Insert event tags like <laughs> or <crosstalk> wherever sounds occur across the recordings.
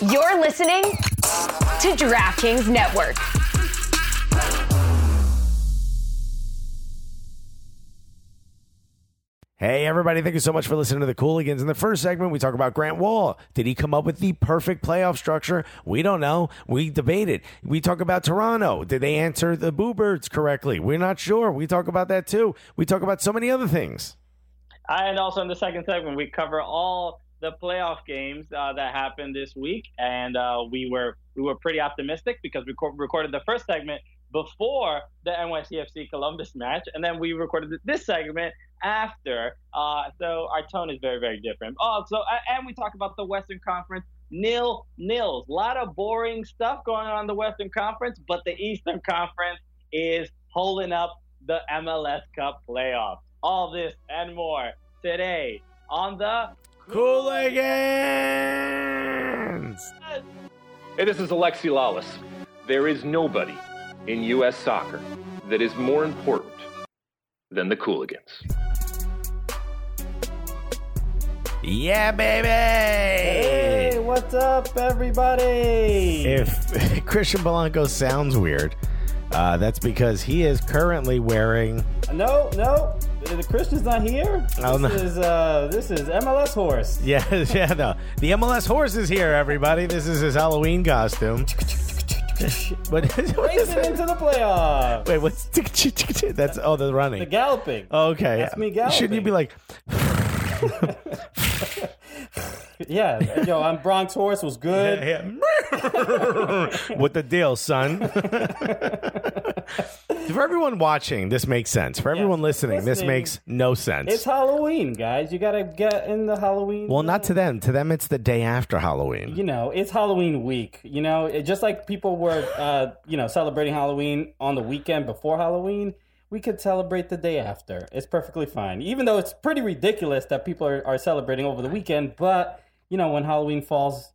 You're listening to DraftKings Network. Hey, everybody, thank you so much for listening to the Cooligans. In the first segment, we talk about Grant Wahl. Did he come up with the perfect playoff structure? We don't know. We debated. It. We talk about Toronto. Did they answer the Boo Birds correctly? We're not sure. We talk about that too. We talk about so many other things. And also in the second segment, we cover all the playoff games uh, that happened this week, and uh, we were we were pretty optimistic because we co- recorded the first segment before the NYCFC Columbus match, and then we recorded this segment after. Uh, so our tone is very very different. Oh, so and we talk about the Western Conference. Nil nils, a lot of boring stuff going on in the Western Conference, but the Eastern Conference is holding up the MLS Cup playoffs. All this and more today on the Cooligans! Hey, this is Alexi Lalas. There is nobody in U.S. soccer that is more important than the Cooligans. Yeah, baby! Hey, what's up, everybody? If <laughs> Christian Polanco sounds weird, uh, that's because he is currently wearing. No, no, the Christian's not here. Oh, this no. is uh, this is MLS horse. <laughs> Yeah, yeah, no. The MLS horse is here, everybody. This is his Halloween costume. But <laughs> what is Racing into the playoff. Wait, what's <laughs> that's oh the running? The galloping. okay, That's me galloping. Shouldn't you be like? Yeah, yo, I'm Bronx horse was good. <laughs> what the deal, son? <laughs> For everyone watching, this makes sense. For everyone listening, this listening, makes no sense. It's Halloween, guys. You gotta get in the Halloween. well, not to them. To them, it's the day after Halloween. you know, it's Halloween week. You know, it, just like people were, uh, you know, celebrating Halloween on the weekend before Halloween, we could celebrate the day after. It's perfectly fine. Even though it's pretty ridiculous that people are, are celebrating over the weekend, but you know, when Halloween falls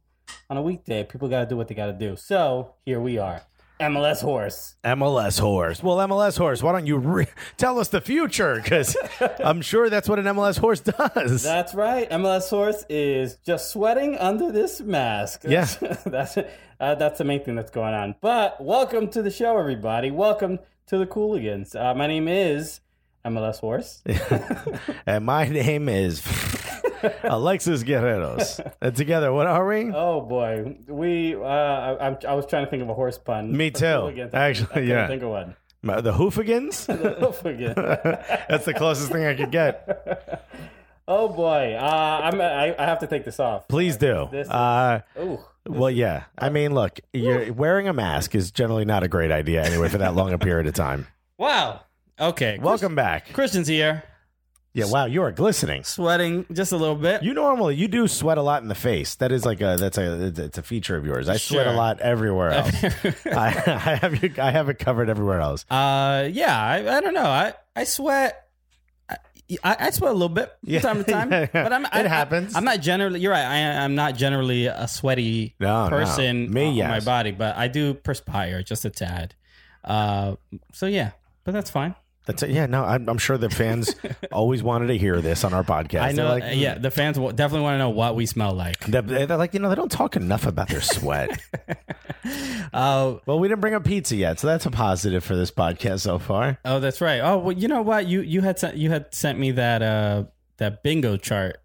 on a weekday, people got to do what they got to do. So here we are, MLS horse. MLS horse. Well, MLS horse, why don't you re- <laughs> tell us the future? Because <laughs> I'm sure that's what an MLS horse does. That's right. MLS horse is just sweating under this mask. Yeah. <laughs> that's uh, that's the main thing that's going on. But welcome to the show, everybody. Welcome to the Cooligans. Uh, my name is MLS Horse. and my name is <laughs> Alexis Guerreros. And together, what are we? Oh boy, we. Uh, I, I'm- I was trying to think of a horse pun. Me too. Actually, I yeah. Think of one. My- The Hoofagans? <laughs> Forget. <laughs> That's the closest thing I could get. oh boy, uh, I'm. I, I have to take this off. Please do. This is- Uh, Ooh. well, yeah. I mean, look, you're wearing a mask is generally not a great idea anyway for that long a period of time. Wow. Okay. Welcome back. Christian's here, Yeah, wow, you are glistening. sweating just a little bit. You normally you do sweat a lot in the face. That is like a that's a it's a feature of yours. I sweat a lot everywhere <laughs> else. I, I have you, I have it covered everywhere else. uh, yeah. I, I don't know. I I sweat. I, I sweat a little bit from Yeah. time to time, Yeah, <laughs> yeah. but I'm, I, It happens. I, am not generally. You're right. I, I'm not generally a sweaty No, no. person Me, on yes. my body, but I do perspire just a tad. Uh, so yeah, but that's fine. That's it. Yeah, no, I'm, I'm sure the fans <laughs> always wanted to hear this on our podcast. I know. They're like, uh, yeah, the fans will definitely want to know what we smell like. They're, they're like, you know, they don't talk enough about their sweat. <laughs> Uh, well, we didn't bring up pizza yet, so that's a positive for this podcast so far. oh, that's right. Oh, well, you know what? You you had sent, you had sent me that uh that bingo chart.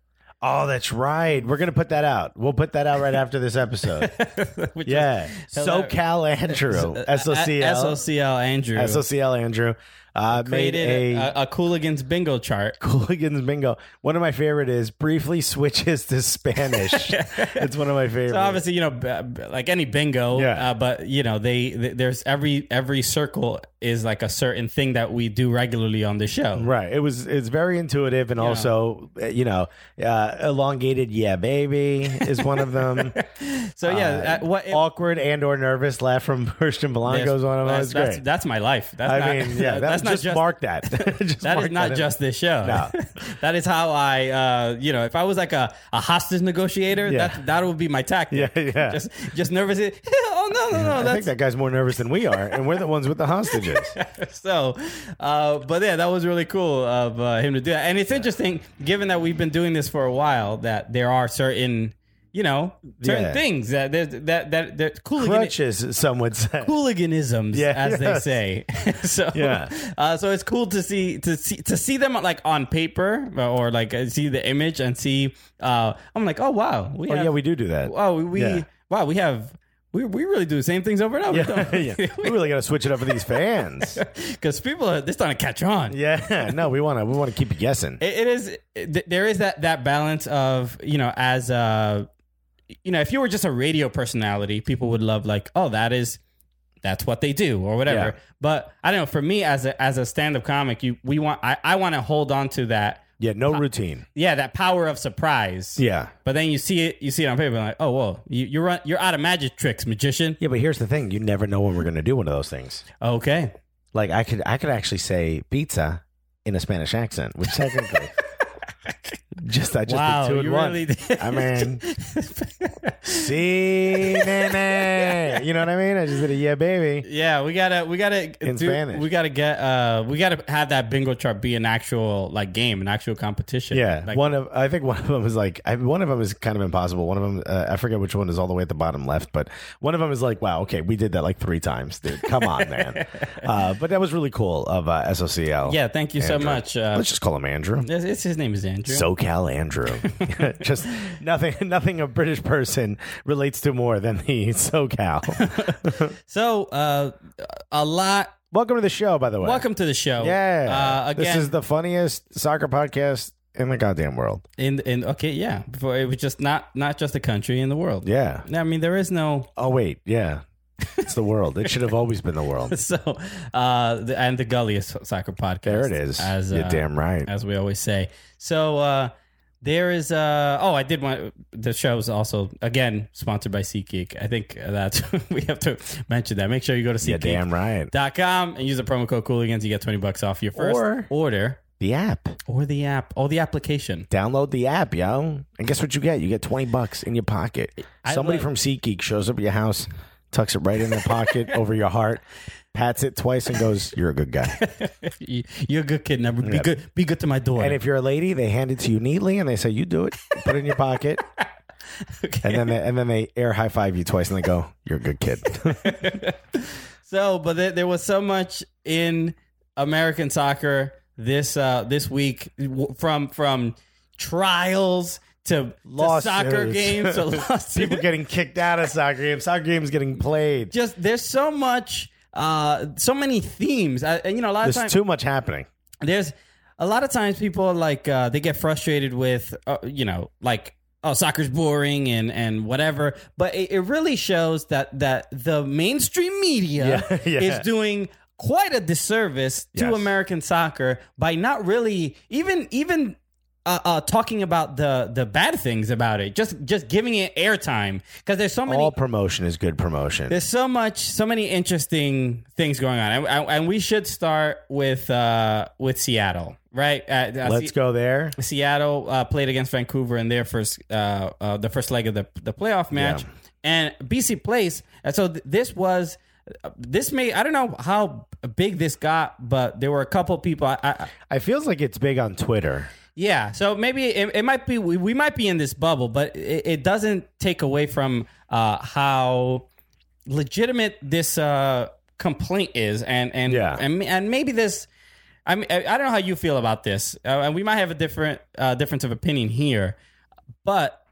Oh, that's right. We're gonna put that out. We'll put that out right after this episode. <laughs> Yeah, SoCal Andrew. SOCL, SOCL Andrew SOCL Andrew, uh, made created a, a, a, Cooligans bingo chart. <laughs> Cooligans bingo. One of my favorite is briefly switches to Spanish. <laughs> it's one of my favorites. So obviously, you know, b- b- like any bingo, Yeah. uh, but you know, they, th there's every every circle is like a certain thing that we do regularly on the show. Right. It was. It's very intuitive and also, uh, you know, uh, elongated. Yeah, baby is one of them. <laughs> So yeah, uh, what it- Awkward and or nervous laugh from Christian Polanco is one of them. that's, that's, that's my life. That's I not, mean, yeah. That, that's not just, just mark that. <laughs> just That mark is not in. just this show. No. <laughs> that is how I, uh, you know, if I was like a, a hostage negotiator, Yeah. that that would be my tactic. Yeah, yeah. <laughs> Just just nervous. oh no no no. I think that guy's more nervous than we are, and we're the ones with the hostages. so. Uh, but yeah, that was really cool of uh, him to do that, and it's interesting given that we've been doing this for a while that there are certain you know certain Yeah. things that that that that, hooligan, Crutches, some would say. hooliganisms, Yeah, as yes. they say. <laughs> so Yeah. uh, so it's cool to see to see to see them like on paper or like uh, see the image and see. Uh, I'm like, oh wow, we Oh have, yeah, we do do that. wow we Yeah. wow we have. We, we really do the same things over and over. Yeah, <laughs> yeah. <laughs> We really got to switch it up for these fans. Because people are they're starting to catch on. Yeah, no, we want to we want to keep you guessing. It, it is. There is that that balance of you know as uh you know if you were just a radio personality, people would love like oh that is that's what they do or whatever. Yeah. But I don't know. For me as a as a stand up comic, you we want I, I want to hold on to that Yeah, no routine. yeah that power of surprise. Yeah. But then you see it you see it on paper and like oh whoa you, you're run- you're out of magic tricks magician. Yeah, but here's the thing: you never know when we're going to do one of those things. Okay. Like I could, I could actually say pizza in a Spanish accent, which <laughs> technically, just I just wow, did two you one. really. I mean, <laughs> see. You know what I mean? I just did a yeah, baby. Yeah, we gotta we gotta In do- Spanish. We gotta get uh we gotta have that bingo chart be an actual like game, an actual competition. Yeah, like, one of I think one of them is like I, one of them is kind of impossible. One of them uh, I forget which one is all the way at the bottom left, but one of them is like, wow, okay, we did that like three times, dude. Come on, man. <laughs> uh, but that was really cool of uh, SOCL. Yeah, thank you so much. Uh, Let's just call him Andrew. it's, it's- his name is Andrew. SoCal Andrew. <laughs> just nothing. Nothing a British person relates to more than the <laughs> SoCal. <laughs> so uh, a lot. Welcome to the show, by the way. Welcome to the show. Yeah. Uh, again, this is the funniest soccer podcast in the goddamn world. in in okay, yeah. Before it was just not not just the country in the world. Yeah. I mean, there is no Oh wait, yeah. It's the world. It should have always been the world. <laughs> so uh the, and the gulliest soccer podcast. There it is. As You're uh, damn right. as we always say. So uh there is uh oh I did want the show is also again sponsored by SeatGeek. I think that's <laughs> we have to mention that. Make sure you go to Yeah, damn right. SeatGeek.com and use the promo code Cooligans. You get twenty bucks off your first Or- order The app. or the app or the application. Download the app, yo. And guess what you get? You get 20 bucks in your pocket. I Somebody love- from SeatGeek shows up at your house, tucks it right in their pocket <laughs> over your heart, pats it twice and goes, You're a good guy. <laughs> You- You're a good kid. Never be Yeah. good. Be good to my daughter. And if you're a lady, they hand it to you neatly and they say, "You do it. Put it in your pocket." <laughs> And then they, and then they air high five you twice and they go, "You're a good kid." So, but there, there was so much in American soccer this uh, this week, w- from from trials to, to soccer games to lawsuits. People getting kicked out of soccer games. Soccer games getting played. Just there's so much, uh, so many themes, and you know, a lot of There's times too much happening. there's a lot of times people like uh, they get frustrated with uh, you know like oh soccer's boring and and whatever but it, it really shows that that the mainstream media Yeah, <laughs> yeah. is doing quite a disservice to Yes. american soccer by not really even even uh, uh, talking about the the bad things about it just just giving it airtime because there's so many All promotion is good promotion. there's so much, so many interesting things going on, and, and- we should start with uh, with Seattle, right? Uh, uh, Let's Se- go there. Seattle uh, played against Vancouver in their first, uh, uh, the first leg of the the playoff match, Yeah. and BC Place. And so th- this was. This may I don't know how big this got, but there were a couple people. I, I, I feels like it's big on Twitter. Yeah, so maybe it, it might be we, we might be in this bubble, but it, it doesn't take away from uh, how legitimate this uh, complaint is, and and Yeah. and and maybe this. I mean, I don't know how you feel about this, uh, and we might have a different uh, difference of opinion here, but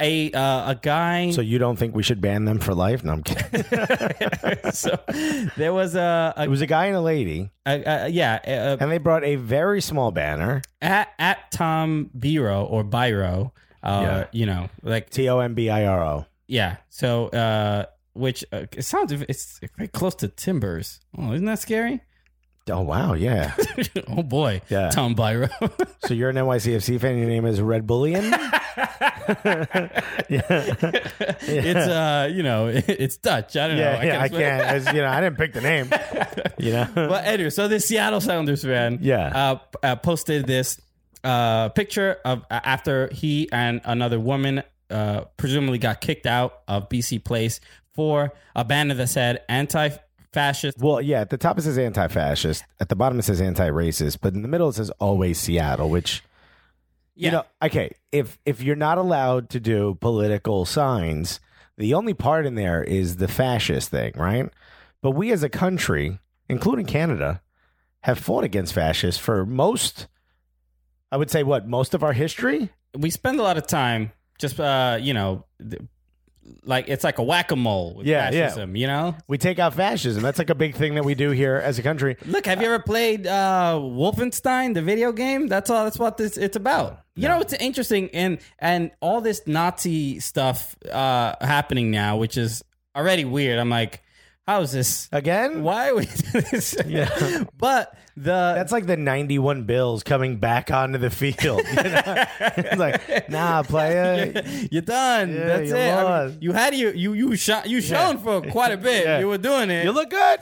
a uh, a guy. So you don't think we should ban them for life? No, I'm kidding. <laughs> so there was a, it was a guy and a lady, a, a yeah a, and they brought a very small banner. at at Tom Biro or Biro, uh, Yeah. you know, like T O M B I R O. Yeah. So, uh, which uh, it sounds it's very close to Timbers. Oh, isn't that scary? Oh wow, yeah. <laughs> oh boy. Yeah. Tom Biro. <laughs> So you're an NYCFC fan. Your name is Red Bullion. <laughs> Yeah. It's uh, you know, it's Dutch. I don't know. yeah, yeah. I can't. As, you know, I didn't pick the name. You know. But anyway, so this Seattle Sounders fan, Yeah. uh, uh, posted this uh picture of uh, after he and another woman uh presumably got kicked out of BC Place for a banner that said anti-fascist Well, yeah. At the top it says anti-fascist. At the bottom it says anti-racist. But in the middle it says always Seattle, which You know, okay, if if you're not allowed to do political signs, the only part in there is the fascist thing, right? But we as a country, including Canada, have fought against fascists for most I would say what, most of our history? we spend a lot of time just uh you know like it's like a whack-a-mole with Yeah, yeah. you know We take out fascism. That's like a big thing that we do here as a country. look have you ever played uh wolfenstein the video game that's all that's what this it's about you know it's interesting and and all this nazi stuff uh happening now which is already weird i'm like how is this Again? why are we <laughs> doing this Yeah. but the That's like the 91 Bills coming back onto the field. you know? <laughs> it's like, nah, player. <laughs> You're done. Yeah, That's you it. I mean, you had you you you shot you shown for quite a bit. Yeah. You were doing it. You look good.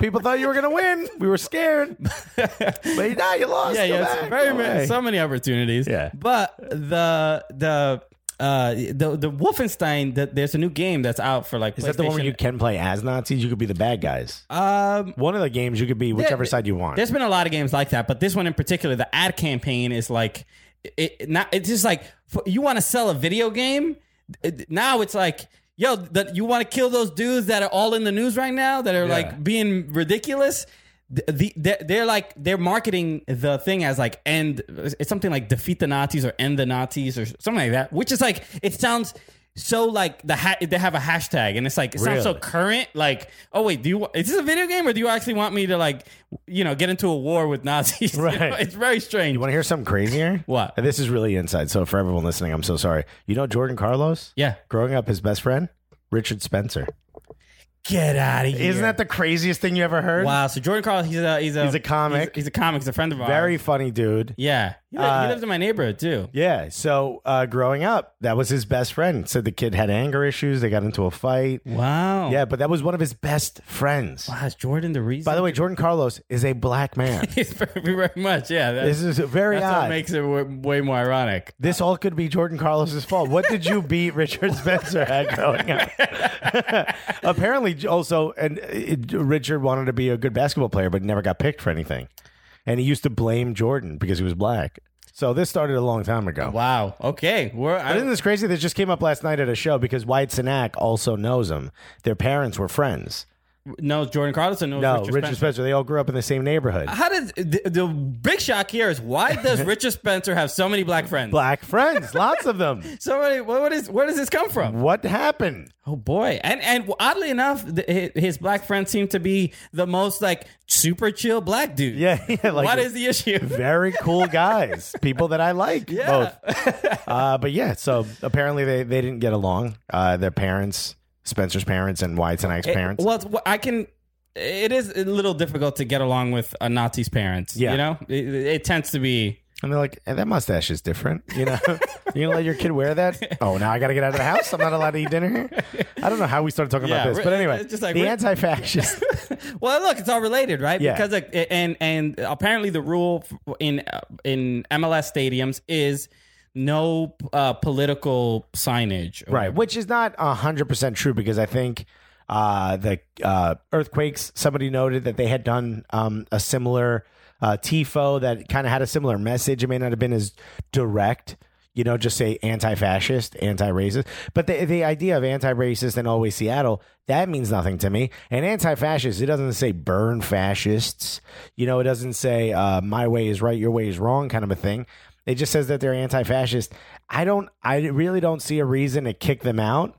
People thought you were going to win. We were scared. But now you lost. yeah, yeah. very many, so many opportunities. Yeah. but the the. Uh, the the Wolfenstein. The, there's a new game that's out for like. Is that the one where you can play as Nazis? You could be the bad guys. Um, One of the games you could be whichever there- side you want. There's been a lot of games like that, but this one in particular, the ad campaign is like, it, not, it's just like you want to sell a video game. Now it's like, yo, that you want to kill those dudes that are all in the news right now that are Yeah. like being ridiculous. The, the they're, like they're marketing the thing as like end it's something like defeat the Nazis or end the Nazis or something like that, which is like it sounds so like the ha- they have a hashtag and it's like it sounds so current. Like, oh wait, do you is this a video game or do you actually want me to like you know get into a war with Nazis? <laughs> You Right. know, it's very strange. you want to hear something crazier? What? And This is really inside. So for everyone listening, I'm so sorry. You know Jordan Carlos? Yeah. Growing up, his best friend? Richard Spencer. Get out of here! Isn't that the craziest thing you ever heard? wow? So Jordan Carlos, he's a he's a He's a comic. He's, he's a comic. He's a friend of ours. Very funny dude. yeah. He, li- Uh, he lives in my neighborhood too. Yeah. So uh, growing up, that was his best friend. Said the kid had anger issues. They got into a fight. Wow. Yeah, but that was one of his best friends. Wow, is Jordan the reason? By the way, Jordan Carlos is a black man. <laughs> he's very, very much. Yeah. That's, this is very that's what odd. makes it w- way more ironic. this all could be Jordan Carlos's fault. What did you beat Richard <laughs> Spencer at growing up? <laughs> Apparently, also, and uh, Richard wanted to be a good basketball player, but never got picked for anything. And he used to blame Jordan because he was black. So this started a long time ago. Wow. Okay. We're But isn't this crazy? This just came up last night at a show because Wyatt Cenac also knows him. Their parents were friends. No Jordan Carlson. no, Richard, Richard, Spencer? Spencer. They all grew up in the same neighborhood. How does the, the big shock here is why <laughs> does Richard Spencer have so many black friends? Black friends, lots of them. <laughs> So many, what, what is where does this come from? What happened? Oh boy, and and oddly enough, the, his, his black friends seem to be the most like super chill black dude. Yeah, <laughs> yeah. Like what is the issue? very cool guys, people that I like. Yeah. Both. Uh, but yeah, so apparently they, they didn't get along. Uh, their parents, Spencer's parents, and Wyatt Cenac's parents. Well, I can. It is a little difficult to get along with a Nazi's parents. Yeah. you know, it, it tends to be. And they're like, "Eh, that mustache is different. You know, <laughs> you gonna let your kid wear that? <laughs> Oh, now I got to get out of the house. I'm not allowed to eat dinner here. I don't know how we started talking Yeah, about this, but anyway, it's just like the anti-fascist. <laughs> Well, look, it's all related, right? Yeah. Because and and apparently the rule in in MLS stadiums is no uh, political signage. right which is not 100% true because i think uh, the uh, earthquakes somebody noted that they had done um, a similar uh, tifo that kind of had a similar message it may not have been as direct you know just say anti-fascist anti-racist but the, the idea of anti-racist and always seattle that means nothing to me and anti-fascist it doesn't say burn fascists you know it doesn't say uh, my way is right your way is wrong kind of a thing it just says that they're anti-fascist. I don't. I really don't see a reason to kick them out.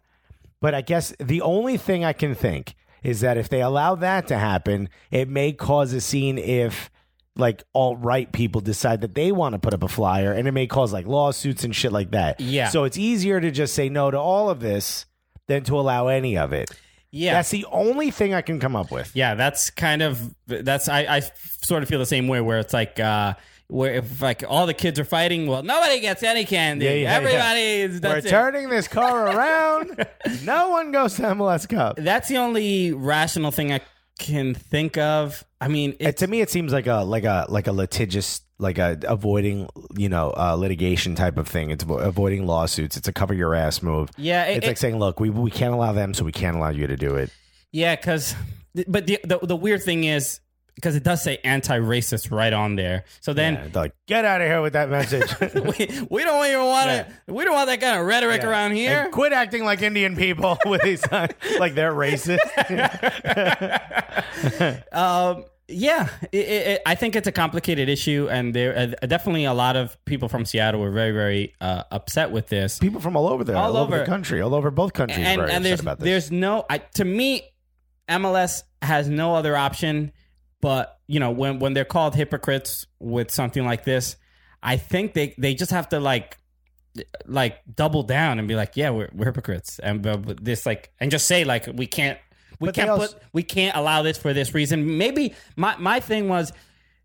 But I guess the only thing I can think is that if they allow that to happen, it may cause a scene if like alt right people decide that they want to put up a flyer, and it may cause like lawsuits and shit like that. Yeah. So it's easier to just say no to all of this than to allow any of it. Yeah. That's the only thing I can come up with. Yeah, that's kind of that's I, I sort of feel the same way where it's like uh where if like all the kids are fighting, well nobody gets any candy. Yeah, yeah, Everybody yeah. is We're it. turning this car <laughs> around. no one goes to MLS Cup. That's the only rational thing I can think of. I mean, it's, to me, it seems like a like a like a litigious, like a avoiding you know uh, litigation type of thing. It's avoiding lawsuits. It's a cover your ass move. Yeah, it- it's like saying, look, we we can't allow them, so we can't allow you to do it. Yeah, because but the, the the weird thing is, because it does say anti-racist right on there. So then Yeah, like, get out of here with that message. <laughs> we, we don't even want to. We don't want that kind of rhetoric Yeah. around here. And quit acting like Indian people <laughs> with these like they're racist. <laughs> Um, yeah, it, it, I think it's a complicated issue, and there uh, definitely a lot of people from Seattle were very, very uh, upset with this. People from all over there, All all, over. over. the country, all over both countries, and are and there's about this. there's no I, to me MLS has no other option but you know when when they're called hypocrites with something like this I think they they just have to like like double down and be like yeah we're, we're hypocrites. And this like and just say like we can't we But can't also- put we can't allow this for this reason. Maybe my my thing was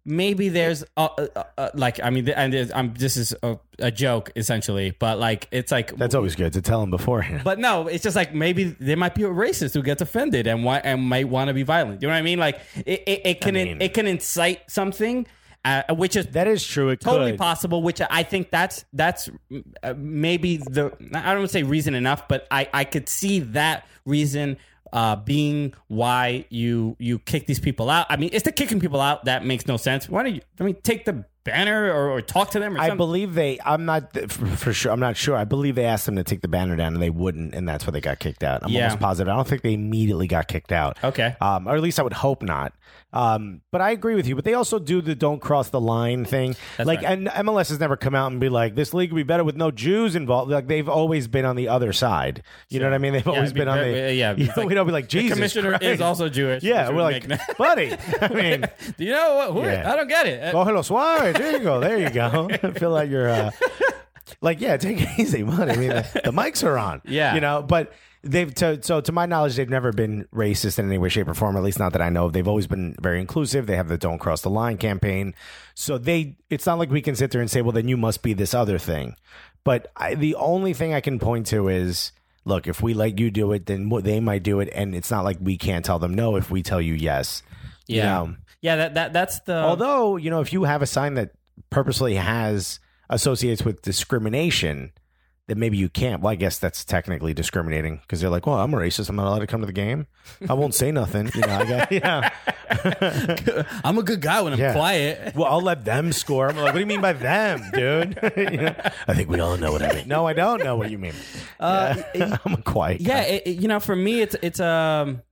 maybe there's a, a, a, like I mean and um, this is a, joke essentially but like it's like That's always good to tell them beforehand. but no, it's just like maybe there might be a racist who gets offended and wa- and might want to be violent. You know what I mean? Like it, it, it can mean- it can incite something, uh, which is that is true. It totally could. possible. Which I think that's that's uh, maybe the I don't want to say reason enough, but I I could see that reason uh, being why you you kick these people out. I mean, it's the kicking people out that makes no sense. Why don't you? I mean, take the banner or, or talk to them or I something. believe they. I'm not for, for sure. I'm not sure. I believe they asked them to take the banner down, and they wouldn't, and that's why they got kicked out. I'm Yeah. almost positive. I don't think they immediately got kicked out. Okay. um, or at least I would hope not. Um, but I agree with you. But they also do the "don't cross the line" thing. like, right. and MLS has never come out and be like, "This league would be better with no Jews involved." Like they've always been on the other side. You know what I mean? They've always be been on the. yeah, <laughs> you know, like- we don't be like the commissioner Christ." is also Jewish. Yeah, we're like, buddy. I <laughs> mean, Do you know what? Who, Yeah. I don't get it. Cógelo suave. There you go. There you go. <laughs> I feel like you're uh, like, yeah, take it <laughs> easy, man. I mean, the, the mics are on. Yeah. You know, but they've, to, so to my knowledge, they've never been racist in any way, shape, or form, at least not that I know of. They've always been very inclusive. They have the Don't Cross the Line campaign. So they, it's not like we can sit there and say, well, then you must be this other thing. But I, the only thing I can point to is, look, if we let you do it, then what- they might do it. And it's not like we can't tell them no if we tell you yes. You Yeah, know? Yeah. That that that's the. Although, you know, if you have a sign that purposely has associates with discrimination, then maybe you can't. Well, I guess that's technically discriminating because they're like, well, I'm a racist. I'm not allowed to come to the game. I won't say nothing. You know, I got, <laughs> yeah. <laughs> I'm a good guy when I'm Yeah. quiet. Well, I'll let them score. I'm like, what do you mean by them, dude? <laughs> You know, I think we all know what I mean. No, I don't know what you mean. Uh, I'm a quiet. yeah, guy. it, it- you know, for me, it's it's um,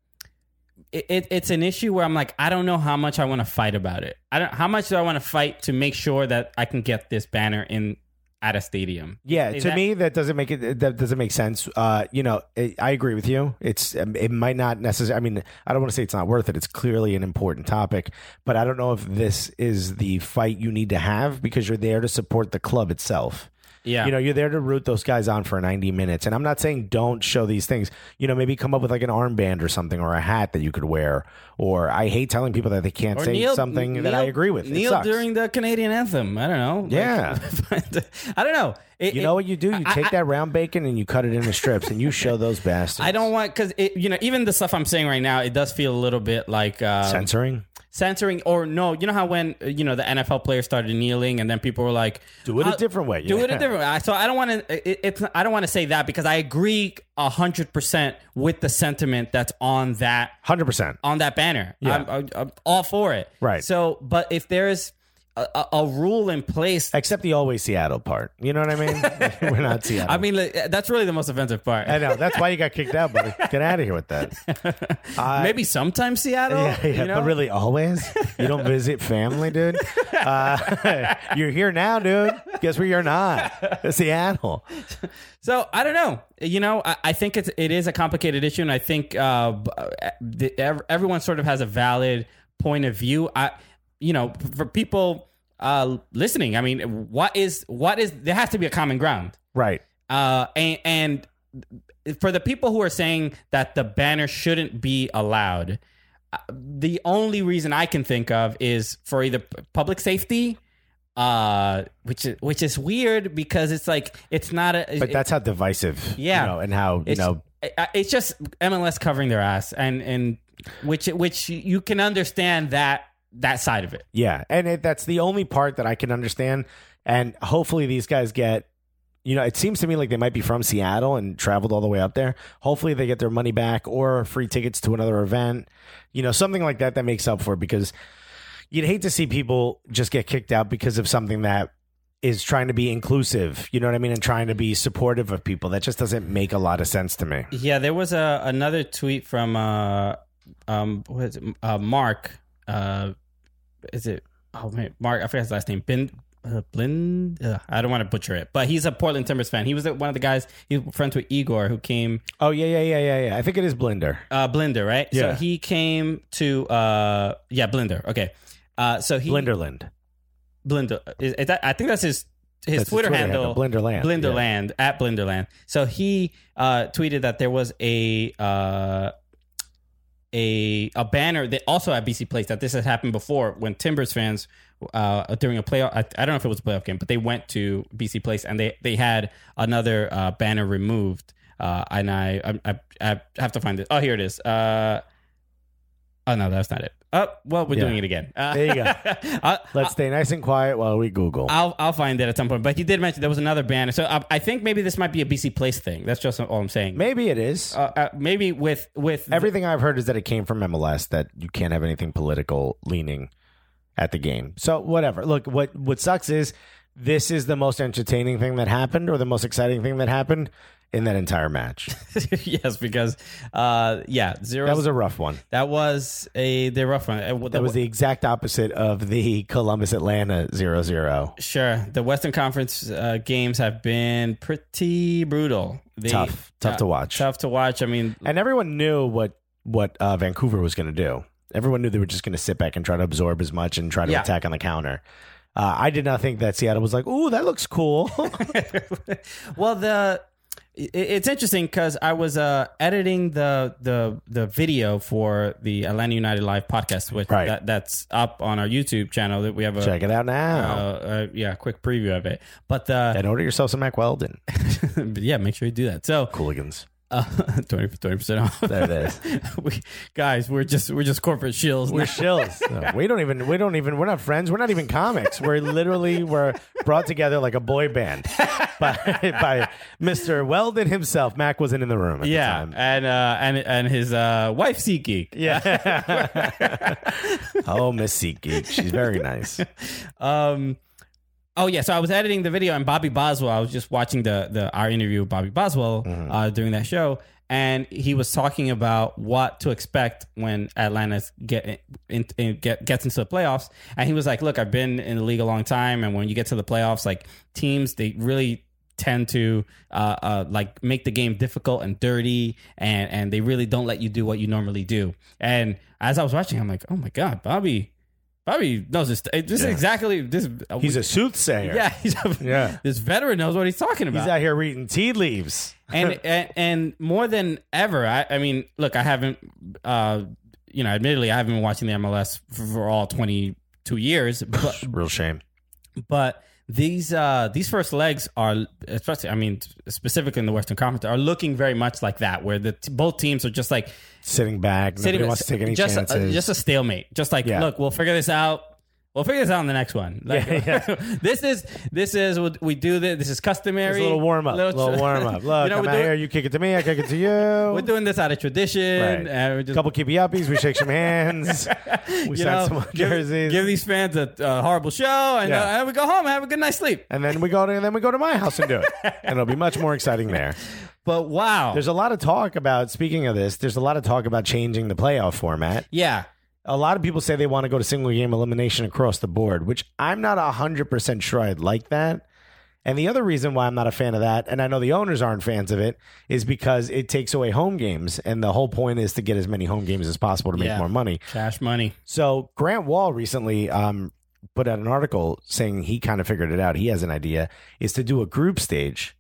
it, it, it's an issue where I'm like, I don't know how much I want to fight about it. I don't. How much do I want to fight to make sure that I can get this banner in at a stadium? Yeah, Is to that- me that doesn't make it that doesn't make sense. Uh, you know, it, I agree with you. It's um, it might not necessarily. I mean, I don't want to say it's not worth it. It's clearly an important topic, but I don't know if this is the fight you need to have because you're there to support the club itself. Yeah, You know, you're there to root those guys on for 90 minutes. And I'm not saying don't show these things. You know, maybe come up with like an armband or something or a hat that you could wear. Or I hate telling people that they can't Or say kneel- something that I agree with. It Kneel during the Canadian anthem. I don't know. Like- Yeah. <laughs> I don't know. It- you it- know what you do? You I- take I- that round bacon and you cut it into strips and you show those bastards. I don't want because you know even the stuff I'm saying right now, it does feel a little bit like uh, censoring. Censoring or no you know how when uh, you know the nfl players started kneeling and then people were like Do it a different way." do it a different way so i don't want to it, it's i don't want to say that because i agree 100% with the sentiment that's on that 100%. on that banner Yeah. I'm, I'm, I'm all for it Right. so but if there's a, a, a rule in place Except the always Seattle part. You know what I mean? <laughs> <laughs> We're not Seattle. i mean that's really the most offensive part I know. That's why you got kicked out, buddy. Get out of here with that. Uh, <laughs> maybe sometimes seattle Yeah, yeah, you know? but really, always? You don't visit family, dude? Uh, you're here now, dude. Guess where you're not? Seattle. So I don't know. You know, I, I think it's it is a complicated issue, and I think uh, uh, the, everyone sort of has a valid point of view. I, you know, for people uh, listening, I mean, what is what is there has to be a common ground, Right. uh, and and for the people who are saying that the banner shouldn't be allowed, uh, the only reason I can think of is for either public safety. Uh, which is which is weird because it's like it's not a. But that's how divisive, Yeah. you know, and how, you know, it's just MLS covering their ass, and and which which you can understand that that side of it. Yeah, and it, that's the only part that I can understand. And hopefully, these guys get. You know, it seems to me like they might be from Seattle and traveled all the way up there. Hopefully, they get their money back or free tickets to another event. You know, something like that that makes up for it because you'd hate to see people just get kicked out because of something that is trying to be inclusive. You know what I mean, and trying to be supportive of people. That just doesn't make a lot of sense to me. Yeah, there was a another tweet from uh um what is it? Uh, Mark uh is it oh man Mark I forgot his last name Ben uh, Blind uh, I don't want to butcher it but he's a Portland Timbers fan. He was one of the guys he's friends with Igor who came Oh yeah, yeah, yeah, yeah, yeah. I think it is Blender. uh Blinder right so he came to uh yeah Blender. okay uh so he Blinderland. Blinder is, is that I think that's his his That's Twitter, Twitter handle, handle, Blenderland Blinderland at Blenderland. So he uh, tweeted that there was a uh, a a banner that also at BC Place that this has happened before when Timbers fans uh, during a playoff. I, I don't know if it was a playoff game, but they went to BC Place and they they had another uh, banner removed. Uh, and I, I I have to find it. Oh, here it is. Uh, oh no, that's not it. Oh, well, we're Yeah. doing it again. Uh, <laughs> There you go. <laughs> I- Let's stay nice and quiet while we Google. I'll I'll find it at some point. But you did mention there was another banner, so I, I think maybe this might be a BC Place thing. That's just all I'm saying. Maybe it is. Uh, uh, maybe with with Everything I've heard is that it came from MLS that you can't have anything political leaning at the game. So whatever. Look, what what sucks is this is the most entertaining thing that happened or the most exciting thing that happened in that entire match. <laughs> yes, because uh, yeah, zero. That was a rough one. that was a the rough one. Uh, That was the exact opposite of the <laughs> Columbus Atlanta 0-0. sure. The Western Conference uh, games have been pretty brutal. They- Tough. Tough to watch. Tough to watch. I mean, And everyone knew what what uh, Vancouver was going to do. Everyone knew they were just going to sit back and try to absorb as much and try to Yeah. attack on the counter. Uh, I did not think that Seattle was like, "Ooh, that looks cool." <laughs> well, the it's interesting because I was uh, editing the the the video for the Atlanta United Live podcast, which Right. that, that's up on our YouTube channel. That we have a Check it out uh, now uh, yeah, quick preview of it. But uh, and order yourself some Mack Weldon <laughs> yeah, make sure you do that. So Cooligans. <laughs> uh, 20 percent off. There it is. <laughs> we, guys, we're just we're just corporate shills. We're shills. <laughs> No, we don't even. We don't even. We're not friends. We're not even comics. We're literally we're brought together like a boy band by by Mr. Weldon himself. Mack wasn't in the room. At Yeah, The time. and uh, and and his uh, wife SeatGeek. Yeah. oh, Miss SeatGeek. She's very nice. Um, oh yeah, so I was editing the video, and Bobby Boswell. I was just watching the the our interview with Bobby Boswell uh, during that show, and he was talking about what to expect when Atlanta get in, in, get gets into the playoffs. And he was like, "Look, I've been in the league a long time, and when you get to the playoffs, like teams, they really." tend to uh, uh, like make the game difficult and dirty and and they really don't let you do what you normally do and as i was watching i'm like oh my god bobby Bobby knows this. This is Yeah. exactly this. He's a soothsayer. yeah. <laughs> He's a, Yeah. This veteran knows what he's talking about. He's out here reading tea leaves. and, <laughs> and and more than ever, I, I mean, look, I haven't, uh, you know, admittedly, I haven't been watching the MLS for, for all twenty two years, but Real shame. but these uh these first legs are especially i mean specifically in the western conference are looking very much like that where the t- both teams are just like Sitting back. Nobody sitting wants to take any just, chances. just a stalemate just like Yeah. look we'll figure this out we'll figure this out in the next one like, Yeah, <laughs> this is this is what we do this this is customary It's a little warm up. Little- Little, warm up. <laughs> Look, you know, I'm out doing, here. You kick it to me. I kick it to you. <laughs> we're doing this out of tradition Right. we're just couple keepy uppies. We shake some hands. We sign some give, jerseys. give these fans a uh, horrible show and, Yeah. uh, and we go home and have a good night's sleep and then we go to and then we go to my house and do it, and it'll be much more exciting there. but wow There's a lot of talk about. Speaking of this, there's a lot of talk about changing the playoff format. yeah A lot of people say they want to go to single game elimination across the board, which I'm not hundred percent sure I'd like that. And the other reason why I'm not a fan of that, and I know the owners aren't fans of it, is because it takes away home games, and the whole point is to get as many home games as possible to make Yeah. more money. cash money So Grant Wahl recently um, put out an article saying he kind of figured it out. He has an idea is to do a group stage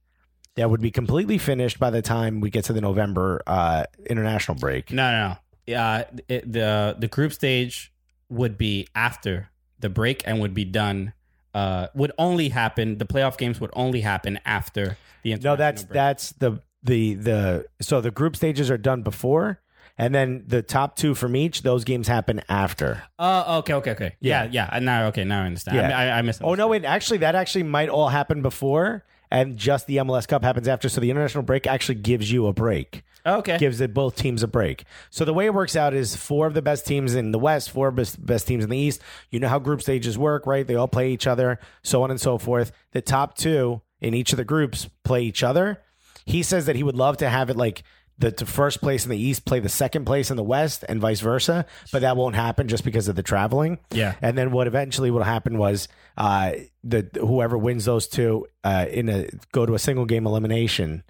that would be completely finished by the time we get to the November uh, international break. No, no, no. Uh, it, the the group stage would be after the break and would be done. Uh, would only happen. The playoff games would only happen after the No, that's break. that's the the the so the group stages are done before, and then the top two from each those games happen after. Oh, okay, okay, okay. Yeah, Yeah. yeah. Now, okay, now I understand. Yeah. I, I, I missed. Oh no, wait, actually that actually might all happen before, and just the MLS Cup happens after. So the international break actually gives you a break. Okay. Gives it both teams a break. So the way it works out is four of the best teams in the West, four best, best teams in the East. You know how group stages work, right? They all play each other, so on and so forth. The top two in each of the groups play each other. He says that he would love to have it like the, the first place in the East play the second place in the West and vice versa, but that won't happen just because of the traveling. Yeah. And then what eventually will happen was uh, the whoever wins those two uh, in a go to a single game elimination,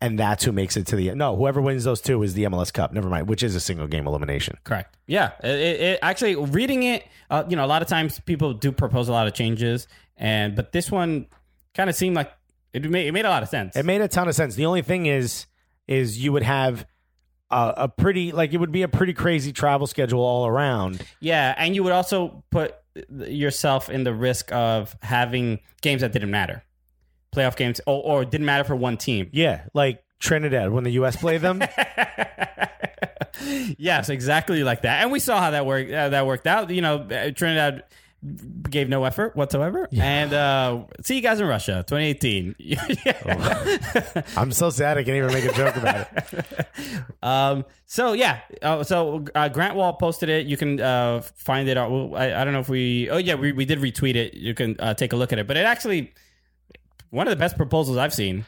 and that's who makes it to the no. Whoever wins those two is the MLS Cup. Never mind, which is a single game elimination. Correct. Yeah. It, it, it- actually, reading it, uh, you know, a lot of times people do propose a lot of changes, and but this one kind of seemed like it made it made a lot of sense. It made a ton of sense. The only thing is, is you would have a, a pretty like it would be a pretty crazy travel schedule all around. yeah, and you would also put yourself in the risk of having games that didn't matter, playoff games, or, or didn't matter for one team. Yeah, like Trinidad when the U.S. played them. <laughs> yes, exactly like that. And we saw how that worked. Uh, that worked out. You know, uh, Trinidad gave no effort whatsoever. And uh, see you guys in Russia, 2018. <laughs> I'm so sad I can't even make a joke about it. <laughs> um, so yeah, uh, so uh, Grant Wahl posted it. You can uh, find it. I, I don't know if we. Oh yeah, we, we did retweet it. You can uh, take a look at it. But it actually one of the best proposals I've seen.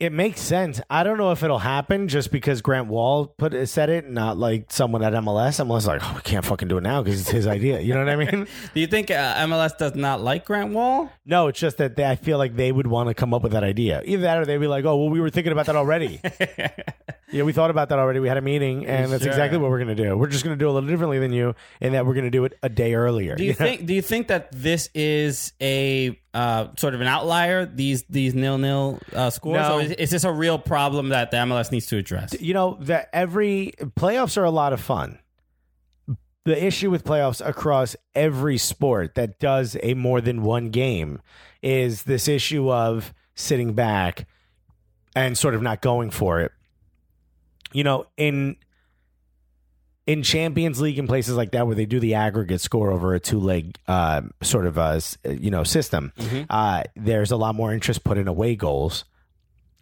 It makes sense. I don't know if it'll happen just because Grant Wahl put said it, not like someone at MLS. MLS is like, oh, we can't fucking do it now because it's his idea. You know what I mean? <laughs> Do you think uh, MLS does not like Grant Wahl? No, it's just that they, I feel like they would want to come up with that idea. Either that or they'd be like, oh, well, we were thinking about that already. <laughs> yeah, we thought about that already. We had a meeting, and that's Sure. exactly what we're going to do. We're just going to do it a little differently than you, in that we're going to do it a day earlier. Do you <laughs> think? Do you think that this is a uh, sort of an outlier? These these nil nil uh, scores, No. or is, is this a real problem that the MLS needs to address? you know that every playoffs are a lot of fun. The issue with playoffs across every sport that does a more than one game is this issue of sitting back and sort of not going for it. You know, in in Champions League and places like that where they do the aggregate score over a two leg uh, sort of uh, s- you know system, uh, there's a lot more interest put in away goals.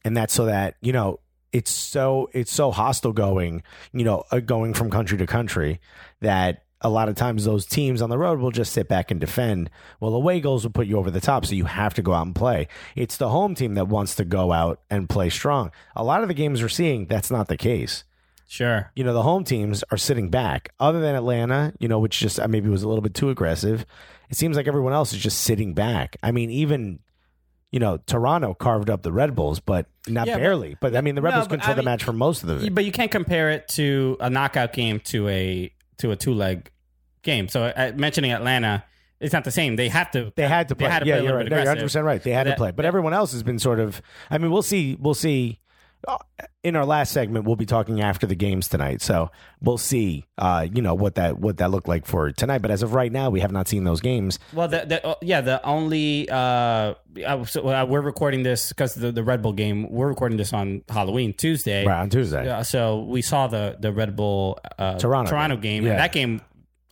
And that's so that you know it's so it's so hostile going you know uh, going from country to country that a lot of times those teams on the road will just sit back and defend. Well away goals will put you over the top so you have to go out and play. It's the home team that wants to go out and play strong. A lot of the games we're seeing that's not the case Sure. you know the home teams are sitting back other than atlanta you know which just uh, maybe was a little bit too aggressive it seems like everyone else is just sitting back i mean even you know toronto carved up the red bulls but not Yeah, barely but, i mean the red No, bulls but controlled I the match for most of the But you can't compare it to a knockout game to a to a two leg game. So uh, mentioning Atlanta, it's not the same. They have to. they had to play. They had to yeah, play you're right. No, you're 100 percent right. They had to play, but that- everyone else has been sort of. I mean, we'll see. We'll see. In our last segment, we'll be talking after the games tonight, so we'll see. Uh, you know what that what that looked like for tonight. But as of right now, we have not seen those games. Well, the, the, uh, yeah, the only uh, so, uh, we're recording this because the, the Red Bull game. We're recording this on Halloween Tuesday. Right on Tuesday. Uh, so we saw the the Red Bull uh, Toronto Toronto game. game. Yeah. That game,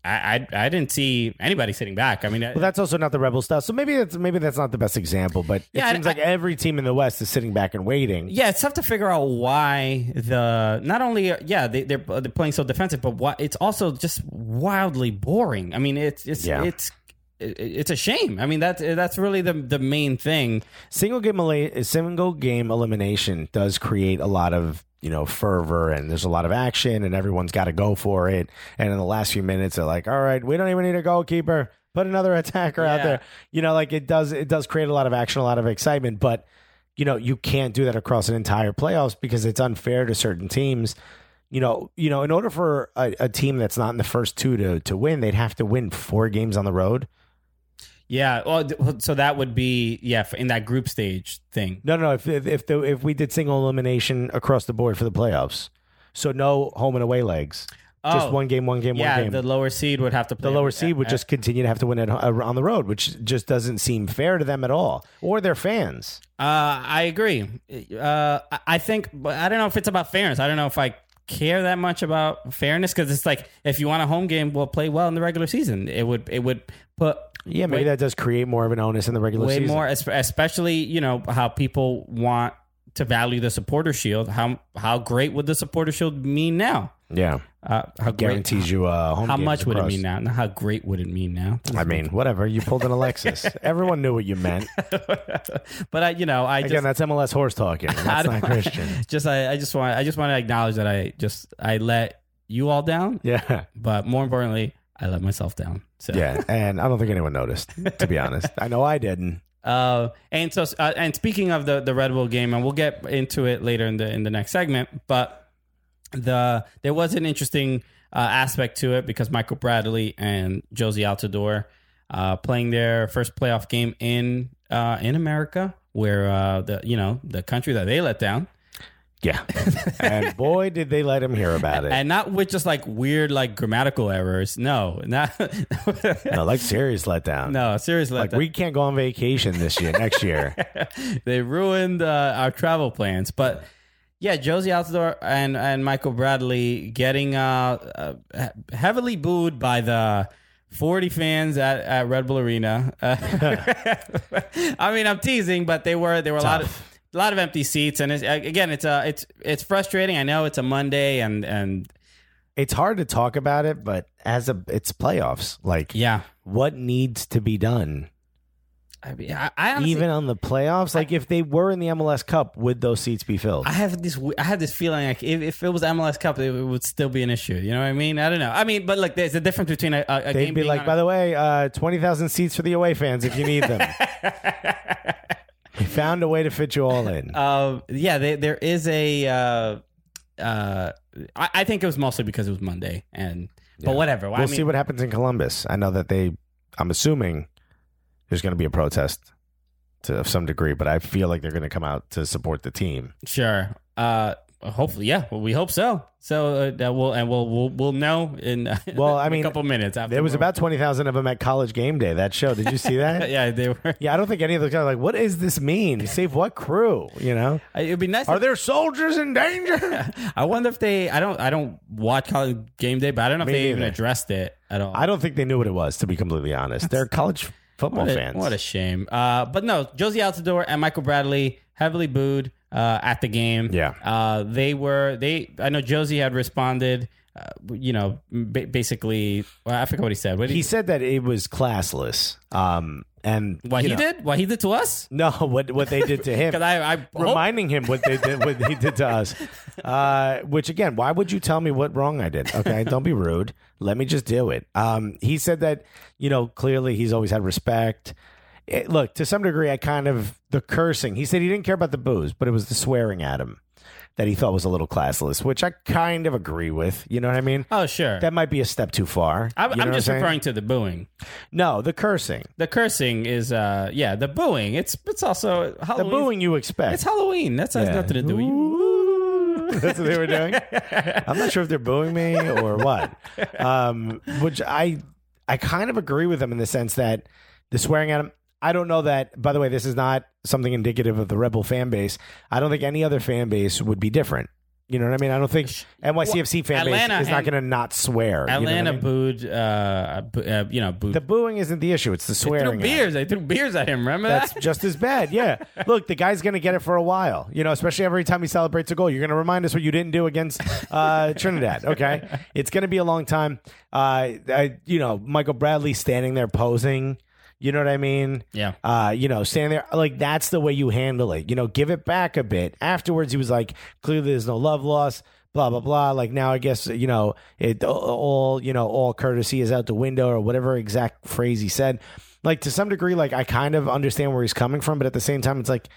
I, I I didn't see anybody sitting back. I mean, Well, that's also not the rebel stuff. So maybe that's maybe that's not the best example. But it Yeah, I- seems like every team in the West is sitting back and waiting. Yeah, it's tough to figure out why the not only yeah they, they're they're playing so defensive, but why it's also just wildly boring. I mean, it's it's Yeah. it's it's a shame. I mean, that's that's really the the main thing. Single game single game elimination does create a lot of you know fervor and there's a lot of action and everyone's got to go for it. And in the last few minutes, they're like, "All right, we don't even need a goalkeeper. Put another <laughs> attacker out there." You know, like it does. It does create a lot of action, a lot of excitement, but. You know, you can't do that across an entire playoffs because it's unfair to certain teams. You know, you know, in order for a, a team that's not in the first two to to win, they'd have to win four games on the road. Yeah, well, so that would be yeah in that group stage thing. No, no. If if if, the, if we did single elimination across the board for the playoffs, so no home and away legs, just Oh. one game, one game, Yeah, one game. the lower seed would have to play the lower seed would uh, just continue to have to win it uh, on the road, which just doesn't seem fair to them at all, or their fans. Uh, I agree. Uh, I- I think, but I don't know if it's about fairness. I don't know if I care that much about fairness because it's like if you want a home game, well, play well in the regular season. It would it would put Yeah, maybe way- that does create more of an onus in the regular way season. Way more, especially you know how people want to value the supporter shield. How how great would the supporter shield mean now? Yeah, Uh, how great, guarantees you uh, home How much would it mean now? Not how great would it mean now? I mean, whatever. You pulled an Alexis. <laughs> Everyone knew what you meant. <laughs> but I, you know, I Again, just, that's MLS horse talking. <laughs> That's not Christian. just, I, I just want, I just want to acknowledge that I just, I let you all down, Yeah, but more importantly, I let myself down. So yeah. And I don't think anyone noticed. To be honest, I know I didn't. <laughs> Uh, and so, uh, and speaking of the the Red Bull game, and we'll get into it later in the in the next segment, but the there was an interesting uh, aspect to it because Michael Bradley and Jozy Altidore uh, playing their first playoff game in uh, in America, where uh, the you know the country that they let down, Yeah, <laughs> and boy, did they let him hear about it. and not with just like weird like grammatical errors. No, not <laughs> no, like serious letdown. no, seriously, like we can't go on vacation this year, next year. <laughs> they ruined uh, our travel plans. But yeah, Jozy Altidore and and Michael Bradley getting uh, uh, heavily booed by the. 40 fans at, at Red Bull Arena. Uh, I mean, I'm teasing, but they were there were a lot of a lot of empty seats, and it's, again, it's uh, it's it's frustrating. I know it's a Monday, and and It's hard to talk about it, but as a it's playoffs. Like, yeah, what needs to be done? I mean, I, I honestly, Even on the playoffs, like if they were in the MLS Cup, would those seats be filled? I have this. I have this feeling like if, if it was MLS Cup, it, would still be an issue. You know what I mean? I don't know. I mean, but look, there's a difference between a, a, They'd game be being like, by a- the way, uh, twenty thousand seats for the away fans if you need them. <laughs> we found a way to fit you all in. Uh, <laughs> yeah, they, there is a. Uh, uh, I, I think it was mostly because it was Monday, and but whatever. we'll I see what happens in Columbus. I know that they. I'm assuming there's going to be a protest to of some degree, but I feel like they're going to come out to support the team. Sure. Uh, hopefully, yeah. Well, we hope so. So uh, that we'll and we'll we'll we'll know in <laughs> Well, I mean, a couple minutes. After There was about twenty thousand of them at College Game Day. That show. Did you see that? <laughs> yeah, they were. Yeah, I don't think any of those guys are like, what does this mean? Save what crew? You know? It'd be nice. Are if- there soldiers in danger? <laughs> I wonder if they. I don't. I don't watch college game day, but I don't know if Me they even addressed it at all. I don't think they knew what it was, to be completely honest. They're college football What a, fans. what a shame. Uh, but no, Jozy Altidore and Michael Bradley heavily booed uh, at the game. Yeah. Uh, they were they. I know Jozy had responded. Uh, you know, ba- basically, well, I forgot what he said. What did he said that it was classless. Um, and What he know- did? What he did to us? No, what what they did to him. <laughs> Because I, I hope- reminding him what they did, what he did to us. <laughs> Uh, which again, why would you tell me what wrong I did? Okay, don't be rude. Let me just do it. Um, he said that you know clearly he's always had respect. It- look, to some degree, I kind of the cursing. He said he didn't care about the booze, but it was the swearing at him that he thought was a little classless, which I kind of agree with. You know what I mean? Oh sure. That might be a step too far. I'm, You know I'm just saying? referring to the booing. No, the cursing, The cursing is, uh, yeah, the booing. It's it's also Halloween. the booing you expect. It's Halloween. That has Yeah. nothing to do with you. <laughs> That's what they were doing. <laughs> I'm not sure if they're booing me or what. Um, which I I kind of agree with them in the sense that the swearing at him. I don't know that. By the way, this is not something indicative of the Red Bull fan base. I don't think any other fan base would be different. You know what I mean? I don't think NYCFC fan Atlanta base is not and- going to not swear. you know what I Atlanta mean? booed, uh, bo- uh, you know, booed. The booing isn't the issue. It's the they threw swearing. at beers. They threw beers at him. Remember That's that? just as bad. Yeah. <laughs> Look, the guy's going to get it for a while. You know, especially every time he celebrates a goal. You're going to remind us what you didn't do against uh, <laughs> Trinidad. Okay. It's going to be a long time. Uh, I, you know, Michael Bradley standing there posing. You know what I mean? Yeah. Uh, you know, standing there like that's the way you handle it. You know, give it back a bit. Afterwards, he was like, clearly there's no love lost. Blah blah blah. Like now, I guess you know it. All you know, all courtesy is out the window, or whatever exact phrase he said. Like to some degree, like I kind of understand where he's coming from, but at the same time, it's like,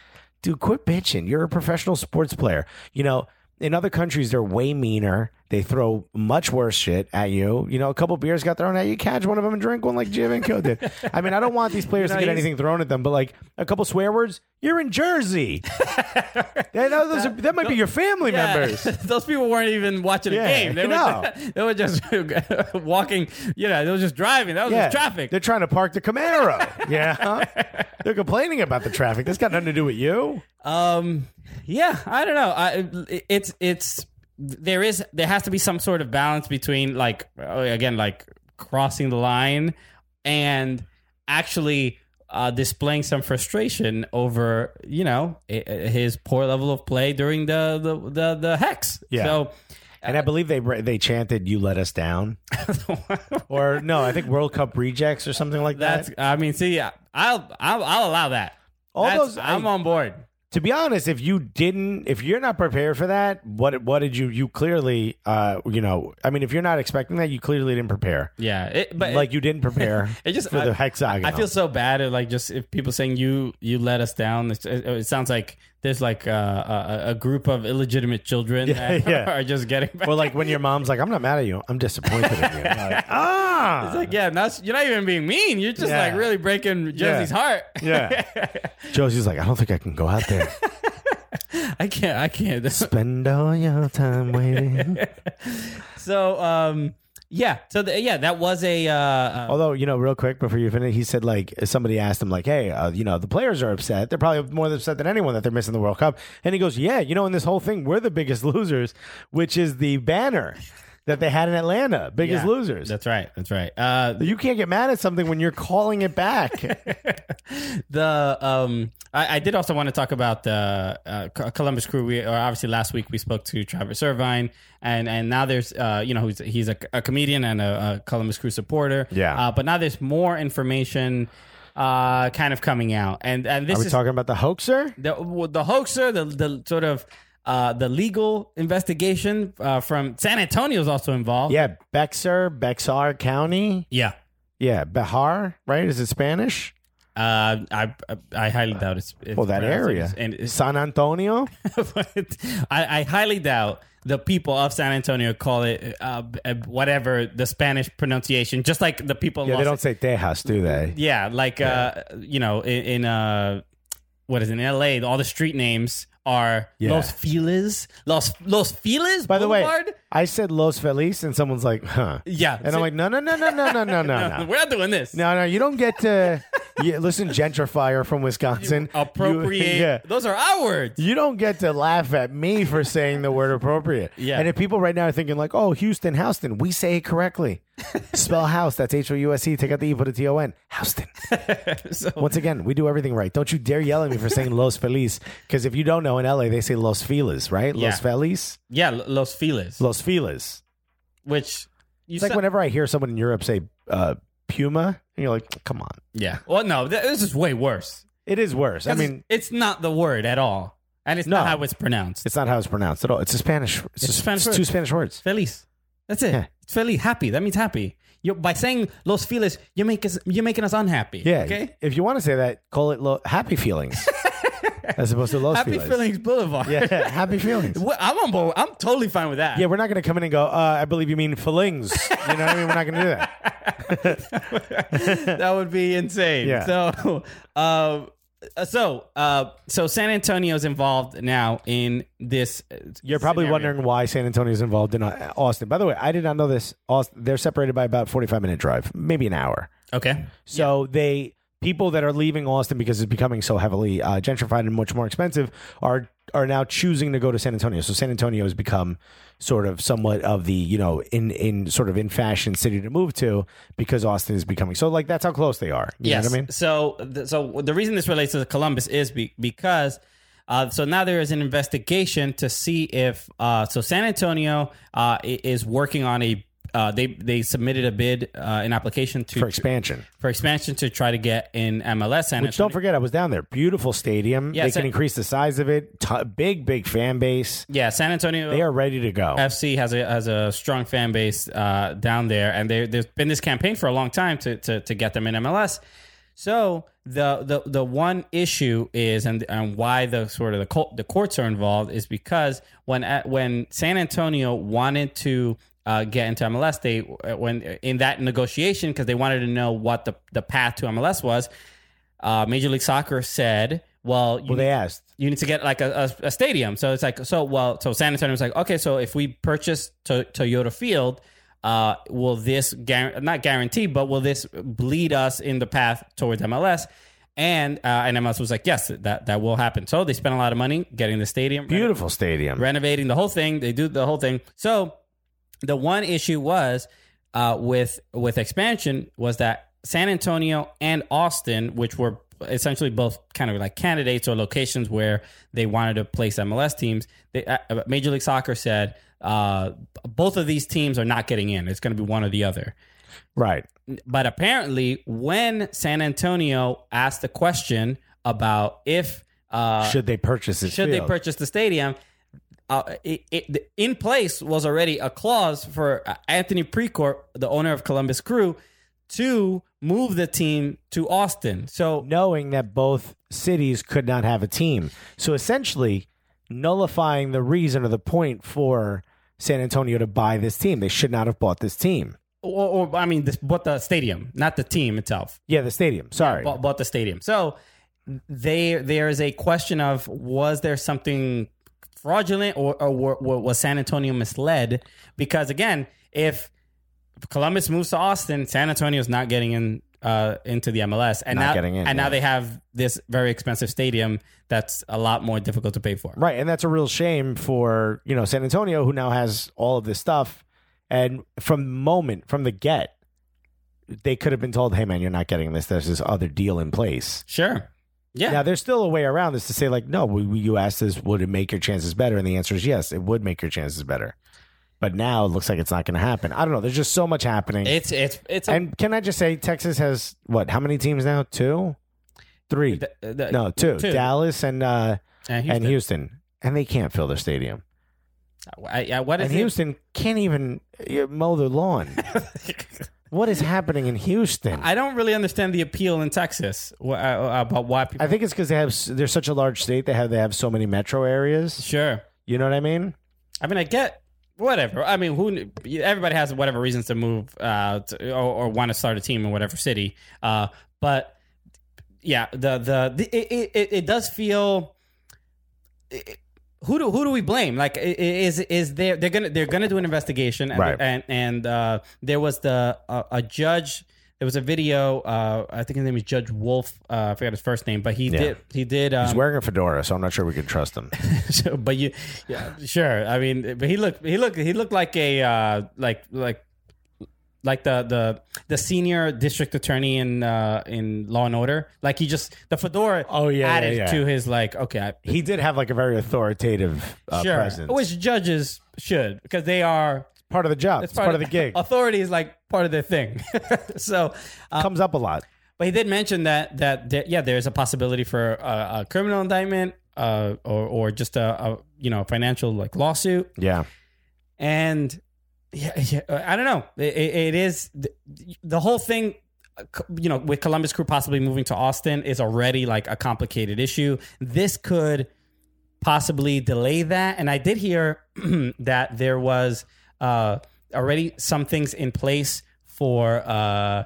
dude, quit bitching. You're a professional sports player. You know, in other countries, they're way meaner. They throw much worse shit at you. You know, a couple beers got thrown at you, catch one of them and drink one like Jim and Giovinco did. <laughs> I mean, I don't want these players to get anything thrown at them, but like a couple swear words, you're in Jersey. <laughs> that, those are- that might be your family Yeah. members. <laughs> Those people weren't even watching Yeah, a game. They were, no. just, they were just walking. You know, they were just driving. That was Yeah, just traffic. They're trying to park the Camaro. yeah, they're complaining about the traffic. That's got nothing to do with you. Um, yeah, I don't know. I, it's it's there is there has to be some sort of balance between like uh, again like crossing the line and actually uh, displaying some frustration over you know his poor level of play during the the the, the hex. Yeah. So And I believe they they chanted "You let us down," <laughs> or no, I think World Cup rejects or something like that. that's I mean, see, I'll I'll, I'll allow that. All That's- those- I'm I- on board. To be honest, if you didn't, if you're not prepared for that, what what did you? You clearly, uh, you know, I mean, if you're not expecting that, you clearly didn't prepare. Yeah, it, but like you didn't prepare <laughs> It just for I, the hexagon. I feel so bad at like just if people saying you you let us down. It, it sounds like there's like a, a, a group of illegitimate children Yeah, that yeah. <laughs> are just getting. Back. or like when your mom's like, "I'm not mad at you. I'm disappointed in you." Like, <laughs> ah, It's like yeah, not, you're not even being mean. You're just Yeah. like really breaking Jozy's heart. yeah. <laughs> Jozy's like, "I don't think I can go out there. I can't. I can't. Spend all your time waiting." so um yeah. So the, yeah, that was a uh, uh Although, you know, real quick before you finish, he said like somebody asked him like, "Hey, uh, you know, the players are upset. They're probably more upset than anyone that they're missing the World Cup." And he goes, "Yeah, you know, in this whole thing, we're the biggest <laughs> losers, which is the banner that they had in Atlanta, biggest yeah. losers. That's right. That's right. Uh you can't get mad at something when you're calling it back. <laughs> the um I, I did also want to talk about the uh, Co- Columbus Crew. We or obviously last week we spoke to Travis Irvine, and and now there's uh you know who's he's a, a comedian and a, a Columbus Crew supporter. Yeah. Uh, but now there's more information uh kind of coming out, and and this Are we is talking about the hoaxer? the the hoaxer, the the sort of. Uh, the legal investigation uh, from San Antonio is also involved. Yeah, Bexar, Bexar County. yeah. Yeah, Behar, right? Is it Spanish? Uh, I I highly doubt it's, it's Well, that area. and San Antonio? <laughs> but I, I highly doubt the people of San Antonio call it uh, uh, whatever the Spanish pronunciation, just like the people. Yeah, they don't say Tejas, do they? Yeah, like uh, you know, in, in uh, what is it, in L.A. All the street names are Yeah. Los Feliz, Los Los Feliz. By the way, Boulevard? I said Los Feliz, and someone's like, huh. yeah, And I'm like, no, no, no, no, no, no, no, <laughs> no, no. we're not doing this. No, no, you don't get to <laughs> you, listen, gentrifier from Wisconsin. You- Appropriate. <laughs> yeah. Those are our words. You don't get to laugh at me for saying the word appropriate. Yeah. And if people right now are thinking like, oh, Houston, Houston, we say it correctly. Spell house. That's H O U S E. Take out the E, put a T O N. Houston. so, Once again, we do everything right. Don't you dare yell at me for saying Los Feliz. Because if you don't know, in LA, they say Los Feliz, right? Yeah. Los Feliz? yeah, Los Feliz, Los Feliz. which you It's like said- whenever I hear someone in Europe say uh, Puma, and you're like, come on. yeah. Well, no, th- this is way worse. It is worse. I mean, it's not the word at all, and it's No. not how it's pronounced. it's not how it's pronounced at all. It's a Spanish. It's, It's a, Spanish it's word. two Spanish words. Feliz. That's it. Yeah. It's feliz, happy. That means happy. You by saying Los Feliz, you make us, you're making us unhappy. Yeah. Okay. If you want to say that, call it lo- Happy Feelings <laughs> as opposed to Los Happy Feliz. Feelings Boulevard. Yeah, <laughs> Happy Feelings. Well, I'm on board. I'm totally fine with that. Yeah, we're not going to come in and go, uh, I believe you mean fillings. You know what I mean? We're not going to do that. <laughs> that would be insane. Yeah. So, <laughs> uh, so, uh, so San Antonio's involved now in this. uh, You're probably scenario. wondering why San Antonio is involved in uh, Austin. By the way, I did not know this. Austin, they're separated by about 45 minute drive, maybe an hour. Okay. So they people that are leaving Austin because it's becoming so heavily uh, gentrified and much more expensive are are now choosing to go to San Antonio. So San Antonio has become sort of somewhat of the you know in in sort of in fashion city to move to because Austin is becoming so like that's how close they are. You yes. know what I mean? So, so the reason this relates to Columbus is be- because. Uh, so now there is an investigation to see if uh, so San Antonio uh, is working on a uh, they they submitted a bid uh, an application to For expansion. for expansion to try to get in MLS And Which don't forget, I was down there. Beautiful stadium. Yeah, they San- can increase the size of it. T- big, big fan base. yeah, San Antonio They are ready to go. FC has a has a strong fan base uh, down there, and there, there's been this campaign for a long time to, to to get them in MLS. So the the the one issue is, and and why the sort of the court, the courts are involved is because when at, when San Antonio wanted to. Uh, get into MLS. They when in that negotiation because they wanted to know what the the path to MLS was. Uh, Major League Soccer said, "Well, you well, they asked. you need to get like a, a, a stadium. So it's like so well. So San Antonio was like, okay, so if we purchase to, Toyota Field, uh, will this guar- not guarantee, but will this bleed us in the path towards MLS? And uh, and MLS was like, yes, that that will happen. So they spent a lot of money getting the stadium, Beautiful stadium. renovating the whole thing. They do the whole thing. So the one issue was uh, with with expansion was that San Antonio and Austin, which were essentially both kind of like candidates or locations where they wanted to place MLS teams, they, uh, Major League Soccer said uh, both of these teams are not getting in. It's going to be one or the other. Right. But apparently, when San Antonio asked the question about if uh, should they purchase should they purchase the stadium, uh, it, it, in place was already a clause for uh, Anthony Precourt, the owner of Columbus Crew, to move the team to Austin. So knowing that both cities could not have a team. So essentially, nullifying the reason or the point for San Antonio to buy this team. They should not have bought this team. or, or I mean, this, bought the stadium, not the team itself. Yeah, the stadium. Sorry. bought, bought the stadium. So they there is a question of was there something fraudulent or, or, wa- was San Antonio misled? Because again, if Columbus moves to Austin, San Antonio is not getting in uh, into the MLS, and Not now getting in, and yeah. now they have this very expensive stadium that's a lot more difficult to pay for. Right, and that's a real shame for you know San Antonio, who now has all of this stuff, and from the moment from the get, they could have been told, "Hey, man, you're not getting this. There's this other deal in place." Sure. Yeah. Now, there's still a way around this to say, like, no, we, we- you asked this, would it make your chances better? And the answer is yes, it would make your chances better. But now it looks like it's not going to happen. I don't know. There's just so much happening. It's it's it's a, and can I just say, Texas has what? How many teams now? Two, three? the- the- no, two. two. Dallas and uh, and Houston. and Houston, and they can't fill their stadium. I, I, what is And it? Houston can't even mow their lawn. <laughs> what is happening in Houston? I, don't really understand the appeal in Texas wh- uh, about why people. I think it's because they have s- they're such a large state. They have they have so many metro areas. sure. You know what I mean? I mean, I get whatever. I mean, who? Everybody has whatever reasons to move uh, to, or, or want to start a team in whatever city. Uh, but yeah, the the, the it, it, it does feel. it- who do who do we blame? Like, is is there they're gonna they're gonna do an investigation, and Right. and, and uh, there was the uh, a judge. There was a video. Uh, I think his name is Judge Wolf. Uh, I forgot his first name, but he Yeah. did he did. Um, He's wearing a fedora, so I'm not sure we can trust him. <laughs> so, but you, yeah, sure. I mean, but he looked, he looked, he looked like a uh, like like like the the the senior district attorney in uh, in Law and Order. Like he just the fedora. Oh, yeah, added yeah, yeah. to his like okay, I, He did have like a very authoritative uh, sure. presence. Which judges should because they are part of the job. It's, part, of the gig. <laughs> Authority is like part of their thing. <laughs> so. Uh, Comes up a lot. But he did mention that that there, yeah, there's a possibility for a, a criminal indictment, uh, or or just a, a you know financial like lawsuit. Yeah. and yeah, yeah I don't know. It, it- is the, whole thing. uh, You know, with Columbus Crew possibly moving to Austin is already like a complicated issue. This could possibly delay that. And I did hear <clears throat> that there was uh, already some things in place for uh,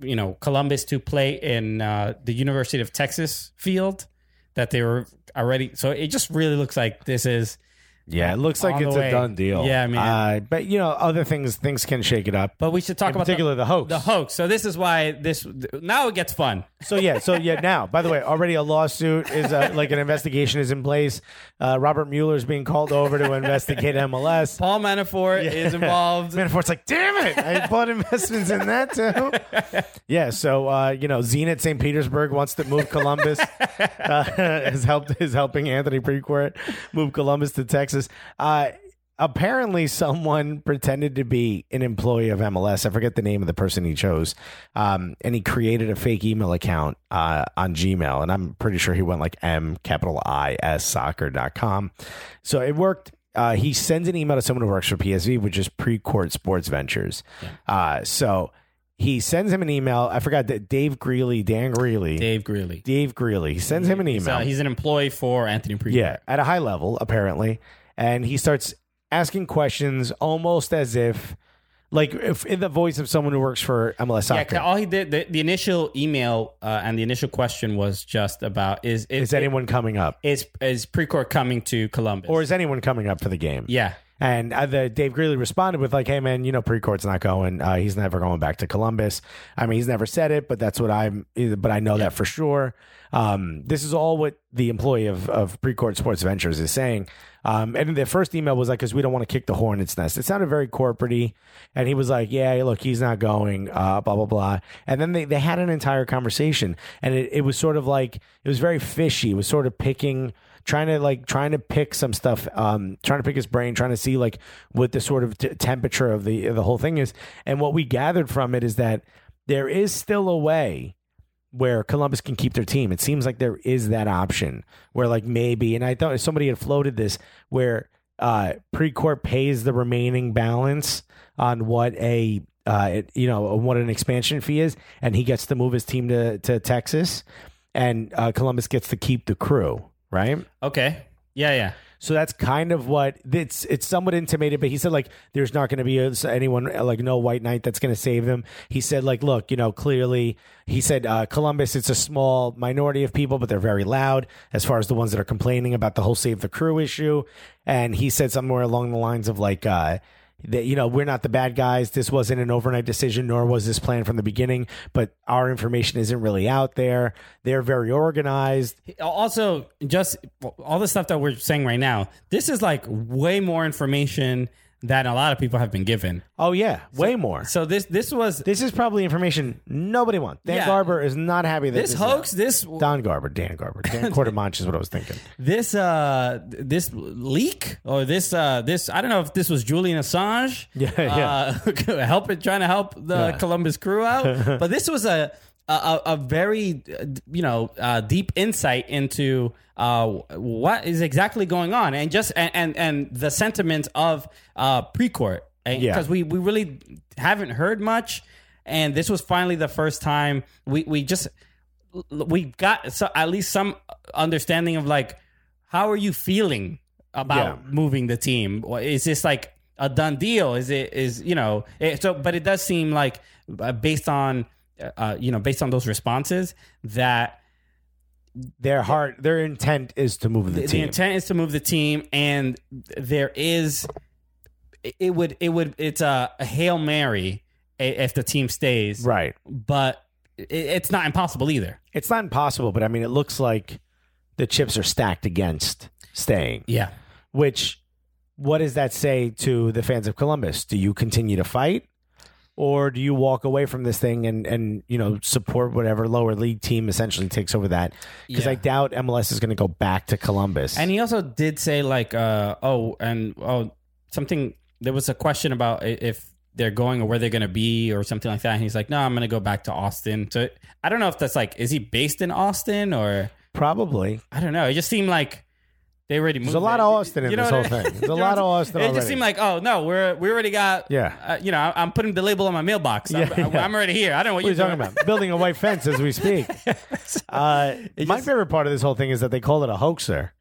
you know, Columbus to play in uh, the University of Texas field. That they were already. So it just really looks like this is. Yeah, it looks like On the it's way. a done deal. Yeah, I mean- uh, but you know, other things things can shake it up. But we should talk In about particular, the hoax. The hoax. So this is why this now it gets fun. So yeah, so yeah. Now, by the way, already a lawsuit is uh, like an investigation is in place. Uh, Robert Mueller is being called over to investigate MLS. Paul Manafort is involved. <laughs> Manafort's like, damn it, I bought investments in that too. <laughs> Yeah, so uh, you know, Zenit St. Petersburg wants to move Columbus. <laughs> uh, is helped is helping Anthony Precourt move Columbus to Texas. Uh, apparently, someone pretended to be an employee of MLS. I forget the name of the person he chose, um, and he created a fake email account uh, on Gmail, and I'm pretty sure he went like M capital I S soccer.com. So it worked. Uh, he sends an email to someone who works for PSV, which is Precourt Sports Ventures. Uh, so he sends him an email. I forgot that Dave Greeley, Dan Greeley, Dave, Greeley, Dave Greeley. He sends him an He's, email. uh, he's an employee for Anthony Precourt. yeah, at a high level apparently, and he starts asking questions almost as if, like, if in the voice of someone who works for MLS soccer. Yeah, all he did, the, the initial email uh, and the initial question was just about is is, is anyone coming up, is is Precourt coming to Columbus? or is anyone coming up for the game? yeah, And uh, the Dave Greeley responded with like, "Hey man, you know Precourt's not going. Uh, he's never going back to Columbus. I mean, he's never said it, but that's what I'm. But I know that for sure. Um, this is all what the employee of of Precourt Sports Ventures is saying. Um, and the first email was like, "Because we don't want to kick the hornet's nest." It sounded very corporatey, and he was like, "Yeah, look, he's not going." Uh, blah blah blah. And then they they had an entire conversation, and it, it was sort of like it was very fishy. It was sort of picking trying to like trying to pick some stuff um trying to pick his brain trying to see like what the sort of t- temperature of the the whole thing is and what we gathered from it is that there is still a way where Columbus can keep their team. It seems like there is that option where like maybe and I thought somebody had floated this where uh Precourt pays the remaining balance on what a uh you know what an expansion fee is and he gets to move his team to to Texas and uh, Columbus gets to keep the crew, right? Okay. Yeah, yeah. So that's kind of what it's it's somewhat intimated, but he said like there's not going to be anyone like no white knight that's going to save them. He said like look, you know, clearly he said uh, Columbus it's a small minority of people, but they're very loud as far as the ones that are complaining about the whole save the crew issue. And he said somewhere along the lines of like uh, that you know we're not the bad guys. This wasn't an overnight decision, nor was this planned from the beginning. But our information isn't really out there. They're very organized. Also, just all the stuff that we're saying right now, this is like way more information than a lot of people have been given. Oh yeah, way more. So this this was This is probably information nobody wants. Dan Yeah. Garber is not happy that this is hoax. This Don Garber, Dan Garber, Dan <laughs> Quartermanch is what I was thinking. this uh this leak or this uh this I don't know if this was Julian Assange. Yeah, yeah. Uh, <laughs> helping trying to help the Yeah. Columbus crew out, <laughs> but this was a a, a very you know uh, deep insight into uh what is exactly going on and just and and, and the sentiment of uh Precourt because Yeah. we we really haven't heard much and this was finally the first time we we just we got so, at least some understanding of like how are you feeling about Yeah. moving the team is this like a done deal is it is you know it, so but it does seem like uh, based on uh, you know based on those responses that Their heart, their intent is to move the, the, the intent is to move the team and there is it- it would it would it's a, a hail mary if the team stays right. but it, it's not impossible either It's not impossible, but I mean, it looks like the chips are stacked against staying. yeah Which, what does that say to the fans of Columbus? Do you continue to fight, or do you walk away from this thing and and you know support whatever lower league team essentially takes over that? Because Yeah. I doubt MLS is going to go back to Columbus. And he also did say like, uh, oh, and oh, something. There was a question about if they're going or where they're going to be or something like that. And he's like, no, I'm going to go back to Austin. So I don't know if that's like, is he based in Austin or Probably. I don't know. It just seemed like they already moved. There's a lot of Austin in You know this whole I- thing. There's a <laughs> lot of Austin It already. just seemed like, oh no, we're we already got. Yeah. Uh, you know, I'm putting the label on my mailbox. I'm, Yeah, yeah. I'm already here. I don't know what, What you you're talking doing. about? Building a white <laughs> fence as we speak. <laughs> Uh, my just- favorite part of this whole thing is that they call it a hoaxer.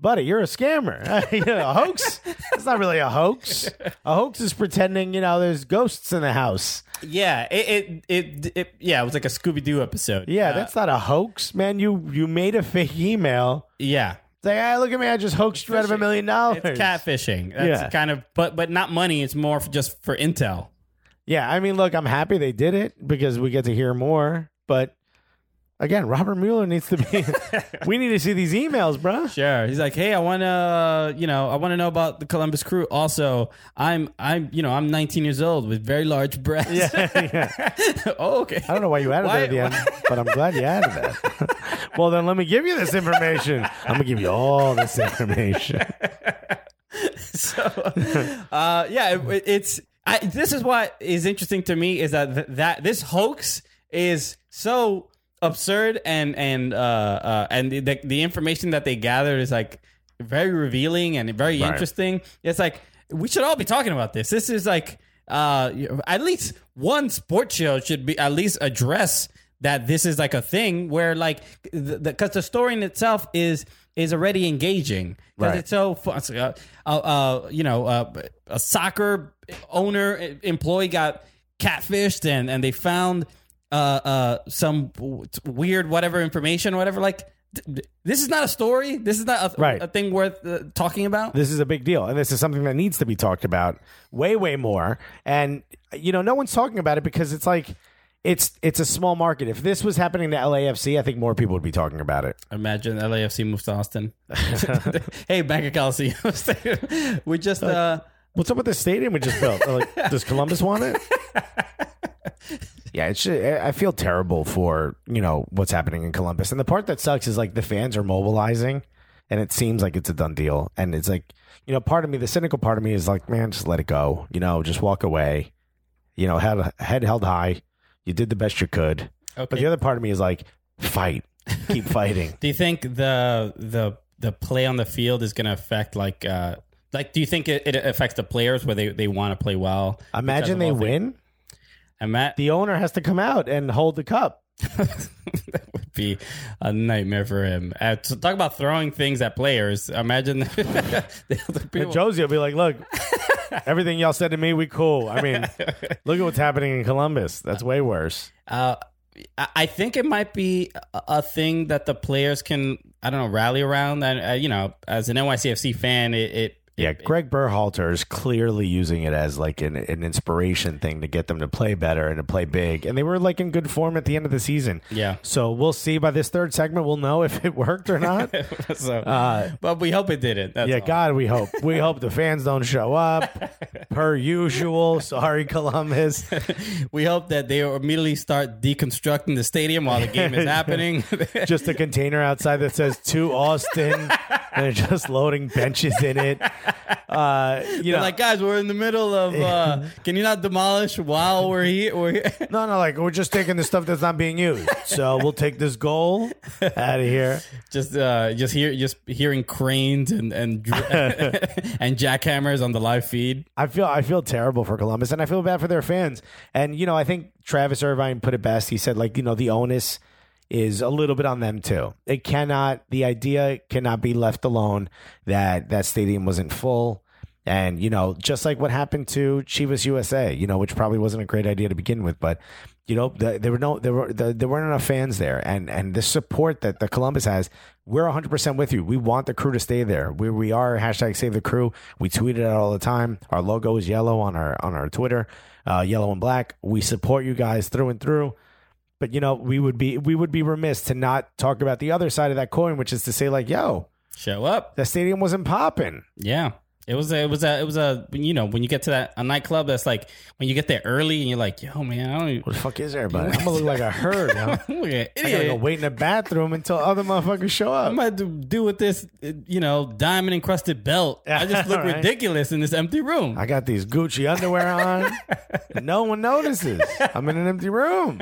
Buddy, you're a scammer. you know, a hoax? It's not really a hoax. A hoax is pretending, you know, there's ghosts in the house. Yeah, it it, it it yeah, it was like a Scooby Doo episode. Yeah, Uh, that's not a hoax, man. You you made a fake email. yeah. It's like, ah, look at me, I just hoaxed you out of a million dollars. It's catfishing. That's Yeah. kind of, but but not money. It's more for just for intel. Yeah, I mean, look, I'm happy they did it because we get to hear more. But again, Robert Mueller needs to be. <laughs> <laughs> we need to see these emails, bruh. Sure. He's like, hey, I want to, you know, I want to know about the Columbus Crew. Also, I'm, I'm, you know, I'm 19 years old with very large breasts. Yeah, yeah. <laughs> oh, okay. I don't know why you added Why- that at the end, but I'm glad you added that. well, then let me give you this information. I'm gonna give you all this information. so, uh, yeah, it, it's. I, this is what is interesting to me is that th- that this hoax is so absurd and and uh, uh and the the information that they gathered is like very revealing and very Right. interesting. It's like we should all be talking about this. This is like uh at least one sports show should be at least address that this is like a thing where like because the, story in itself is is already engaging because Right. it's so fun. Uh, uh, uh, you know, uh, a soccer owner employee got catfished and and they found uh uh some w- weird whatever information whatever like this is not a story. This is not a, Right. a thing worth uh, talking about. This is a big deal, and this is something that needs to be talked about way, way more. And you know, no one's talking about it because it's like it's it's a small market. If this was happening to LAFC, I think more people would be talking about it. Imagine LAFC moves to Austin. <laughs> <laughs> hey, back at Coliseum. we just uh, What's up with this stadium we just built? Like, does Columbus want it? <laughs> Yeah, it's. I feel terrible for you know what's happening in Columbus, and the part that sucks is like the fans are mobilizing, and it seems like it's a done deal, and it's like you know part of me, the cynical part of me is like, man, just let it go, you know, just walk away, you know, head head held high, you did the best you could, Okay. but the other part of me is like, fight, keep <laughs> fighting. Do you think the the the play on the field is going to affect like uh like do you think it, it affects the players where they, they want to play well? Imagine they win, And Matt, the owner has to come out and hold the cup. <laughs> that would be a nightmare for him. Uh, to talk about throwing things at players. Imagine <laughs> the other people. Jozy will be like, look, everything y'all said to me, we cool. I mean, <laughs> look at what's happening in Columbus. That's way worse. Uh, I think it might be a- a thing that the players can, I don't know, rally around. And uh, you know, as an NYCFC fan, it, it Yeah, Greg Berhalter is clearly using it as like an, an inspiration thing to get them to play better and to play big. And they were like in good form at the end of the season. yeah. So we'll see by this third segment, we'll know if it worked or not. <laughs> so, Uh, but we hope it didn't. That's yeah, all. God, we hope. We hope the fans don't show up <laughs> per usual. Sorry, Columbus. <laughs> We hope that they immediately start deconstructing the stadium while the game is happening. Just a container outside that says to Austin. and they're just loading benches in it. <laughs> Uh, you They're know, like, guys, we're in the middle of. Uh, <laughs> can you not demolish while we're here? <laughs> We're here. No, no, like we're just taking the stuff that's not being used. So we'll take this goal out of here. just, uh, just hear, just hearing cranes and and and jackhammers on the live feed. I feel I feel terrible for Columbus and I feel bad for their fans. And you know, I think Travis Irvine put it best. He said like, you know, the onus is a little bit on them too. It cannot the idea cannot be left alone that that stadium wasn't full. And you know, just like what happened to Chivas USA, you know, which probably wasn't a great idea to begin with, but you know, the, there were no there were the, there weren't enough fans there, and and the support that the Columbus has, we're 100 percent with you. We want the crew to stay there. We we are hashtag Save the Crew. We tweet it out all the time. Our logo is yellow on our on our Twitter, uh, yellow and black. We support you guys through and through. But you know, we would be we would be remiss to not talk about the other side of that coin, which is to say, like, yo, Show up. the stadium wasn't popping. Yeah. It was a, it was a, it was a, you know, when you get to that, a nightclub that's like, when you get there early and you're like, yo, man, I don't even, What the fuck is everybody? <laughs> I'm gonna look like a herd. I'm <laughs> an I gotta go wait in the bathroom until other motherfuckers show up. I'm gonna do with this, you know, diamond encrusted belt. I <laughs> just look Right. ridiculous in this empty room. I got these Gucci underwear on. no one notices. I'm in an empty room.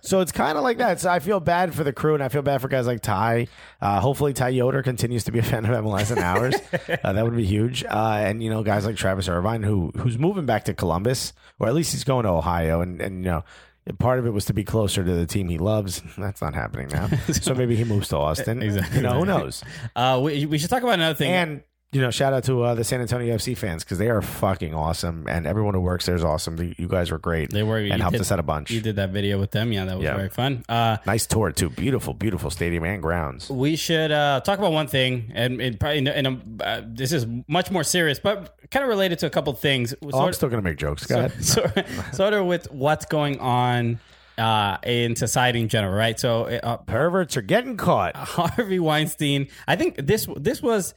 So it's kind of like that. So I feel bad for the crew and I feel bad for guys like Ty. Uh, hopefully Ty Yoder continues to be a fan of MLS and ours. Uh, that would be huge. Uh, and, you know, guys like Travis Irvine, who who's moving back to Columbus, or at least he's going to Ohio. And, and you know, part of it was to be closer to the team he loves. <laughs> That's not happening now. <laughs> so maybe he moves to Austin. Exactly. You know, who knows? Uh, we, we should talk about another thing. And you know, shout out to uh, the San Antonio FC fans because they are fucking awesome, and everyone who works there is awesome. You- You guys were great. They were- and helped did- us out a bunch. you did that video with them. Yeah, that was Yeah. very fun. Uh, Nice tour too. Beautiful, beautiful stadium and grounds. we should uh, talk about one thing, and, and probably, in a, uh, this is much more serious, but kind of related to a couple things. Oh, I'm still gonna make jokes. Go ahead. <laughs> sort, sort of with what's going on uh, in society in general, right? So uh, Perverts are getting caught. <laughs> Harvey Weinstein, I think this this was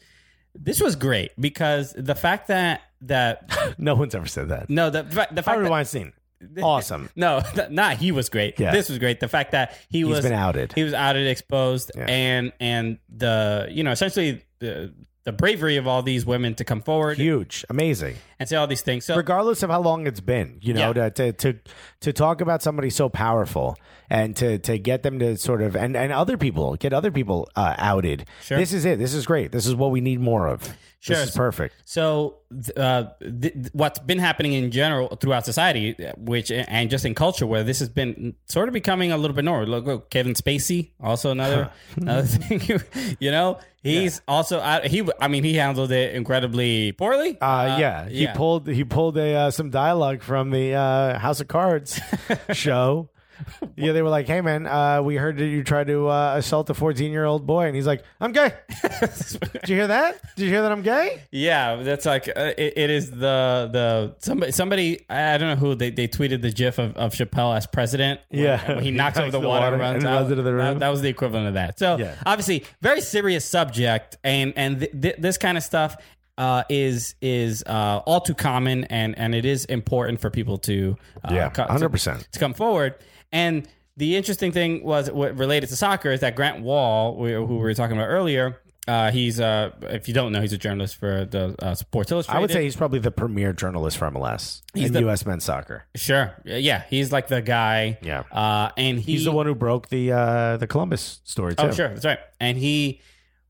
this was great because the fact that that <laughs> No one's ever said that. no the fa- the fact Harvey that, Weinstein, <laughs> awesome. no th- not he was great. Yeah. This was great. The fact that he He's was been outed. he was outed, exposed, Yeah. and and the you know essentially the the bravery of all these women to come forward Huge, amazing. And say all these things. So regardless of how long it's been, you know, Yeah. to, to to to talk about somebody so powerful and to to get them to sort of and and other people get other people uh, outed. Sure. This is it. This is great. This is what we need more of. Sure. This is perfect. So, uh, th- what's been happening in general throughout society, which and just in culture, where this has been sort of becoming a little bit normal. Look, look, Kevin Spacey, also another <laughs> another thing. <laughs> you know, he's also out. He, I mean, he handled it incredibly poorly. Uh, yeah, he pulled he pulled a uh, some dialogue from the uh, House of Cards <laughs> show Yeah, they were like, "Hey, man, uh, we heard that you tried to uh, assault a 14 year old boy," and he's like, "I'm gay." Did you hear that? Did you hear that I'm gay? Yeah, that's like uh, it, it is the the somebody somebody I don't know who they, they tweeted the gif of, of Chappelle as president. Yeah. when he <laughs> He knocks over the, the water, water runs and out. runs into the That- That, was the equivalent of that. So Yeah. obviously, very serious subject, and and th- th- this kind of stuff. Uh, is is uh, all too common and and it is important for people to uh, Yeah, 100%. to come forward. And the interesting thing was what related to soccer is that Grant Wahl, who we were talking about earlier, uh, he's uh, if you don't know, he's a journalist for the uh, Sports Illustrated. I would say he's probably the premier journalist for MLS He's in the- U.S. men's soccer. sure, yeah, he's like the guy. Yeah. uh, and he, He's the one who broke the uh, the Columbus story too. Oh, sure, that's right. And he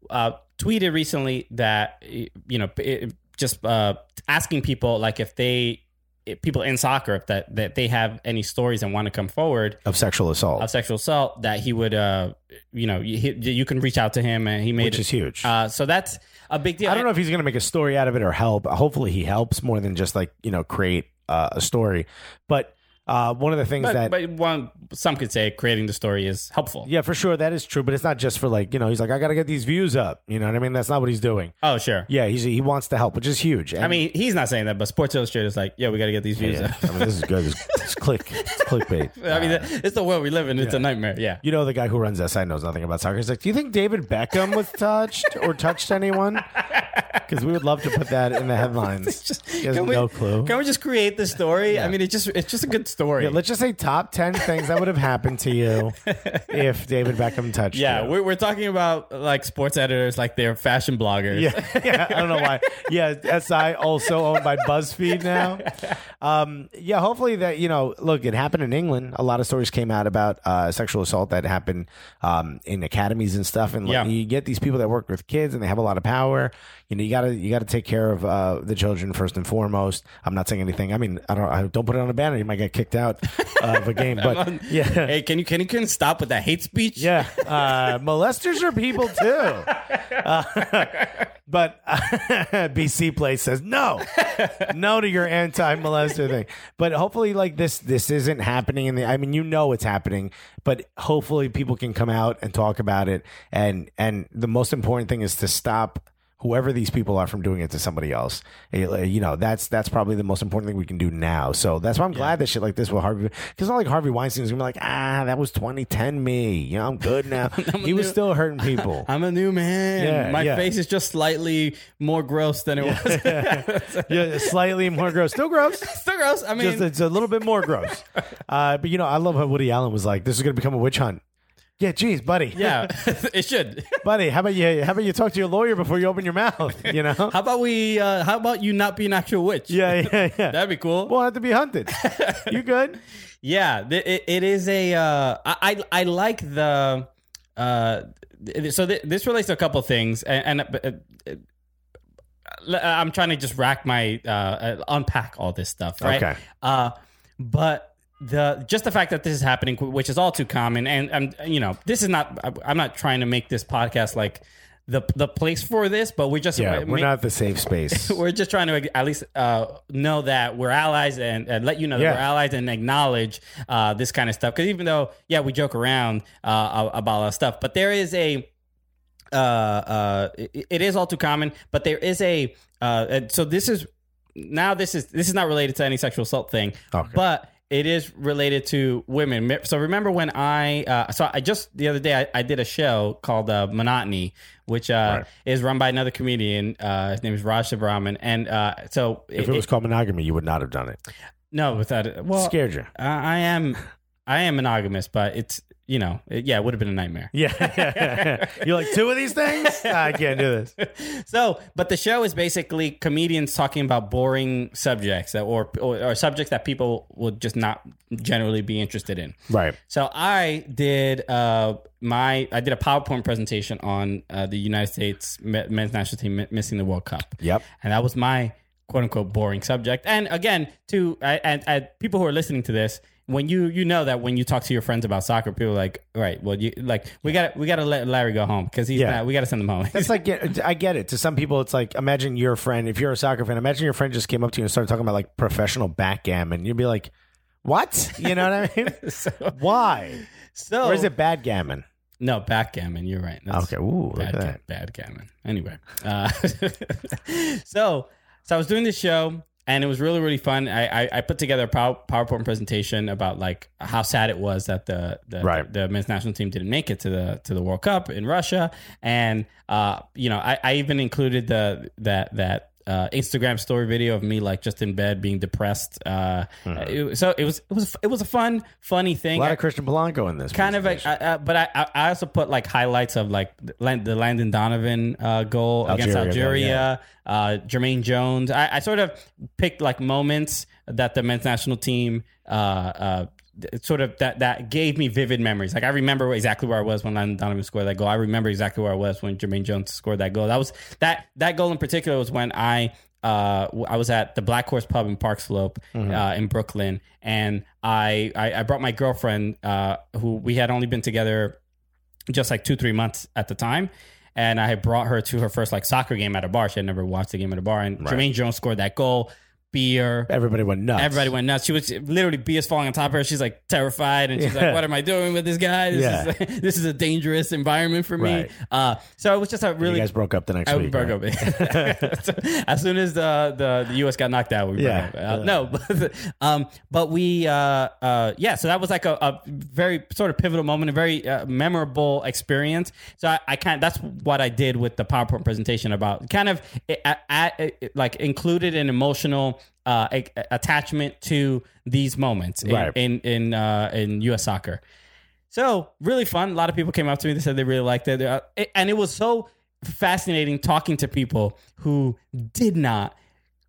uh, tweeted recently that you know it, just uh, asking people like if they if people in soccer if that that they have any stories and want to come forward Of sexual assault, of sexual assault that he would uh you know you, you can reach out to him and he made which it, is huge. uh so that's a big deal I don't know if he's going to make a story out of it or help. Hopefully, he helps more than just like you know create uh, a story. But uh, one of the things but, that but one some could say creating the story is helpful yeah, for sure, that is true. But it's not just for like you know, he's like, I got to get these views up. You know what I mean? That's not what he's doing. oh sure Yeah, he's he wants to help, which is huge. I mean he's not saying that but Sports Illustrated is like yeah we got to get these views yeah, up. I mean, this is good. It's, it's click, it's clickbait. <laughs> I mean it's the world we live in it's a nightmare yeah You know, the guy who runs SI knows nothing about soccer. He's like, Do you think David Beckham was touched or touched anyone? <laughs> Because we would love to put that in the headlines. <laughs> he has Can we- no clue. Can we just create the story? I mean, it just it's just a good story. Yeah, let's just say top 10 things that would have happened to you <laughs> if David Beckham touched yeah, you. we're, we're talking about like sports editors, like they're fashion bloggers. Yeah, <laughs> yeah, I don't know why. Yeah, SI also owned by BuzzFeed now. <laughs> Um, yeah, hopefully that you know, look, it happened in England. A lot of stories came out about uh, sexual assault that happened um, in academies and stuff. And like, Yeah. you get these people that work with kids, and they have a lot of power. You know, you gotta you gotta take care of uh, the children first and foremost. I'm not saying anything. I mean, I don't I don't put it on a banner. You might get kicked out uh, of a <laughs> game. But yeah, Hey, can you can you can stop with that hate speech? yeah, uh, molesters are people too. <laughs> Uh, <laughs> but BC Place says no, no to your anti-molester thing. But hopefully, like this, this isn't happening. In the, I mean, you know it's happening, but hopefully, people can come out and talk about it. And and the most important thing is to stop whoever these people are from doing it to somebody else. Uh, You know, that's that's probably the most important thing we can do now. So that's why I'm glad that shit like this with Harvey, because not like Harvey Weinstein's gonna be like, ah, that was 2010 me. You know, I'm good now. <laughs> he was still hurting people. <laughs> I'm a new man. Yeah, My yeah. face is just slightly more gross than it was. <laughs> yeah, slightly more gross. Still gross. Still gross. I mean, Just it's a little bit more gross. Uh, but you know, I love how Woody Allen was like, "This is to become a witch hunt." Yeah, geez, buddy. yeah, <laughs> <laughs> it should. buddy. How about you? How about you talk to your lawyer before you open your mouth? You know. <laughs> How about we? Uh, how about you not be an actual witch? yeah, yeah, yeah. that'd be cool. We'll have to be hunted. You good? Yeah, it, it is a. Uh, I, I like the. Uh, so th- this relates to a couple things, and, and uh, uh, I'm trying to just rack my uh, uh, unpack all this stuff, right? Okay. Uh, but the just the fact that this is happening, which is all too common, and I'm you know this is not. I'm not trying to make this podcast like the the place for this, but we're just Yeah, we're ma- not the safe space. <laughs> we're just trying to at least uh, know that we're allies and, and let you know that Yeah. we're allies and acknowledge uh, this kind of stuff. Because even though, yeah, we joke around uh, about a lot of stuff, but there is a. Uh, uh, it, it is all too common, but there is a. Uh, so this is now. This is this is not related to any sexual assault thing, Okay. but it is related to women. So remember when I uh, so I just the other day I, I did a show called uh, Monotony, which uh, Right. is run by another comedian. Uh, his name is Raj Subramanian, and uh, so if it was called monogamy, you would not have done it. no, without it, well, Scared you. I I am I am monogamous, but it's you know it, yeah, it would have been a nightmare. Yeah. <laughs> You're like two of these things. I can't do this. <laughs> so, but the show is basically comedians talking about boring subjects that, or, or or subjects that people would just not generally be interested in. Right. So I did uh, my I did a PowerPoint presentation on uh, the United States men's national team missing the World Cup. Yep. and that was my quote unquote boring subject. And again, to I- and, and people who are listening to this, when you you know that when you talk to your friends about soccer, people are like, all right, well, you like we got we got to let Larry go home because he's Yeah. not, we got to send him home. It's like yeah, I get it. To some people, it's like imagine your friend. If you're a soccer fan, imagine your friend just came up to you and started talking about like professional backgammon. You'd be like, What? You know what I mean? <laughs> Why? So Or is it bad gammon? No, backgammon. You're right. Okay, ooh, look bad, at that. bad gammon. Anyway, uh, <laughs> so so I was doing this show, and it was really really fun. I I, I put together a pow- PowerPoint presentation about like how sad it was that the the, Right. the men's national team didn't make it to the to the World Cup in Russia, and uh, you know I, I even included the that that. Uh, Instagram story video of me like just in bed being depressed. Uh, it- so it was it was it was a fun funny thing. A lot I- of Christian Polanco in this. kind of like, but I, I also put like highlights of like the Landon Donovan uh, goal against Algeria goal, Algeria, uh, Jermaine Jones. I, I sort of picked like moments that the men's national team uh, uh, sort of that that gave me vivid memories. Like I remember exactly where I was when Donovan scored that goal. I remember exactly where I was when Jermaine Jones scored that goal. That was that that goal in particular was when I uh, I was at the Black Horse Pub in Park Slope uh, in Brooklyn, and I, I I brought my girlfriend, uh, who we had only been together just like two three months at the time, and I had brought her to her first like soccer game at a bar. She had never watched a game at a bar, and Jermaine Jones scored that goal. Beer. Everybody went nuts. Everybody went nuts. She was literally beers falling on top of her. She's like terrified, and she's Yeah. like, "What am I doing with this guy? This Yeah. is <laughs> this is a dangerous environment for me." Right. Uh, so it was just a You really guys broke up the next I week. broke right? up. So, <laughs> <laughs> as soon as the, the the U.S. got knocked out, we broke Yeah, up. Uh. No, but, um, but we, uh, uh, yeah. So that was like a, a very sort of pivotal moment, a very uh, memorable experience. So I, I kind that's what I did with the PowerPoint presentation about kind of a, a- like included an emotional uh, a- attachment to these moments in Right. in in, uh, in U.S. soccer. So really fun. A lot of people came up to me. They said they really liked it, Uh, it- and it was so fascinating talking to people who did not,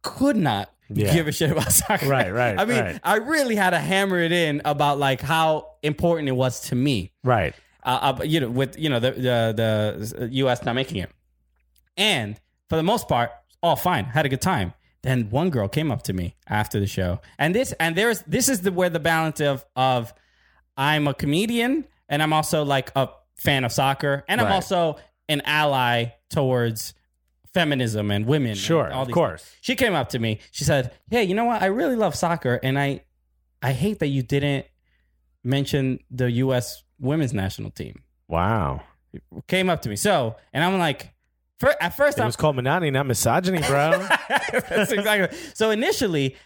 could not Yeah. give a shit about <laughs> soccer. Right, right, I mean, right. I really had to hammer it in about like how important it was to me. Right. Uh, uh, you know, with you know the the the U.S. not making it, and for the most part, all fine. Had a good time. Then one girl came up to me after the show, and this and there's this is the where the balance of of I'm a comedian and I'm also like a fan of soccer, and I'm Right. also an ally towards feminism and women. and Sure, all of these course. things. She came up to me. She said, "Hey, you know what? I really love soccer, and I I hate that you didn't mention the U.S. women's national team." Wow. Came up to me. So, and I'm like, fir- at first It I'm was called Minani, not misogyny, bro. <laughs> That's exactly. So initially,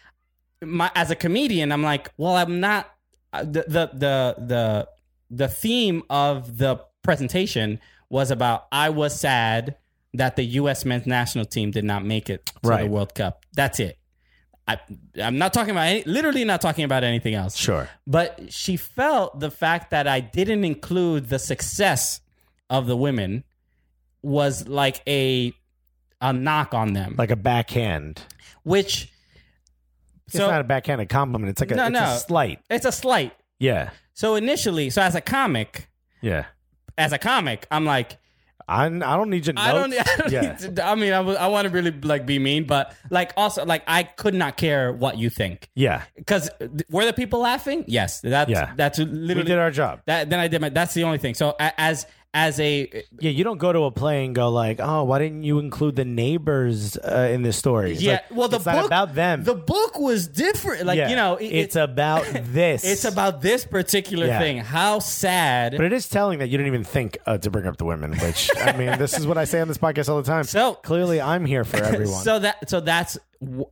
my as a comedian, I'm like, well, I'm not uh, the the the the the theme of the presentation was about I was sad that the U.S. men's national team did not make it to the World Cup. That's it. I, I'm not talking about any, literally not talking about anything else. sure. But she felt the fact that I didn't include the success of the women was like a a knock on them, Like a backhand. which It's not a backhanded compliment. It's like a, No, it's no. a slight. it's a slight. Yeah. So initially, so as a comic, Yeah. as a comic, I'm like, I, I don't need your notes. I don't, <laughs> I don't yeah. need to, I mean, I, I want to really like be mean, but like also like I could not care what you think yeah. because were the people laughing? Yes, that's Yeah. that's We literally did our job. that. Then I did my. That's the only thing. So as as a Yeah, you don't go to a play and go like, "Oh, why didn't you include the neighbors uh, in this story?" It's yeah, like, well, the it's book not about them. The book was different. Like Yeah. you know, it- it's it- about <laughs> this. it's about this particular Yeah. thing. How sad. But it is telling that you didn't even think uh, to bring up the women. Which I <laughs> mean, this is what I say on this podcast all the time. So- clearly, I'm here for <laughs> everyone. So that so that's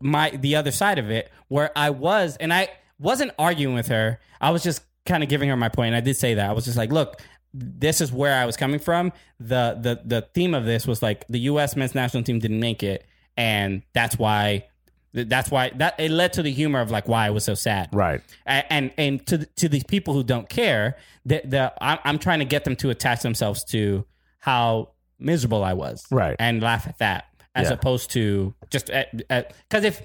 my the other side of it where I was and I wasn't arguing with her. I was just kind of giving her my point. And I did say that. I was just like, look, this is where I was coming from. The the the theme of this was like the US men's national team didn't make it and that's why that's why that it led to the humor of like why I was so sad. right. And and to to these people who don't care, the, the I'm, I'm trying to get them to attach themselves to how miserable I was, Right. and laugh at that as Yeah. opposed to just because if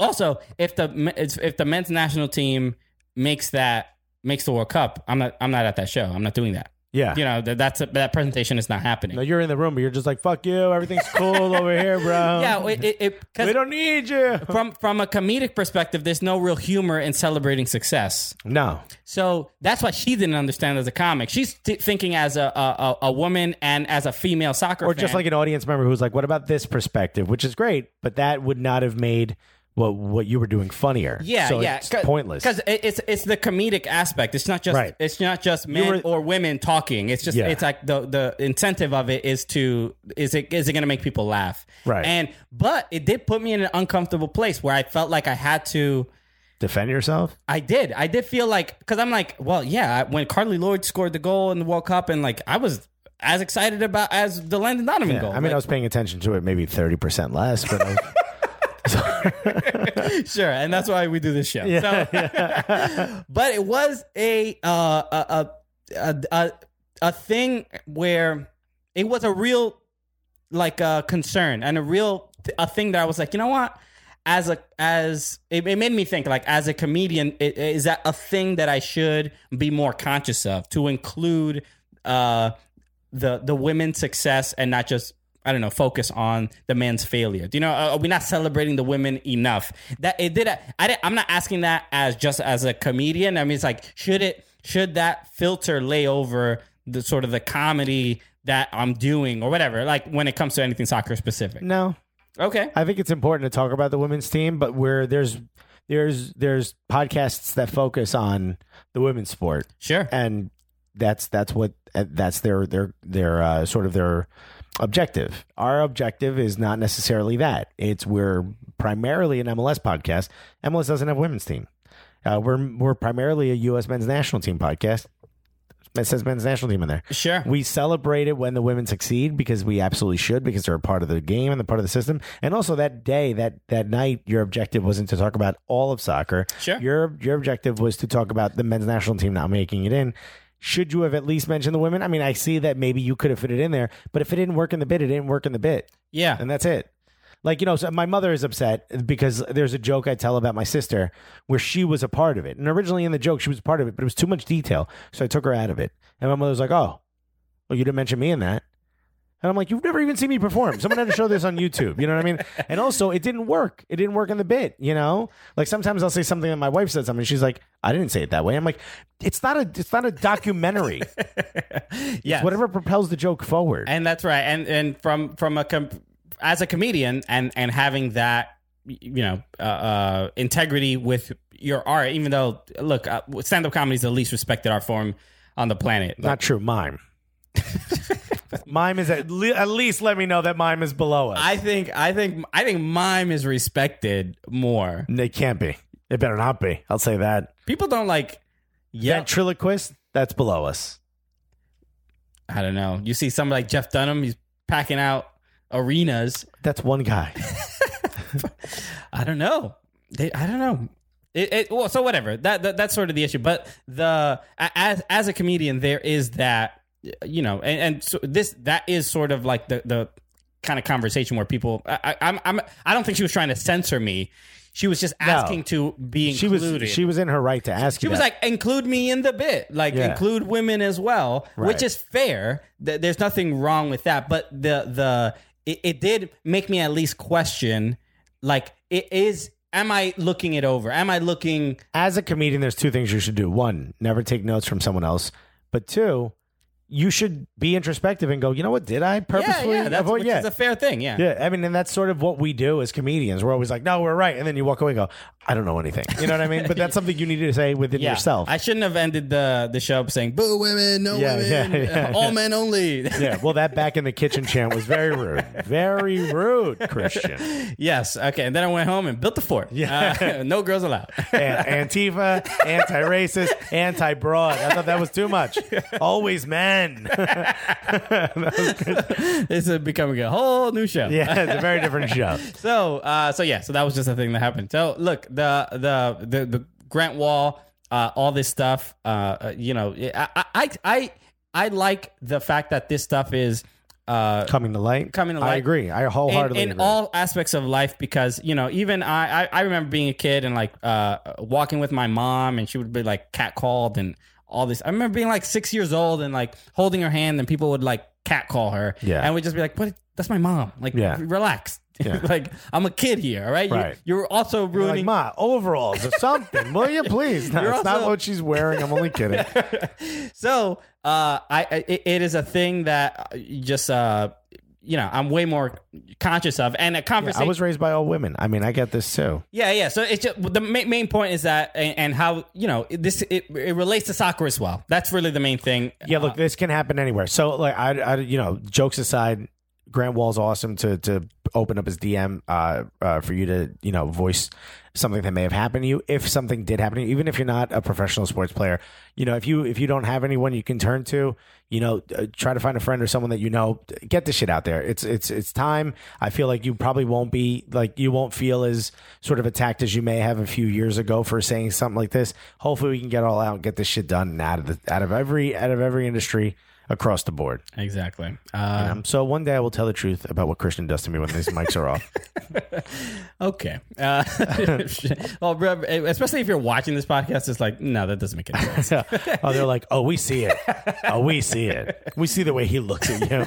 also if the if the men's national team makes that makes the World Cup, I'm not I'm not at that show. I'm not doing that. Yeah. You know that that's a, that presentation is not happening. No, you're in the room, but you're just like, "Fuck you! Everything's cool over here, bro." <laughs> yeah, it, it, it we don't need you. from from a comedic perspective, there's no real humor in celebrating success. No. So that's what she didn't understand as a comic. She's t- thinking as a, a a- a woman and as a female soccer Or fan. just like an audience member who's like, "What about this perspective?" Which is great, but that would not have made what what you were doing funnier. Yeah, so yeah, it's pointless. because it's it's the comedic aspect. It's not just Right. it's not just men were- or women talking. It's just Yeah. it's like the the incentive of it is to is it is it going to make people laugh? Right. And but it did put me in an uncomfortable place where I felt like I had to. Defend yourself. I did. I did feel like because I'm like, well, yeah. When Carli Lloyd scored the goal in the World Cup, and like I was as excited about as the Landon Donovan Yeah, goal. I mean, Like, I was paying attention to it maybe thirty percent less, but I <laughs> sure, and that's why we do this show. So, <laughs> but it was a, uh, a, a a a a thing where it was a real like uh, concern and a real a thing that I was like, you know what? As a as it, it made me think like as a comedian, i- is that a thing that I should be more conscious of to include uh, the the women's success and not just I don't know focus on the man's failure. Do you know are we not celebrating the women enough? That it did. I didn't, I'm not asking that as just as a comedian. I mean, it's like should it should that filter lay over the sort of the comedy that I'm doing or whatever? Like when it comes to anything soccer specific. no. Okay. I think it's important to talk about the women's team, but where there's there's there's podcasts that focus on the women's sport, Sure. and that's that's what uh, that's their their their uh, sort of their objective. Our objective is not necessarily that. It's we're primarily an MLS podcast. MLS doesn't have a women's team. Uh, we're we're primarily a U.S. men's national team podcast. It says men's national team in there. Sure. We celebrate it when the women succeed because we absolutely should because they're a part of the game and the part of the system. And also that day, that that night, your objective wasn't to talk about all of soccer. Sure. Your your objective was to talk about the men's national team not making it in. Should you have at least mentioned the women? I mean, I see that maybe you could have fit it in there, but if it didn't work in the bit, it didn't work in the bit, yeah. and that's it. Like you know, so my mother is upset because there's a joke I tell about my sister where she was a part of it, and originally in the joke she was a part of it, but it was too much detail, so I took her out of it. And my mother's like, "Oh, well, you didn't mention me in that." And I'm like, "You've never even seen me perform. Someone had to show this on YouTube. You know what I mean?" And also, it didn't work. It didn't work in the bit. You know, like sometimes I'll say something and my wife said something. She's like, "I didn't say it that way." I'm like, "It's not a. It's not a documentary. <laughs> yeah. Whatever propels the joke forward." and that's right and and from from a com- as a comedian and and having that you know uh, uh integrity with your art even though look uh, stand-up comedy is the least respected art form on the planet Not true. Mime. <laughs> mime is at, le- at least let me know that mime is below us. i think i think i think mime is respected more it can't be. It better not be. I'll say that. people don't like yeah Ventriloquist, that's below us. i don't know you see somebody like jeff dunham he's packing out arenas That's one guy. <laughs> <laughs> I don't know. They, I don't know. It, it, well, so whatever. That, that that's sort of the issue. But the a- as as a comedian, there is that you know, and, and so this that is sort of like the the kind of conversation where people. I, I'm I'm I don't think she was trying to censor me. She was just asking to be she included. was she was in her right to ask She was that. like, include me in the bit, like Yeah. include women as well, Right. which is fair. Th- There's nothing wrong with that, but the the it, it did make me at least question, like, it is. Am I looking it over? Am I looking? as a comedian, there's two things you should do. One, never take notes from someone else. But two, you should be introspective and go, you know what, did I Yeah, purposefully yeah, that's avoid? which Yeah. is a fair thing. Yeah. Yeah, I mean, and that's sort of what we do as comedians. We're always like, "No, we're right," and then you walk away and go, "I don't know anything." You know what I mean? But that's <laughs> something you need to say within Yeah. yourself. I shouldn't have ended the the show up saying "Boo women, no Yeah, women, yeah, yeah, <laughs> all yeah. men only." <laughs> yeah, well, that back in the kitchen chant was very rude, very rude, Christian. yes. Okay. And then I went home and built the fort. Yeah. Uh, no girls allowed. Antifa, anti-racist, anti-broad. I thought that was too much. Always men. this <laughs> is becoming a whole new show. yeah, it's a very different show. <laughs> So, uh, so yeah, so that was just a thing that happened. So, look, the the the, the Grant Wahl, uh, all this stuff, uh, uh, you know, I, I I I like the fact that this stuff is uh, Coming to light. Coming to light. I agree. I in, wholeheartedly in agree. all aspects of life because you know even I, I I remember being a kid and like uh walking with my mom and she would be like catcalled and all this I remember being like six years old and like holding her hand and people would like catcall her Yeah. and we'd just be like what that's my mom like Yeah. relax <laughs> Yeah. like I'm a kid here all right, You- Right. you're also You're like, ruining Ma, overalls or something. Will you please? No, <laughs> You're it's not what she's wearing. I'm only kidding. <laughs> so uh, I, I it- it is a thing that just uh, you know I'm way more conscious of. And a Yeah, conversation. I was raised by all women. I mean, I get this too. Yeah, yeah. So it's just, the main, main point is that, and, and how you know this it, it relates to soccer as well. That's really the main thing. Yeah, look, this can happen anywhere. So, like, I, I, you know, jokes aside, Grant Wahl's awesome to to open up his DM uh, uh, for you to, you know, voice something that may have happened to you. If something did happen to you, even if you're not a professional sports player, you know, if you if you don't have anyone you can turn to, you know, uh, try to find a friend or someone that you know. Get this shit out there. It's it's it's time. I feel like you probably won't be like you won't feel as sort of attacked as you may have a few years ago for saying something like this. Hopefully, we can get all out, and get this shit done and out of the out of every out of every industry across the board. Exactly. Uh, Um, so one day I will tell the truth about what Christian does to me when these mics are off. <laughs> Okay. Uh, <laughs> well, especially if you're watching this podcast, it's like, no, that doesn't make any sense. <laughs> oh, they're like, oh, we see it. Oh, we see it. We see the way he looks at you.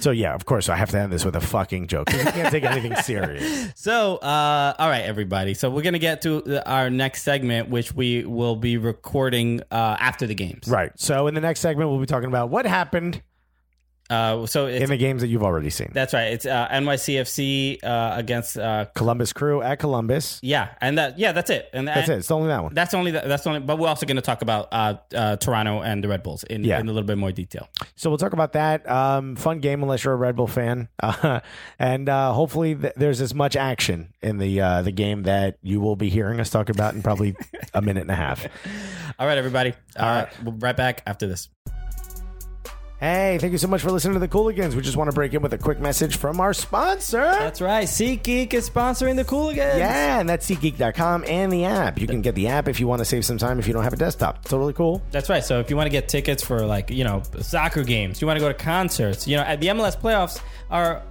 So yeah, of course, I have to end this with a fucking joke because we can't take anything serious. So, uh, all right, everybody. So we're gonna get to our next segment, which we will be recording uh, after the games. Right. So in the next segment, we'll be talking about what happened Uh, so in the games that you've already seen. that's right. It's uh, NYCFC uh, against uh, Columbus Crew at Columbus. yeah, and that yeah, that's it. And That's it. It's only that one. That's only the, that's only. But we're also going to talk about uh, uh, Toronto and the Red Bulls in, Yeah. in a little bit more detail. So we'll talk about that. Um, fun game unless you're a Red Bull fan, <laughs> uh, and uh, hopefully th- there's as much action in the uh, the game that you will be hearing us talk about in probably <laughs> a minute and a half. All right, everybody. All right. right, we'll be right back after this. Hey, thank you so much for listening to the Cooligans. We just want to break in with a quick message from our sponsor. That's right. SeatGeek is sponsoring the Cooligans. Yeah, and that's SeatGeek.com and the app. You can get the app if you want to save some time if you don't have a desktop. Totally cool. That's right. So if you want to get tickets for like you know soccer games, you want to go to concerts, you know, at the MLS playoffs are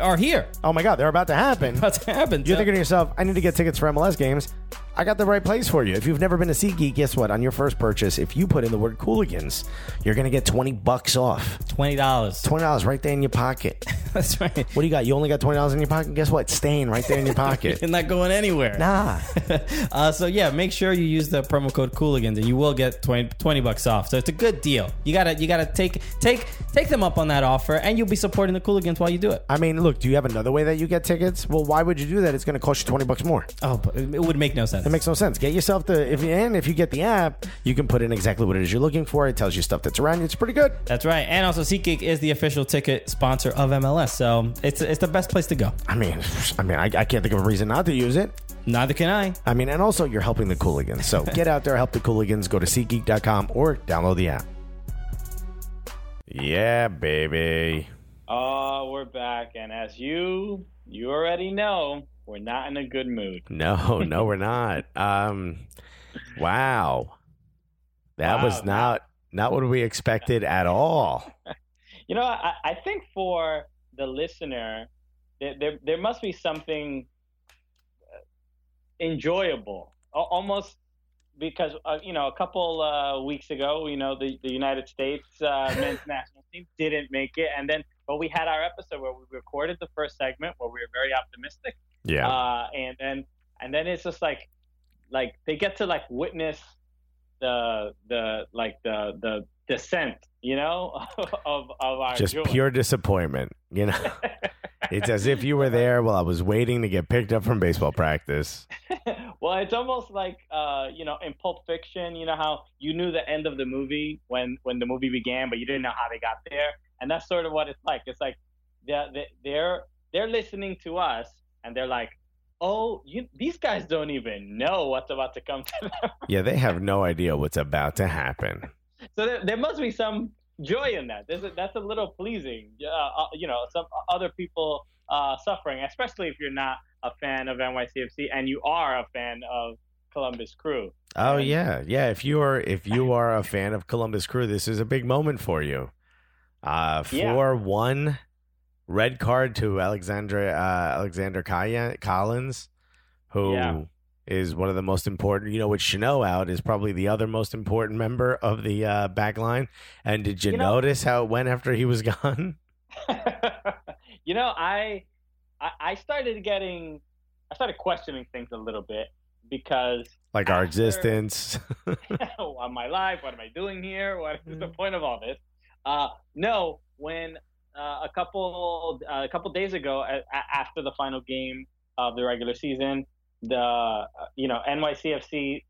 are here. Oh my God, they're about to happen. What's happened? You're thinking to yourself, I need to get tickets for MLS games. I got the right place for you. If you've never been to SeatGeek, guess what? On your first purchase, if you put in the word Cooligans, you're going to get 20 bucks off. twenty dollars. $20 right there in your pocket. <laughs> That's right. What do you got? You only got $20 in your pocket? Guess what? Staying right there in your pocket. <laughs> You're not going anywhere. nah. <laughs> uh, so yeah, make sure you use the promo code Cooligans, and you will get 20, 20 bucks off. So it's a good deal. You gotta you gotta take take take them up on that offer, and you'll be supporting the Cooligans while you do it. I mean, look, do you have another way that you get tickets? Well, why would you do that? It's going to cost you 20 bucks more. Oh, but it would make no sense. It makes no sense. Get yourself the if you and if you get the app, you can put in exactly what it is you're looking for. It tells you stuff that's around you. It's pretty good. That's right. And also, SeatGeek is the official ticket sponsor of MLS, so it's it's the best place to go. I mean, I mean, I, I can't think of a reason not to use it. Neither can I. I mean, and also you're helping the Cooligans. So <laughs> get out there, help the Cooligans. Go to SeatGeek.com or download the app. Yeah, baby. Oh, we're back, and as you you already know, we're not in a good mood. <laughs> No, no, we're not. Um, wow, that Wow. was not not what we expected at all. <laughs> You know, I, I think for the listener, there, there there must be something uh, enjoyable, almost because uh, you know a couple uh, weeks ago, you know the, the United States uh, <laughs> men's national team didn't make it, and then but we had our episode where we recorded the first segment where we were very optimistic, Yeah, uh, and then and then it's just like like they get to like witness the the like the the descent, you know, <laughs> of of our just joy. pure disappointment. You know, <laughs> it's as if you were there while I was waiting to get picked up from baseball practice. <laughs> well, it's almost like uh, you know, in Pulp Fiction, you know how you knew the end of the movie when when the movie began, but you didn't know how they got there, and that's sort of what it's like. It's like they're they're they're listening to us, and they're like, "Oh, you these guys don't even know what's about to come to them." <laughs> Yeah, they have no idea what's about to happen. so there, there must be some joy in that. There's a, that's a little pleasing. Uh, uh, you know, some other people uh, suffering, especially if you're not a fan of NYCFC and you are a fan of Columbus Crew. Oh And- yeah, yeah. If you are if you <laughs> are a fan of Columbus Crew, this is a big moment for you. Uh, Yeah. for one red card to Alexandra uh, Alexander Kaya, Callens, who is Yeah. one of the most important. You know, with Chanot out, is probably the other most important member of the uh, back line. And did you, You know- notice how it went after he was <laughs> gone? <laughs> you know, I, I started getting, I started questioning things a little bit because Like our After- existence. on my life, what am I doing here? What is the Mm. point of all this? Uh, no, when uh, a couple uh, a couple days ago, after the final game of the regular season, the uh, you know NYCFC,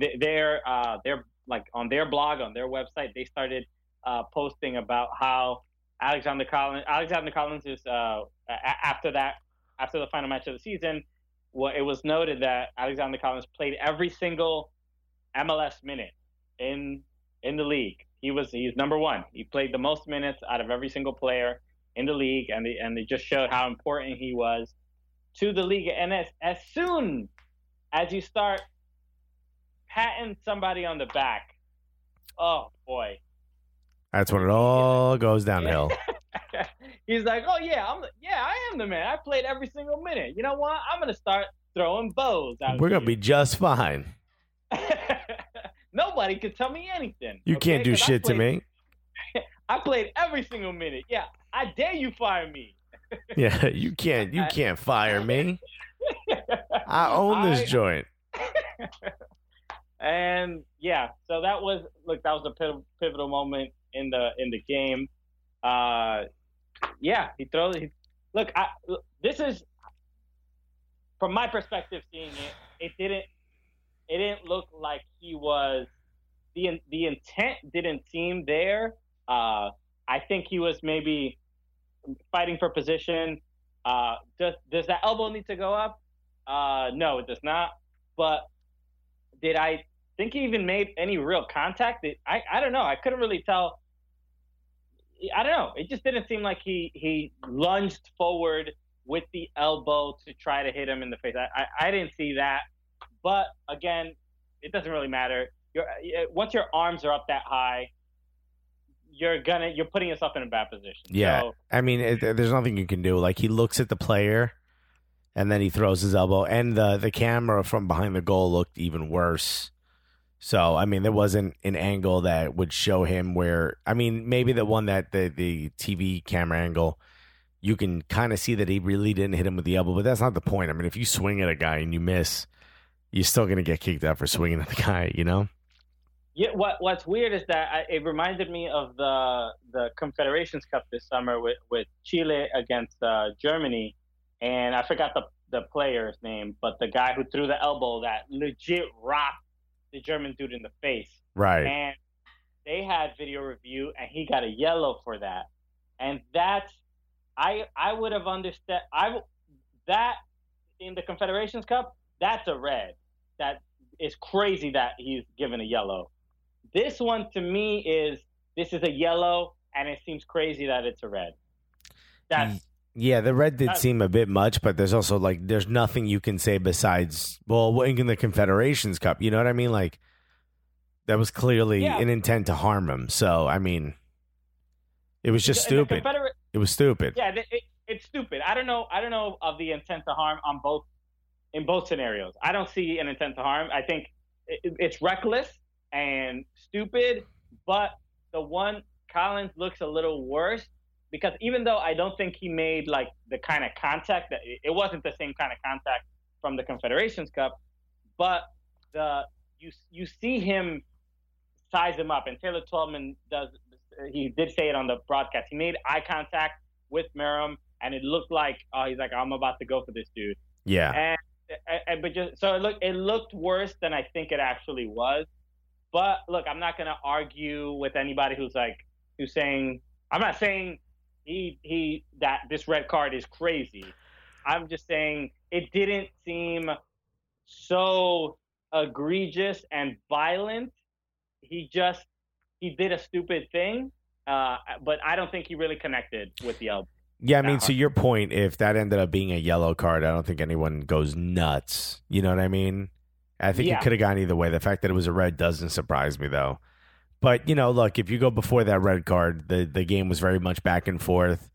th- their uh, their like on their blog on their website, they started uh, posting about how Alexander Callens Alexander Callens is uh, a- after that after the final match of the season. Well, it was noted that Alexander Callens played every single MLS minute in in the league. He was he's number one. He played the most minutes out of every single player in the league, and they, and they just showed how important he was to the league. And as as soon as you start patting somebody on the back, oh boy, That's when it all goes downhill. <laughs> he's like, oh yeah, I'm yeah, I am the man. I played every single minute. You know what? I'm gonna start throwing bows out. We're gonna be just fine. <laughs> Nobody could tell me anything. You okay? can't do shit to me. <laughs> I played every single minute. Yeah, I dare you fire me. <laughs> Yeah, you can't. You <laughs> can't fire me. I own this I- joint. and yeah, so that was look, that was a pivotal, pivotal moment in the in the game. Uh, yeah, he throws. He, look, I, this is from my perspective, seeing it. It didn't. It didn't look like he was. the The intent didn't seem there. Uh, I think he was maybe fighting for position. Uh, does does that elbow need to go up? Uh, no, it does not. But did I think he even made any real contact? I I don't know. I couldn't really tell. I don't know. It just didn't seem like he he lunged forward with the elbow to try to hit him in the face. I I, I didn't see that. But again, it doesn't really matter. You're, uh, once your arms are up that high, you're gonna you're putting yourself in a bad position. Yeah. So, I mean, it, there's nothing you can do. Like he looks at the player, and then he throws his elbow, and the the camera from behind the goal looked even worse. So I mean, there wasn't an angle that would show him where. I mean, maybe the one that the the TV camera angle, you can kind of see that he really didn't hit him with the elbow, but that's not the point. I mean, if you swing at a guy and you miss, you're still gonna get kicked out for swinging at the guy. You know? Yeah, what what's weird is that I, it reminded me of the the Confederations Cup this summer with, with Chile against uh, Germany, and I forgot the the player's name, but the guy who threw the elbow that legit rocked the German dude in the face, Right. and they had video review, and he got a yellow for that, and that's I I would have understood I that in the Confederations Cup that's a red that is crazy that he's given a yellow. This one to me is this is a yellow, and it seems crazy that it's a red. That's mm, Yeah, the red did seem a bit much, but there's also like there's nothing you can say besides well, in the Confederations Cup, you know what I mean? Like that was clearly Yeah. an intent to harm him. So I mean, it was just stupid. Confederate, It was stupid. yeah, it, it, it's stupid. I don't know. I don't know of the intent to harm on both in both scenarios. I don't see an intent to harm. I think it, it's reckless and stupid. But the one Callens looks a little worse because even though I don't think he made like the kind of contact that it wasn't the same kind of contact from the Confederations Cup, but the you you see him size him up, and Taylor Twellman does. He did say it on the broadcast. He made eye contact with Meram, and it looked like oh, he's like I'm about to go for this dude. Yeah. And, and but just so it looked it looked worse than I think it actually was. But look, I'm not gonna argue with anybody who's like who's saying I'm not saying he he that this red card is crazy. I'm just saying it didn't seem so egregious and violent. He just he did a stupid thing, uh, but I don't think he really connected with the elbow. Yeah, I mean, to your point, if that ended up being a yellow card, I don't think anyone goes nuts. You know what I mean? I think Yeah. it could have gone either way. The fact that it was a red doesn't surprise me, though. But you know, look, if you go before that red card, the the game was very much back and forth.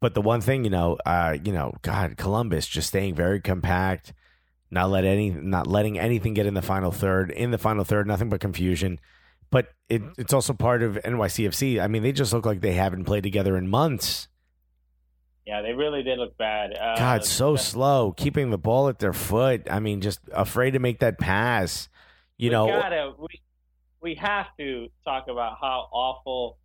But the one thing, you know, uh, you know, God, Columbus just staying very compact, not let any, not letting anything get in the final third. In the final third, nothing but confusion. But it, it's also part of NYCFC. I mean, they just look like they haven't played together in months. Yeah, they really did look bad. Uh, God, so slow, keeping the ball at their foot. I mean, just afraid to make that pass. You we know, gotta we we have to talk about how awful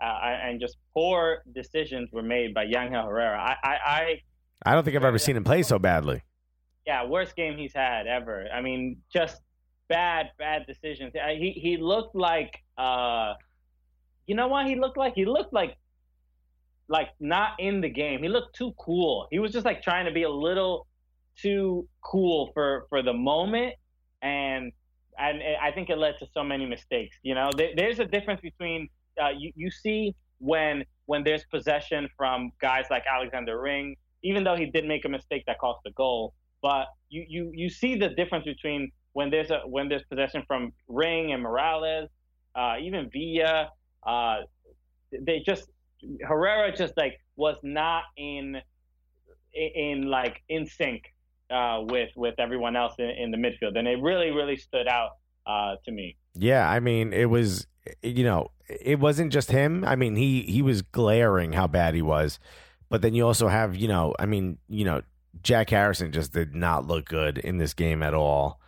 uh, and just poor decisions were made by Yangel Herrera. I, I, I, I don't think I've ever seen him play so badly. yeah, worst game he's had ever. I mean, just bad, bad decisions. Uh, He he looked like, uh, you know what he looked like? He looked like, like not in the game. He looked too cool. He was just like trying to be a little too cool for for the moment, and and I think it led to so many mistakes. You know, there, there's a difference between uh, you you see when when there's possession from guys like Alexander Ring, even though he did make a mistake that cost the goal, but you you you see the difference between when there's a when there's possession from Ring and Moralez, uh, even Villa, uh, they just Herrera just like was not in in, like in sync uh, with with everyone else in, in the midfield, and it really really stood out uh, to me. Yeah, I mean, it was you know, it wasn't just him. I mean, he he was glaring how bad he was. But then you also have, you know, I mean, you know, Jack Harrison just did not look good in this game at all.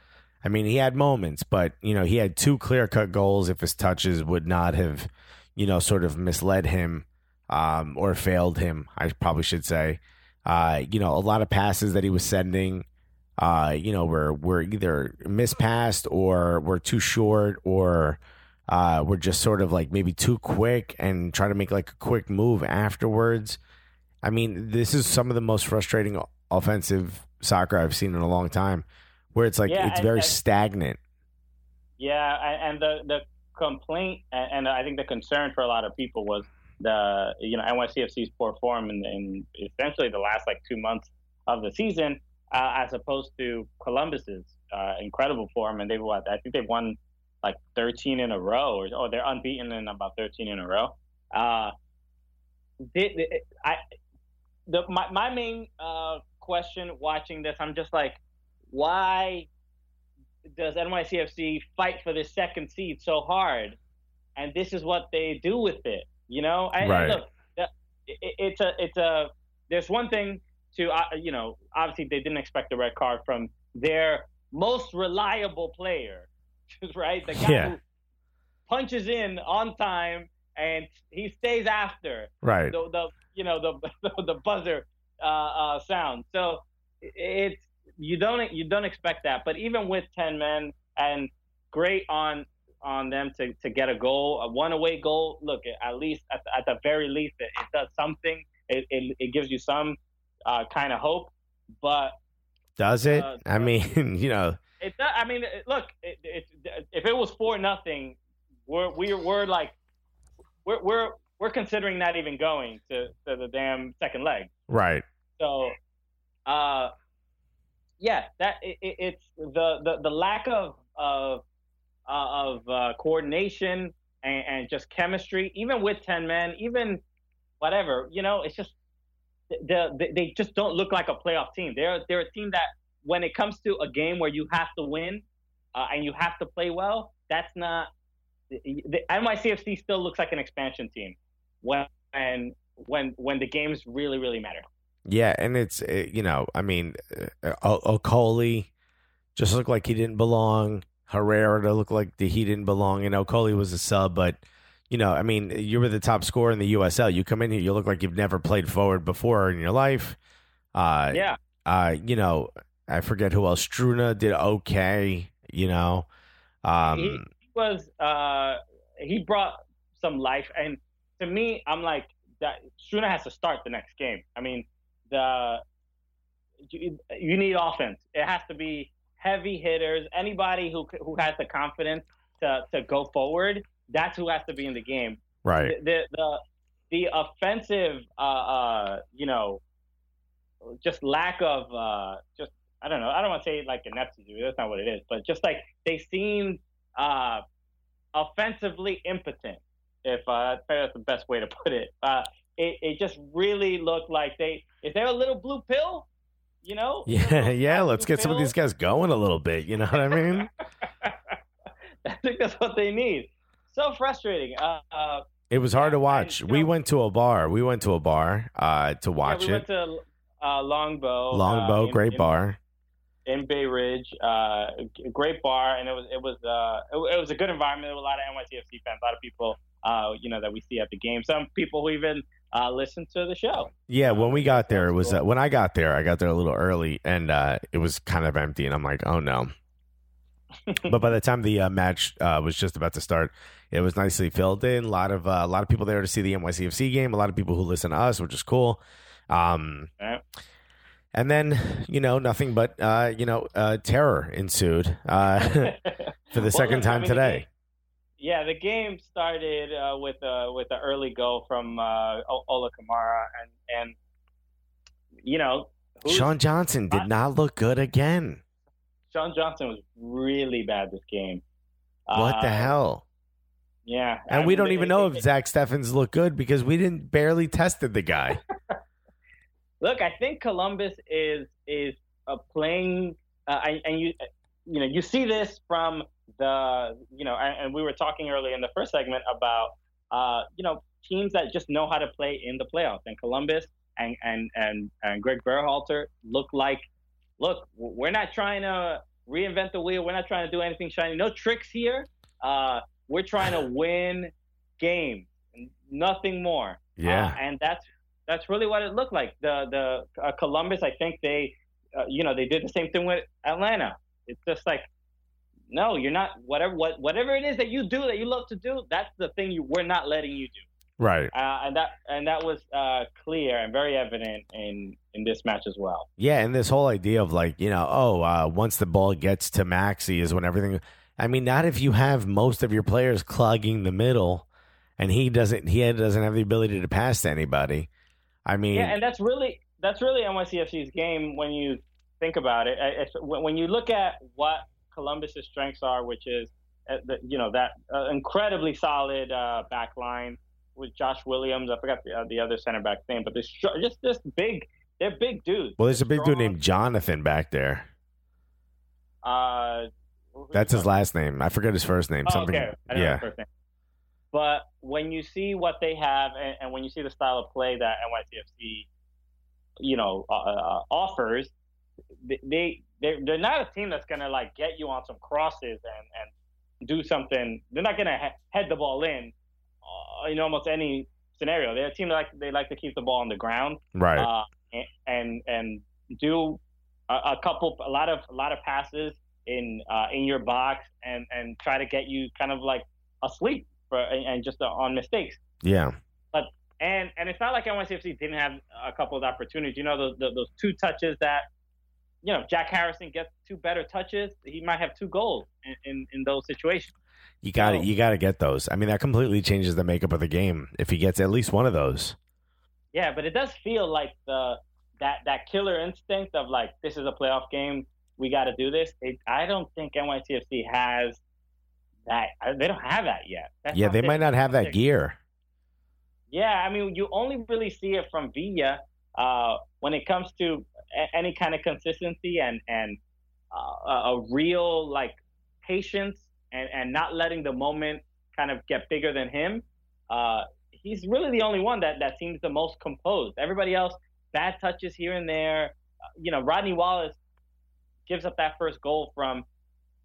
I mean, he had moments, but you know, he had two clear-cut goals if his touches would not have, you know, sort of misled him um, or failed him, I probably should say. Uh, you know, a lot of passes that he was sending uh, you know, were were either mispassed or were too short or uh, were just sort of like maybe too quick and try to make like a quick move afterwards. I mean, this is some of the most frustrating offensive soccer I've seen in a long time, where it's like Yeah, it's and- very and- stagnant. Yeah, and, the the complaint and I think the concern for a lot of people was the you know NYCFC's poor form in, in essentially the last like two months of the season, uh, as opposed to Columbus's uh, incredible form, and they've I think they've won like 13 in a row, or oh they're unbeaten in about 13 in a row. Uh, they- I the my my main uh, question watching this, I'm just like, why does NYCFC fight for this second seed so hard? And this is what they do with it, you know. And, and look, it, it's a it's a there's one thing to uh, you know obviously they didn't expect a red card from their most reliable player, <laughs> right? The guy Yeah. who punches in on time and he stays after Right. the, the you know <laughs> the the buzzer uh, uh, sound. So it's you don't you don't expect that. But even with ten men and great on on them to, to get a goal, a one away goal. Look, at least at, the- at the very least, it, it does something. It, it, it gives you some uh, kind of hope. But Does it? Uh, I mean, <laughs> you know, it does, I mean, look, it, it, if it was for nothing, we're we're we're like we're we're we're considering not even going to, to the damn second leg. right. So, uh, yeah, that it, it, it's the, the the lack of of uh, of uh, coordination and, and just chemistry, even with ten men, even whatever, you know, it's just the, the, they just don't look like a playoff team. They're they're a team that when it comes to a game where you have to win uh, and you have to play well, that's not the, the NYCFC still looks like an expansion team when when when the games really really matter. Yeah, and it's uh, you know, I mean, uh, O- Okoli just looked like he didn't belong. Herrera to look like the, he didn't belong. You know, Okoli was a sub, but you know, I mean, you were the top scorer in the USL. You come in here, you look like you've never played forward before in your life. Uh, Yeah, uh, you know, I forget who else. Struna did okay. You know, um, he was uh, he brought some life, and to me, I'm like that. Struna has to start the next game. I mean, the you, you need offense. It has to be heavy hitters. Anybody who who has the confidence to to go forward. That's who has to be in the game. right. the the the offensive uh, uh you know just lack of uh just I don't know I don't want to say like ineptitude that's not what it is but just like they seem uh offensively impotent if uh that's the best way to put it uh it, it just really looked like they is there a little blue pill you know <laughs> Yeah, yeah. Let's get some of these guys going a little bit. You know what I <laughs> mean? <laughs> I think that's what they need so frustrating uh, uh It was hard to watch. We went to a bar. We went to a bar uh, to watch yeah, we it. went to uh, Longbow. Longbow, uh, in- great in- bar. in Bay Ridge. Uh, great bar, and it was it was uh, it, it was a good environment. There were a lot of NYCFC fans, a lot of people uh, you know, that we see at the game. Some people who even uh, listen to the show. Yeah, when we got there, it was uh, when I got there. I got there a little early, and uh, it was kind of empty, and I'm like, oh no. <laughs> but by the time the uh, match uh, was just about to start, it was nicely filled in. A lot of uh, a lot of people there to see the NYCFC game. A lot of people who listen to us, which is cool. Um, Yeah. and then you know nothing but uh, you know uh, terror ensued uh, <laughs> for the Well, second look, I time mean, today. Yeah, the game started uh, with a with an early goal from uh, Ola Kamara, and and you know, Sean Johnson did not look good again. Sean Johnson was really bad this game. What the Uh, hell? Yeah, And I we don't it- even know it- if Zach Steffens looked good because we didn't barely tested the guy. <laughs> Look, I think Columbus is is uh, playing, uh, and, and you you know you see this from the you know, and, and we were talking earlier in the first segment about uh, you know teams that just know how to play in the playoffs, and Columbus and and and and Greg Berhalter look like, look, we're not trying to reinvent the wheel, we're not trying to do anything shiny, no tricks here. Uh, we're trying to win games, nothing more. Yeah. Uh, and that's that's really what it looked like. The the uh, Columbus, I think they, uh, you know, they did the same thing with Atlanta. It's just like, no, you're not. Whatever what whatever it is that you do that you love to do, that's the thing you we're not letting you do. right. Uh, and that and that was uh, clear and very evident in in this match as well. Yeah, and this whole idea of like, you know, oh, uh, once the ball gets to Maxi is when everything. I mean, not if you have most of your players clogging the middle, and he doesn't. He doesn't have the ability to pass to anybody. I mean, Yeah, and that's really that's really NYCFC's game when you think about it. It's, when you look at what Columbus's strengths are, which is uh, the, you know that uh, incredibly solid uh, back line with Josh Williams. I forgot the, uh, the other center back's name, but this just this big. They're big dudes. well, there's a big dude named Jonathan back there. Uh, That's his last name. I forget his first name. Oh, Something. okay. I don't know Yeah. first name. But when you see what they have, and, and when you see the style of play that NYCFC, you know, uh, uh, offers, they they they're not a team that's gonna like get you on some crosses and and do something. They're not gonna he- head the ball in uh, in almost any scenario. They're a team that like they like to keep the ball on the ground Right. uh, and- and do a, a couple a lot of a lot of passes in uh, in your box and and try to get you kind of like asleep for and, and just uh, on mistakes. yeah. But and and it's not like NYCFC didn't have a couple of opportunities. You know those those two touches that you know Jack Harrison gets two better touches. He might have two goals in in, in those situations. You got to Oh. You got to get those. I mean, that completely changes the makeup of the game if he gets at least one of those. Yeah, but it does feel like the that that killer instinct of like this is a playoff game, we got to do this. It, I don't think NYCFC has that. They don't have that yet. That's yeah, they might not have that gear. Yeah, I mean, you only really see it from Villa uh, when it comes to any kind of consistency and and uh, a real like patience and and not letting the moment kind of get bigger than him. Uh, he's really the only one that that seems the most composed. Everybody else, bad touches here and there. Uh, you know, Rodney Wallace gives up that first goal from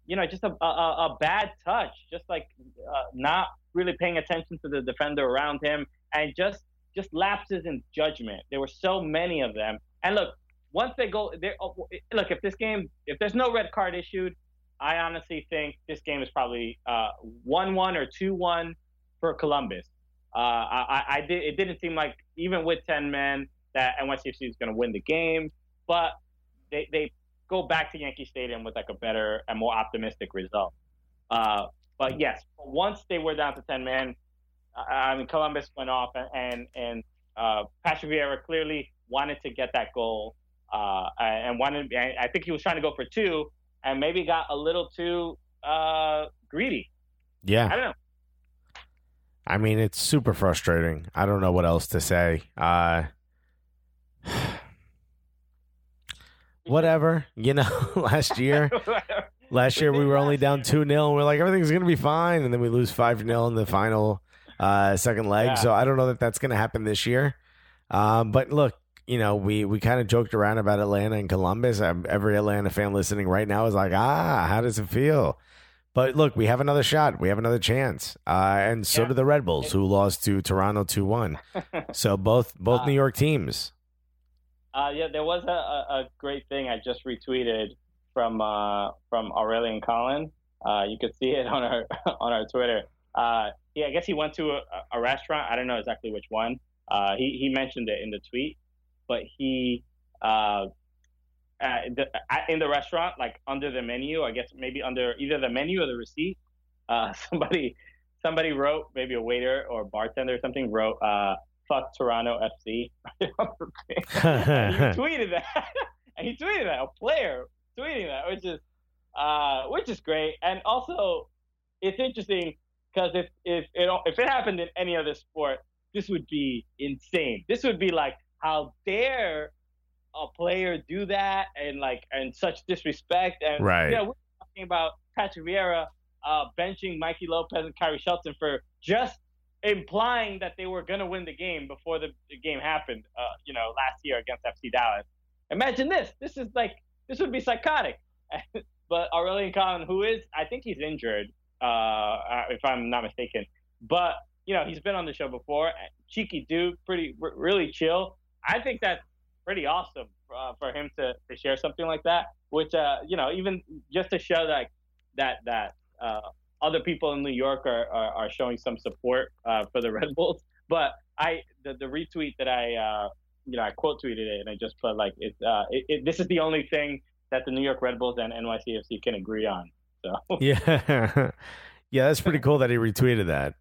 you know just a a, a bad touch, just like uh, not really paying attention to the defender around him and just just lapses in judgment. There were so many of them. And look, once they go, there. oh, Look, if this game, if there's no red card issued, I honestly think this game is probably uh, one-one or two-one for Columbus. Uh, I, I- did. It didn't seem like even with ten men that NYCFC is going to win the game, but they they go back to Yankee Stadium with like a better and more optimistic result. Uh, but yes, once they were down to ten men, I I mean, Columbus went off, and and, and uh, Patrick Vieira clearly wanted to get that goal, uh, and wanted. I think he was trying to go for two, and maybe got a little too uh, greedy. Yeah. I don't know. I mean, it's super frustrating. I don't know what else to say. Uh, <sighs> whatever. You know, <laughs> last <laughs> year, last year we were only down 2 0, and we're like, everything's going to be fine. And then we lose 5 0 in the final uh, second leg. Yeah. So I don't know that that's going to happen this year. Um, but look, you know, we, we kind of joked around about Atlanta and Columbus. Um, Every Atlanta fan listening right now is like, ah, how does it feel? But look, we have another shot. We have another chance. Uh, and so Yeah. do the Red Bulls, who lost to Toronto 2 1. <laughs> So both both Uh, New York teams. Uh, yeah, there was a, a, a great thing I just retweeted from uh, from Aurélien Collin. Uh, you could see it <laughs> on our on our Twitter. Uh, yeah, I guess he went to a, a restaurant. I don't know exactly which one. Uh, he he mentioned it in the tweet, but he uh, the, in the restaurant, like under the menu, I guess maybe under either the menu or the receipt, uh, <laughs> somebody somebody wrote maybe a waiter or bartender or something wrote uh, "fuck Toronto FC." <laughs> he tweeted that, <laughs> and he tweeted that a player tweeting that, which is uh, which is great, and also it's interesting because if if it if it happened in any other sport, this would be insane. This would be like how dare a player do that and like and such disrespect and Right. yeah, we're talking about Patrick Vieira uh, benching Mikey Lopez and Khiry Shelton for just implying that they were going to win the game before the, the game happened. Uh, you know, last year against FC Dallas. Imagine this. This is like this would be psychotic. <laughs> but Aurélien Collin, who is, I think he's injured, uh, if I'm not mistaken. But you know, he's been on the show before. Cheeky dude, pretty r- really chill. I think that's pretty awesome uh, for him to, to share something like that. Which uh, you know, even just to show that that that uh, other people in New York are, are, are showing some support uh, for the <laughs> Red Bulls. But I the, the retweet that I uh, you know I quote tweeted it and I just put like it's uh, it, it, this is the only thing that the New York Red Bulls and NYCFC can agree on. So <laughs> Yeah. <laughs> yeah, that's pretty cool that he retweeted that.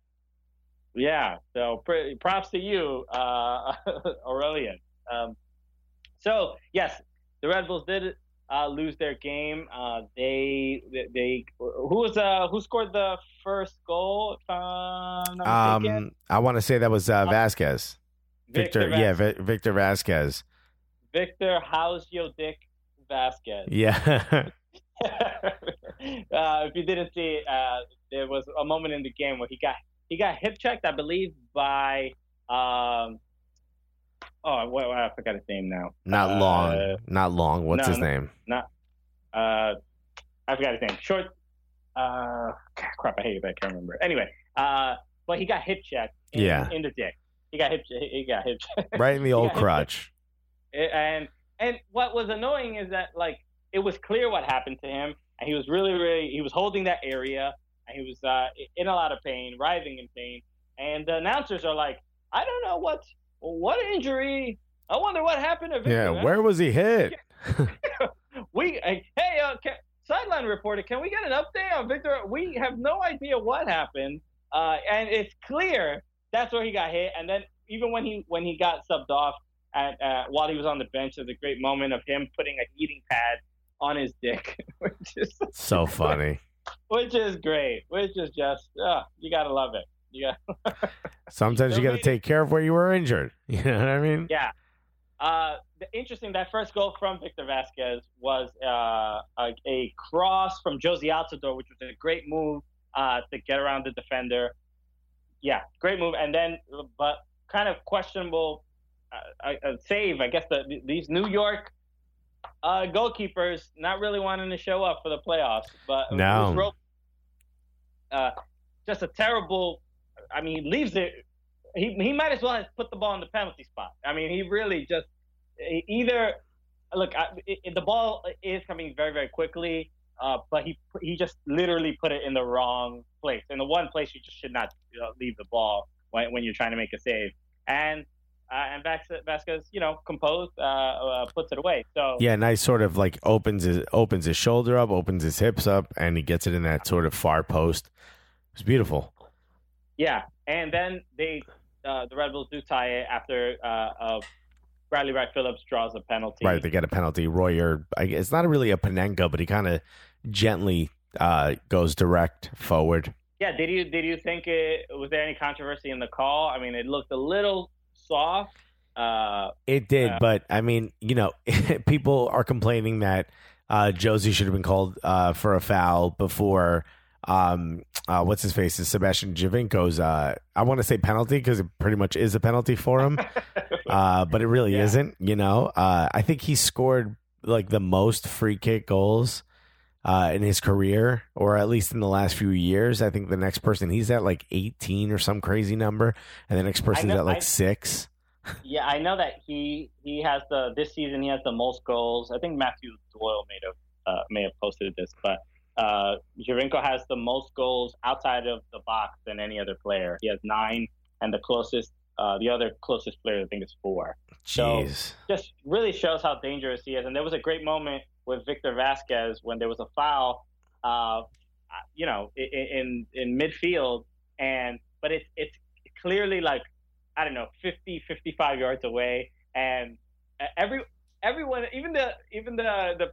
Yeah, so pretty, props to you, uh, <laughs> Aurélien. Um, so yes, the Red Bulls did uh, lose their game. Uh, they, they who was uh who scored the first goal? If I'm not mistaken? Um, I want to say that was uh, Vasquez. Victor, yeah, Vas- Vi- Victor Vasquez. Victor How's Yo Dick Vasquez. Yeah. <laughs> <laughs> uh, if you didn't see, uh, there was a moment in the game where he got he got hip checked, I believe, by um. Oh, I forgot his name now. Not Uh, long. Not long. What's no, his no. name? Uh, I forgot his name. Short. Uh, crap, I hate it. I can't remember. Anyway, uh, but he got hip checked. In, Yeah. In the dick. He got hip. He got hip. checked. <laughs> Right in the old crotch. and and what was annoying is that like it was clear what happened to him and he was really really he was holding that area and he was uh, in a lot of pain writhing in pain and the announcers are like i don't know what what injury i wonder what happened to Victor. Yeah. Where was he hit? <laughs> we hey uh, can, sideline reporter can we get an update on victor we have no idea what happened uh, and it's clear that's where he got hit and then even when he when he got subbed off at, uh, while he was on the bench there's a great moment of him putting a heating pad on his dick <laughs> which is So funny. Which is great which is just uh, you gotta love it you got <laughs> Sometimes you got to take care of where you were injured. <laughs> You know what I mean? Yeah. Uh, the interesting that first goal from Victor Vasquez was uh, a, a cross from Jozy Altidore, which was a great move uh, to get around the defender. Yeah, great move. And then, but kind of questionable uh, uh, save. I guess the, these New York uh, goalkeepers not really wanting to show up for the playoffs. But No. Uh, just a terrible. I mean, he leaves it he he might as well have put the ball in the penalty spot. I mean, he really just he either look I, it, the ball is coming very very quickly, uh, but he he just literally put it in the wrong place. In the one place you just should not you know, leave the ball when, when you're trying to make a save. And uh, and Vasquez, you know, composed, uh, uh, puts it away. So Yeah, nice sort of like opens his opens his shoulder up, opens his hips up, and he gets it in that sort of far post. It's beautiful. Yeah, and then they uh, the Red Bulls do tie it after uh, uh, Bradley Wright Phillips draws a penalty. Right, they get a penalty. Royer, I, it's not really a Panenka, but he kind of gently uh, goes direct forward. Yeah, did you did you think it was there any controversy in the call? I mean, it looked a little soft. Uh, It did, Yeah. but I mean, you know, <laughs> people are complaining that uh, Jozy should have been called uh, for a foul before. Um, uh, what's his face? Is Sebastian Giovinco's? Uh, I want to say penalty because it pretty much is a penalty for him, <laughs> uh, but it really Yeah. isn't. You know, uh, I think he scored like the most free kick goals uh, in his career, or at least in the last few years. I think the next person he's at like 18 or some crazy number, and the next person's know- at like I- six. Yeah, I know that he he has the this season he has the most goals. I think Matthew Doyle may have uh, may have posted this, but uh, Giovinco has the most goals outside of the box than any other player. He has nine, and the closest uh, the other closest player I think is four. So- just really shows how dangerous he is. And there was a great moment with Victor Vasquez when there was a foul, uh, you know, in in midfield, and but it's it's clearly like I don't know, 50, 55 yards away, and every everyone, even the even the the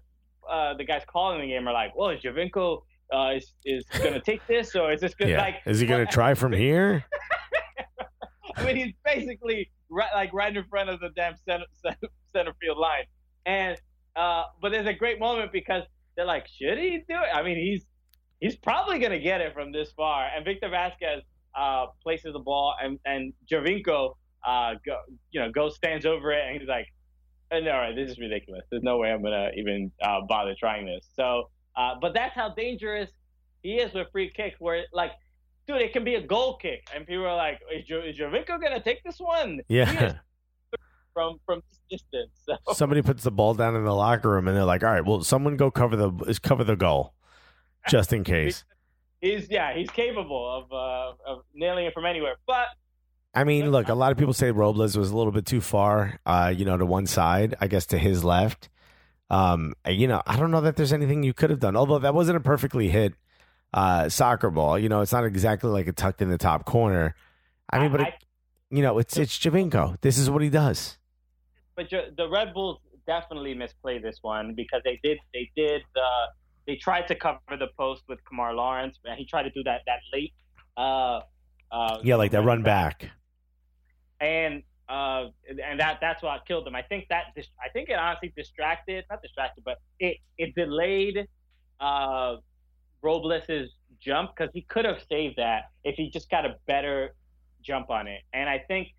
uh, the guys calling the game are like, well, is Giovinco uh, is is going <laughs> to take this, or is this good? Yeah. Like, Is he going to try from here? <laughs> I mean, he's basically right, like right in front of the damn center, <laughs> center, center field line. And uh, but there's a great moment because they're like, should he do it? I mean, he's he's probably gonna get it from this far. And Victor Vasquez uh, places the ball, and and Giovinco, uh, go, you know, goes stands over it, and he's like, "Uh, no, all right, this is ridiculous. There's no way I'm gonna even uh, bother trying this. So, uh, but that's how dangerous he is with free kicks, where like dude, it can be a goal kick, and people are like, "Is, jo- is Giovinco gonna take this one?" Yeah. From from distance. So, <laughs> Somebody puts the ball down in the locker room, and they're like, "All right, well, someone go cover the cover the goal, just in case." <laughs> he's yeah, he's capable of uh, of nailing it from anywhere. But I mean, look, a lot of people say Robles was a little bit too far, uh, you know, to one side, I guess to his left. Um, you know, I don't know that there's anything you could have done, although that wasn't a perfectly hit uh, soccer ball. You know, it's not exactly like it tucked in the top corner. I mean, but it, you know, it's it's Giovinco. This is what he does. But the Red Bulls definitely misplayed this one because they did they did uh, they tried to cover the post with Kemar Lawrence, and he tried to do that that late. Uh, uh, Yeah, like that run back. and uh, and that that's what killed them. I think that dis- I think it honestly distracted, not distracted, but it it delayed uh, Robles's jump because he could have saved that if he just got a better jump on it. And I think th-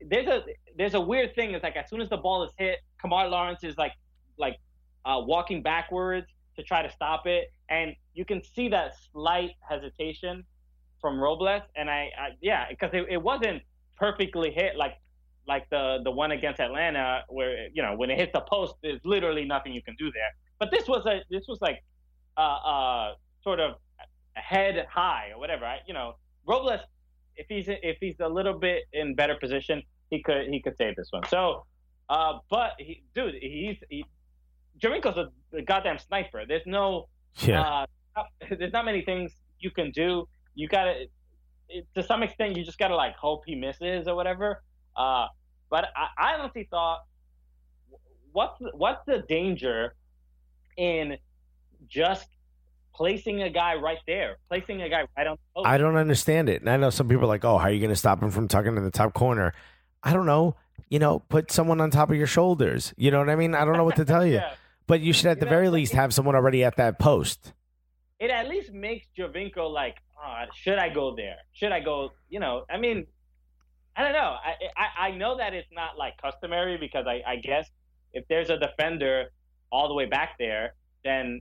there's a there's a weird thing. It's like as soon as the ball is hit, Kemar Lawrence is like like uh, walking backwards to try to stop it, and you can see that slight hesitation from Robles. And I, I yeah, because it, it wasn't perfectly hit like like the the one against Atlanta where you know when it hits the post there's literally nothing you can do there. But this was a this was like uh uh sort of head high or whatever. I, you know Robles if he's if he's a little bit in better position he could he could save this one. So uh but he, dude he's he, Giovinco's a, a goddamn sniper. There's no Yeah, uh, <laughs> there's not many things you can do. You gotta, to some extent, you just gotta like hope he misses or whatever. Uh, but I, I honestly thought, what's what's the danger in just placing a guy right there, placing a guy right on the post? I don't understand it. And I know some people are like, "Oh, how are you going to stop him from tucking in the top corner?" I don't know. You know, put someone on top of your shoulders. You know what I mean? I don't know what to tell you. <laughs> Yeah. But you should, at the know, very least, have someone already at that post. it at least makes Giovinco like, oh, should I go there? Should I go? You know, I mean, I don't know. I I, I know that it's not like customary because I, I guess if there's a defender all the way back there, then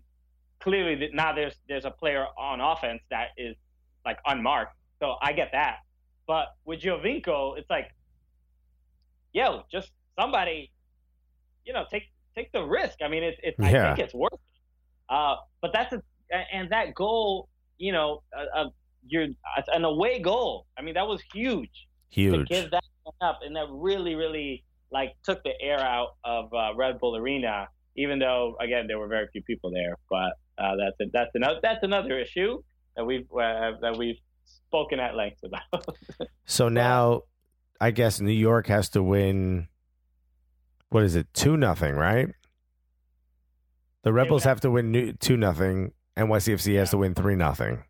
clearly now there's there's a player on offense that is like unmarked. So I get that. But with Giovinco, it's like, yo, just somebody, you know, take take the risk. I mean, it's it's I think it's worth it. Uh, but that's a and that goal, you know, uh, uh, you're an away goal. I mean, that was huge to Huge. give that up, and that really, really like took the air out of uh, Red Bull Arena. Even though, again, there were very few people there, but uh, that's a, that's another that's another issue that we've uh, that we've spoken at length about. <laughs> So now, I guess New York has to win. What is it? Two nothing, right? The Rebels have to win two nothing, and YCFC has to win three nothing.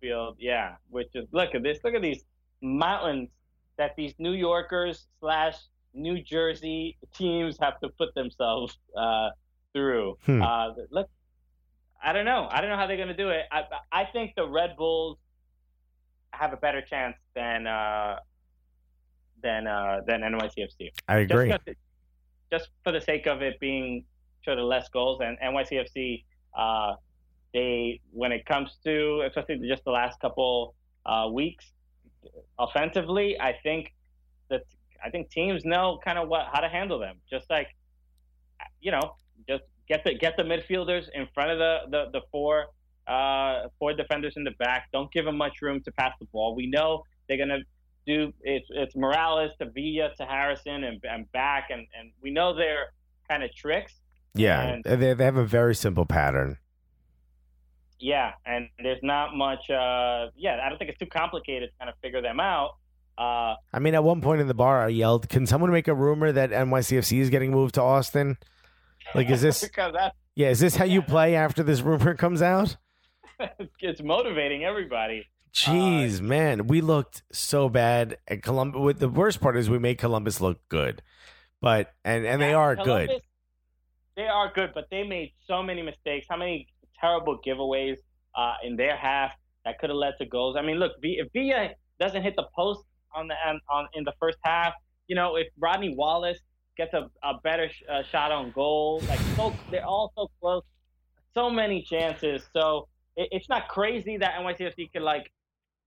Field, yeah. Which is look at this. Look at these mountains that these New Yorkers slash New Jersey teams have to put themselves uh, through. Hmm. Uh, look, I don't know. I don't know how they're gonna do it. I I think the Red Bulls have a better chance than uh, than uh, than NYCFC. I agree. Just, it- just for the sake of it being sort of less goals, and NYCFC Uh, they, when it comes to, especially just the last couple uh, weeks, offensively, I think that I think teams know kind of what how to handle them. Just like, you know, just get the get the midfielders in front of the the, the four uh, four defenders in the back. Don't give them much room to pass the ball. We know they're gonna do it's it's Moralez to Villa to Harrison and, and back, and and we know their kind of tricks. Yeah, And- they they have a very simple pattern. Yeah, and there's not much. Uh, yeah, I don't think it's too complicated to kind of figure them out. Uh, I mean, at one point in the bar, I yelled, "Can someone make a rumor that NYCFC is getting moved to Austin?" Like, is <laughs> this yeah? Is this how you play after this rumor comes out? <laughs> it's motivating everybody. Jeez, man, we looked so bad at Columbus. With the worst part is we made Columbus look good, but and and they are Columbus, good. They are good, but they made so many mistakes. How many terrible giveaways uh, in their half that could have led to goals? I mean, look, if Villa doesn't hit the post on the on in the first half, you know, if Rodney Wallace gets a, a better sh- uh, shot on goal, like so, they're all so close. So many chances. So it, it's not crazy that NYCFC could like,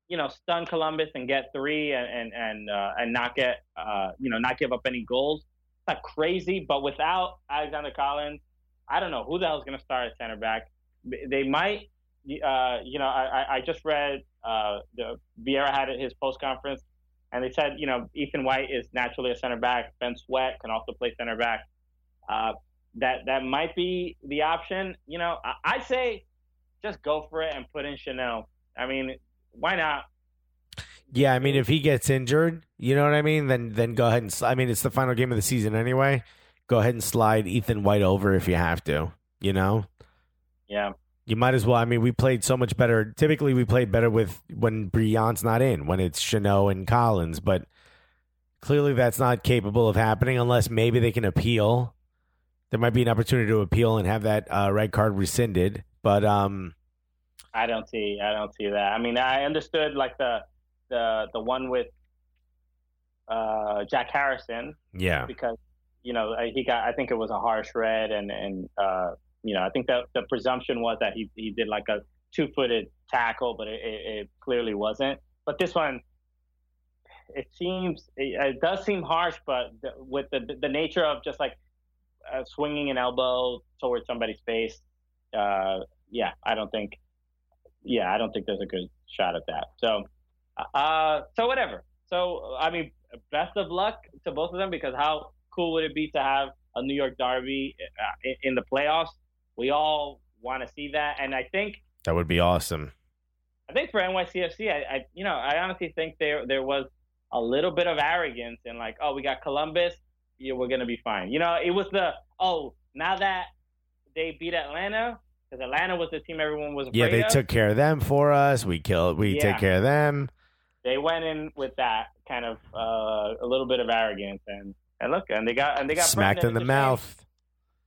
you know, stun Columbus and get three and and and, uh, and not get uh, you know not give up any goals not crazy, but without Alexander Callens, I don't know who the hell's going to start at center back. They might, uh, you know, I, I just read uh, the Vieira had his post conference, and they said, you know, Ethan White is naturally a center back. Ben Sweat can also play center back. Uh, that that might be the option. You know, I, I say just go for it and put in Chanot. I mean, why not? Yeah, I mean, if he gets injured, you know what I mean. Then then go ahead and. sl- I mean, it's the final game of the season anyway. Go ahead and slide Ethan White over if you have to. You know, Yeah. You might as well. I mean, we played so much better. Typically, we played better with when Brillant's not in, when it's Chanot and Callens. But clearly, that's not capable of happening unless maybe they can appeal. There might be an opportunity to appeal and have that uh, red card rescinded. But um, I don't see. I don't see that. I mean, I understood like the the the one with uh, Jack Harrison yeah, because you know he got. I think it was a harsh red, and and uh, you know I think that the presumption was that he he did like a two footed tackle, but it, it, clearly wasn't. But this one, it seems it, it does seem harsh, but the, with the the nature of just like uh, swinging an elbow towards somebody's face, uh, yeah, I don't think. Yeah, I don't think there's a good shot at that. So, uh, so whatever. So, I mean, best of luck to both of them because how cool would it be to have a New York Derby uh, in the playoffs? We all want to see that, and I think that would be awesome. I think for NYCFC, I, I you know I honestly think there there was a little bit of arrogance and like, oh, we got Columbus, yeah, we're gonna be fine. You know, it was the oh, now that they beat Atlanta because Atlanta was the team everyone was afraid Yeah, they of. took care of them for us. We killed. We Yeah. take care of them. they went in with that kind of uh, a little bit of arrogance and and look and they got and they got Smacked in the shame. mouth.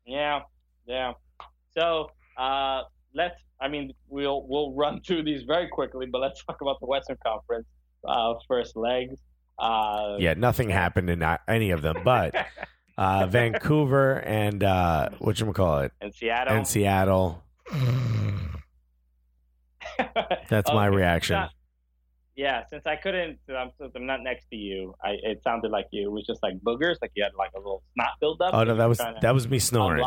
Yeah, yeah. So uh, let's. I mean, we'll we'll run <laughs> through these very quickly, but let's talk about the Western Conference uh, first legs. Uh, Yeah, nothing happened in uh, any of them, but <laughs> uh, Vancouver and uh, what you call it, in Seattle. and Seattle. <laughs> That's my reaction. not- yeah, since I couldn't, I'm, since I'm not next to you. I it sounded like you. It was just like boogers, like you had like a little snot buildup. Oh no, that was that was me snoring.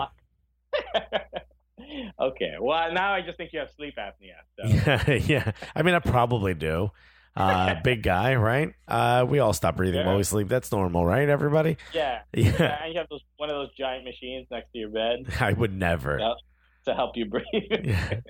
Okay, well now I just think you have sleep apnea. So. Yeah, <laughs> yeah. I mean, I probably do. Uh, <laughs> big guy, right? Uh, we all stop breathing Yeah. while we sleep. That's normal, right? Everybody. Yeah. Yeah, <laughs> Yeah, and you have those one of those giant machines next to your bed I would never. Yep. To help you breathe. <laughs> Yeah. <laughs>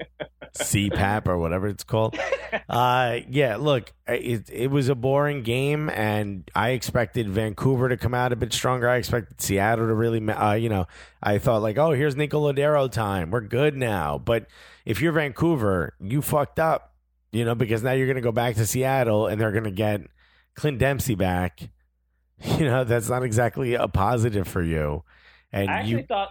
CPAP or whatever it's called. <laughs> Uh, yeah. Look, it it was a boring game, and I expected Vancouver to come out a bit stronger. I expected Seattle to really, uh, you know, I thought like, oh, here's Nico Lodeiro time. We're good now. But if you're Vancouver, you fucked up, you know, because now you're going to go back to Seattle, and they're going to get Clint Dempsey back. You know, that's not exactly a positive for you. And I actually you thought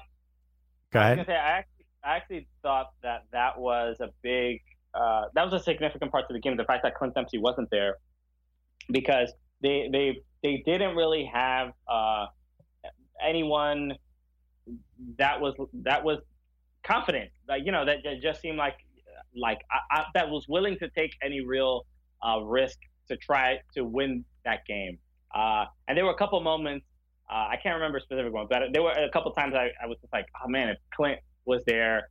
go I ahead. gonna say I I actually thought that that was a big uh, that was a significant part of the game. The fact that Clint Dempsey wasn't there because they they they didn't really have uh, anyone that was that was confident. Like you know, that, just seemed like like I, I, that was willing to take any real uh, risk to try to win that game. Uh, and there were a couple moments. Uh, I can't remember specific ones, but there were a couple times I, I was just like, oh man, if Clint was there,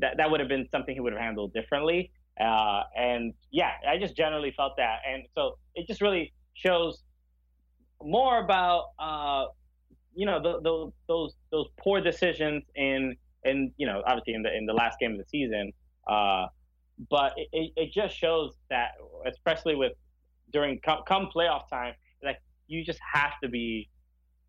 that that would have been something he would have handled differently. Uh, and yeah, I just generally felt that, and so it just really shows more about uh, you know the, the, those those poor decisions in in you know obviously in the in the last game of the season. Uh, but it, it just shows that especially with during come, come playoff time, like you just have to be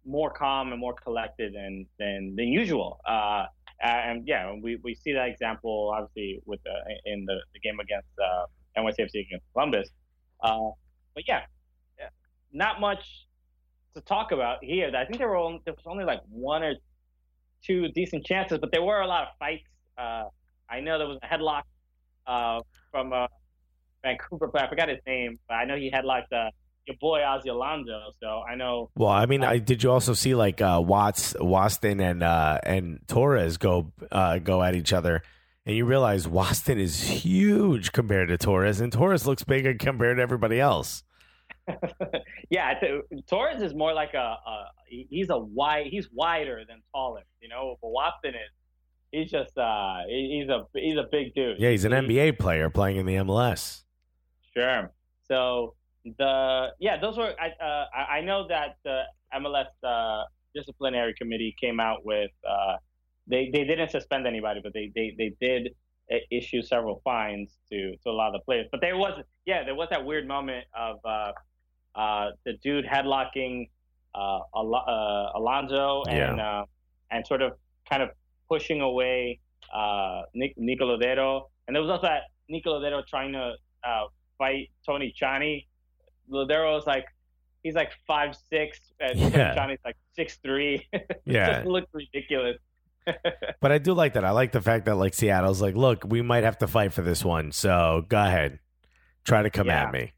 more calm and more collected than than than usual. Uh, and yeah, we, we see that example obviously with the, in the, the game against uh, NYCFC against Columbus. Uh, but yeah, not much to talk about here. I think there were only, there was only like one or two decent chances, but there were a lot of fights. Uh, I know there was a headlock uh, from a Vancouver player. I forgot his name, but I know he headlocked uh, your boy Ozzie Alonso. So I know. Well, I mean, I, did you also see like uh, Watts, Waston, and uh, and Torres go uh, go at each other? And you realize Waston is huge compared to Torres, and Torres looks bigger compared to everybody else. <laughs> yeah, Torres is more like a, a, he's a wide he's wider than taller, you know. But Waston is he's just uh he's a he's a big dude. Yeah, he's an he, NBA player playing in the MLS. Sure. So the yeah, those were I uh, I know that the MLS uh, disciplinary committee came out with uh, they they didn't suspend anybody, but they they they did issue several fines to to a lot of the players. But there was yeah, there was that weird moment of uh, uh, the dude headlocking uh, Al- uh, Alonso and yeah. uh, and sort of kind of pushing away uh, Nic- Nico Lodeiro. And there was also that Nico Lodeiro trying to uh, fight Tony Tchani. Lodeiro was like, he's like five six, and yeah. Tchani's like six three. <laughs> yeah, it just looked ridiculous. <laughs> but I do like that. I like the fact that like Seattle's like, look, we might have to fight for this one, so go ahead, try to come yeah. at me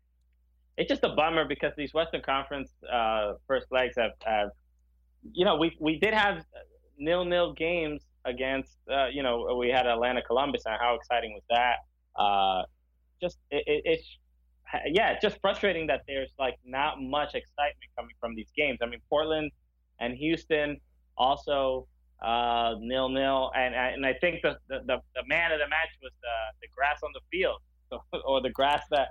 it's just a bummer because these Western Conference uh, first legs have, have, you know, we we did have nil nil games against, uh, you know, we had Atlanta Columbus, and how exciting was that? Uh, just it, it, it's yeah, it's just frustrating that there's like not much excitement coming from these games. I mean, Portland and Houston also uh, nil nil, and and I think the, the the man of the match was the the grass on the field, <laughs> or the grass that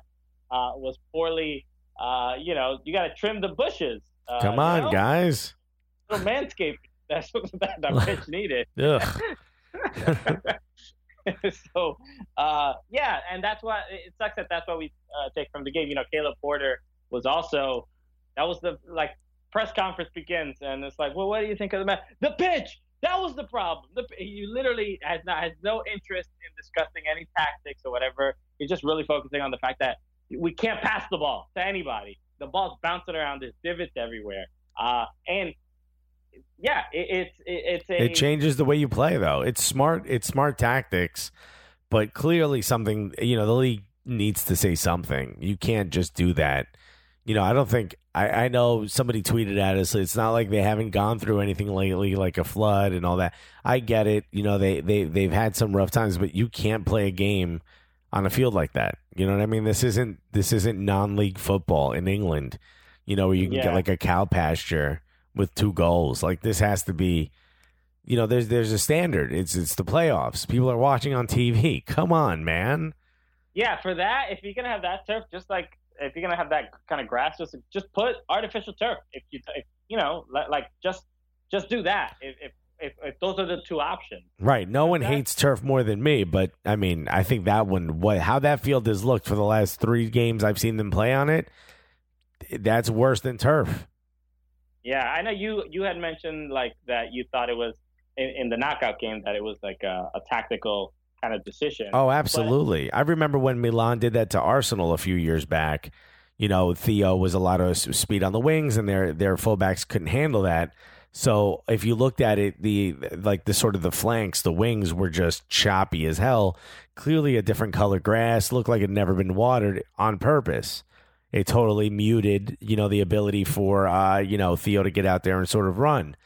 uh, was poorly. Uh, you know, you got to trim the bushes. Uh, Come on, you know? guys. Little manscaping. <laughs> That's what that, that <laughs> pitch needed. <laughs> so, uh, yeah, and that's why it sucks that that's what we uh, take from the game. You know, Caleb Porter was also that was the like press conference begins, and it's like, well, what do you think of the match? The pitch. That was the problem. The, he literally has not has no interest in discussing any tactics or whatever. He's just really focusing on the fact that we can't pass the ball to anybody. The ball's bouncing around. There's divots everywhere. Uh, and yeah, it, it's it, it's a, it changes the way you play though. It's smart. It's smart tactics, but clearly something you know the league needs to say something. You can't just do that. You know, I don't think I, I know somebody tweeted at us. It's not like they haven't gone through anything lately, like a flood and all that. I get it. You know, they they they've had some rough times, but you can't play a game on a field like that. You know what I mean? This isn't this isn't non-league football in England. You know, where you can yeah. get like a cow pasture with two goals. Like this has to be you know, there's there's a standard. It's it's the playoffs. People are watching on TV. <laughs> Come on, man. Yeah, for that, if you're gonna have that turf, just like if you're gonna have that kind of grass, just just put artificial turf. If you if, you know, like just just do that. If, if if, if those are the two options. Right. No one hates turf more than me, but I mean, I think that one, what how that field has looked for the last three games I've seen them play on it, that's worse than turf. Yeah, I know you you had mentioned like that you thought it was in, in the knockout game that it was like a, a tactical kind of decision. Oh, absolutely. But, I remember when Milan did that to Arsenal a few years back. You know, Theo was a lot of speed on the wings, and their their fullbacks couldn't handle that. So if you looked at it, the like the sort of the flanks, the wings were just choppy as hell. Clearly a different color grass, looked like it had never been watered on purpose. It totally muted, you know, the ability for uh, you know, Theo to get out there and sort of run.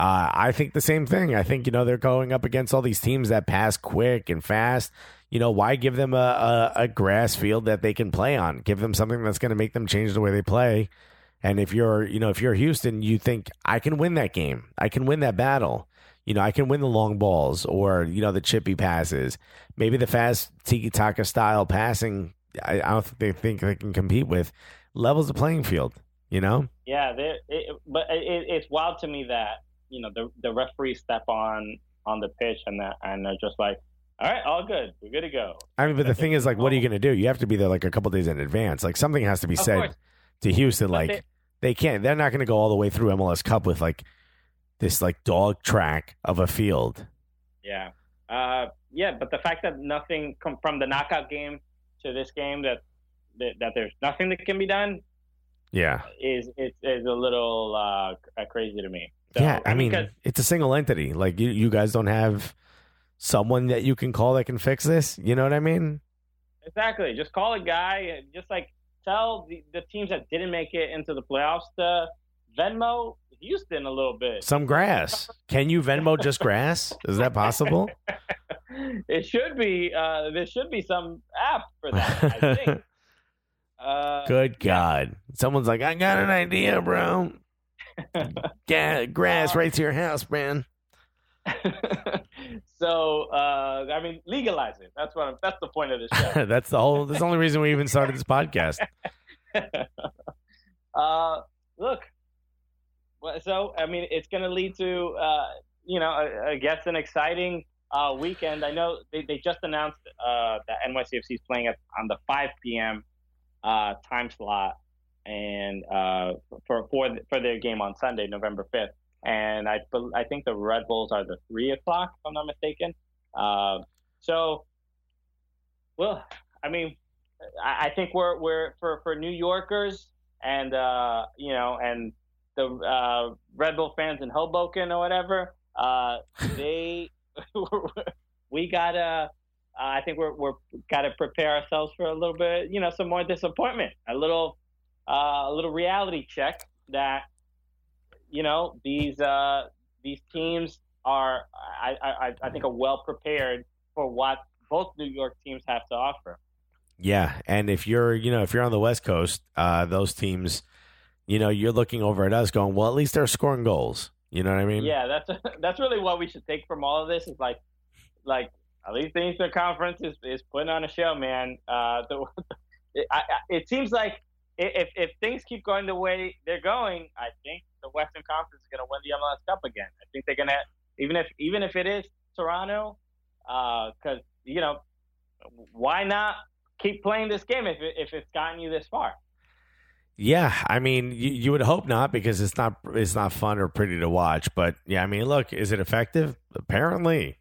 Uh, I think the same thing. I think you know they're going up against all these teams that pass quick and fast. You know why give them a, a, a grass field that they can play on? Give them something that's going to make them change the way they play. And if you're you know if you're Houston, you think I can win that game. I can win that battle. You know I can win the long balls or you know the chippy passes. Maybe the fast tiki taka style passing. I, I don't think they think they can compete with levels the playing field. You know. Yeah, it, but it, it's wild to me that you know the the referees step on on the pitch and that and they're just like, all right, all good, we're good to go. I mean, but the thing is, like, what are you going to do? You have to be there like a couple days in advance. Like, something has to be Of said course. to Houston. But Like, they- they, can't. They're not going to go all the way through MLS Cup with like this like dog track of a field. Yeah, uh, yeah, but the fact that nothing come from the knockout game to this game that that, that there's nothing that can be done Yeah, is is, is a little uh, crazy to me. So, yeah. I mean, because- it's a single entity. Like, you, you guys don't have someone that you can call that can fix this. You know what I mean? Exactly. Just call a guy. Just like tell the, the teams that didn't make it into the playoffs to Venmo Houston a little bit. Some grass. Can you Venmo just grass? Is that possible? <laughs> <laughs> it should be. Uh, there should be some app for that. I <laughs> think. Uh, Good God. Someone's like, I got an idea, bro. <laughs> Yeah, grass right to your house, man. so uh, I mean, legalize it. That's what. I'm, that's the point of this show. that's the whole. That's the only reason we even started this podcast. uh, look, so I mean, it's going to lead to uh, you know, I, I guess an exciting uh, weekend. I know they, they just announced uh, that NYCFC is playing at, on the 5 p.m. Uh, time slot, and uh, for for for their game on Sunday, November 5th. And I I think the Red Bulls are the three o'clock, if I'm not mistaken. Uh, so, well, I mean, I, I think we're we're for for New Yorkers and uh, you know and the Red Bull fans in Hoboken or whatever. They <laughs> we gotta. Uh, I think we're we're gotta prepare ourselves for a little bit, you know, some more disappointment, a little uh, a little reality check that you know these uh, these teams are I, I I think are well prepared for what both New York teams have to offer. Yeah, and if you're, you know, if you're on the West Coast, uh, those teams, you know, you're looking over at us, going, well, at least they're scoring goals. You know what I mean? Yeah, that's <laughs> that's really what we should take from all of this is like, like at least the Eastern Conference is, is putting on a show, man. Uh, the, <laughs> it, I, it seems like if if things keep going the way they're going, I think the Western Conference is going to win the MLS Cup again. I think they're going to even if even if it is Toronto, because you know why not keep playing this game if it, if it's gotten you this far. Yeah, I mean, you, you would hope not because it's not it's not fun or pretty to watch. But yeah, I mean, look, is it effective? Apparently.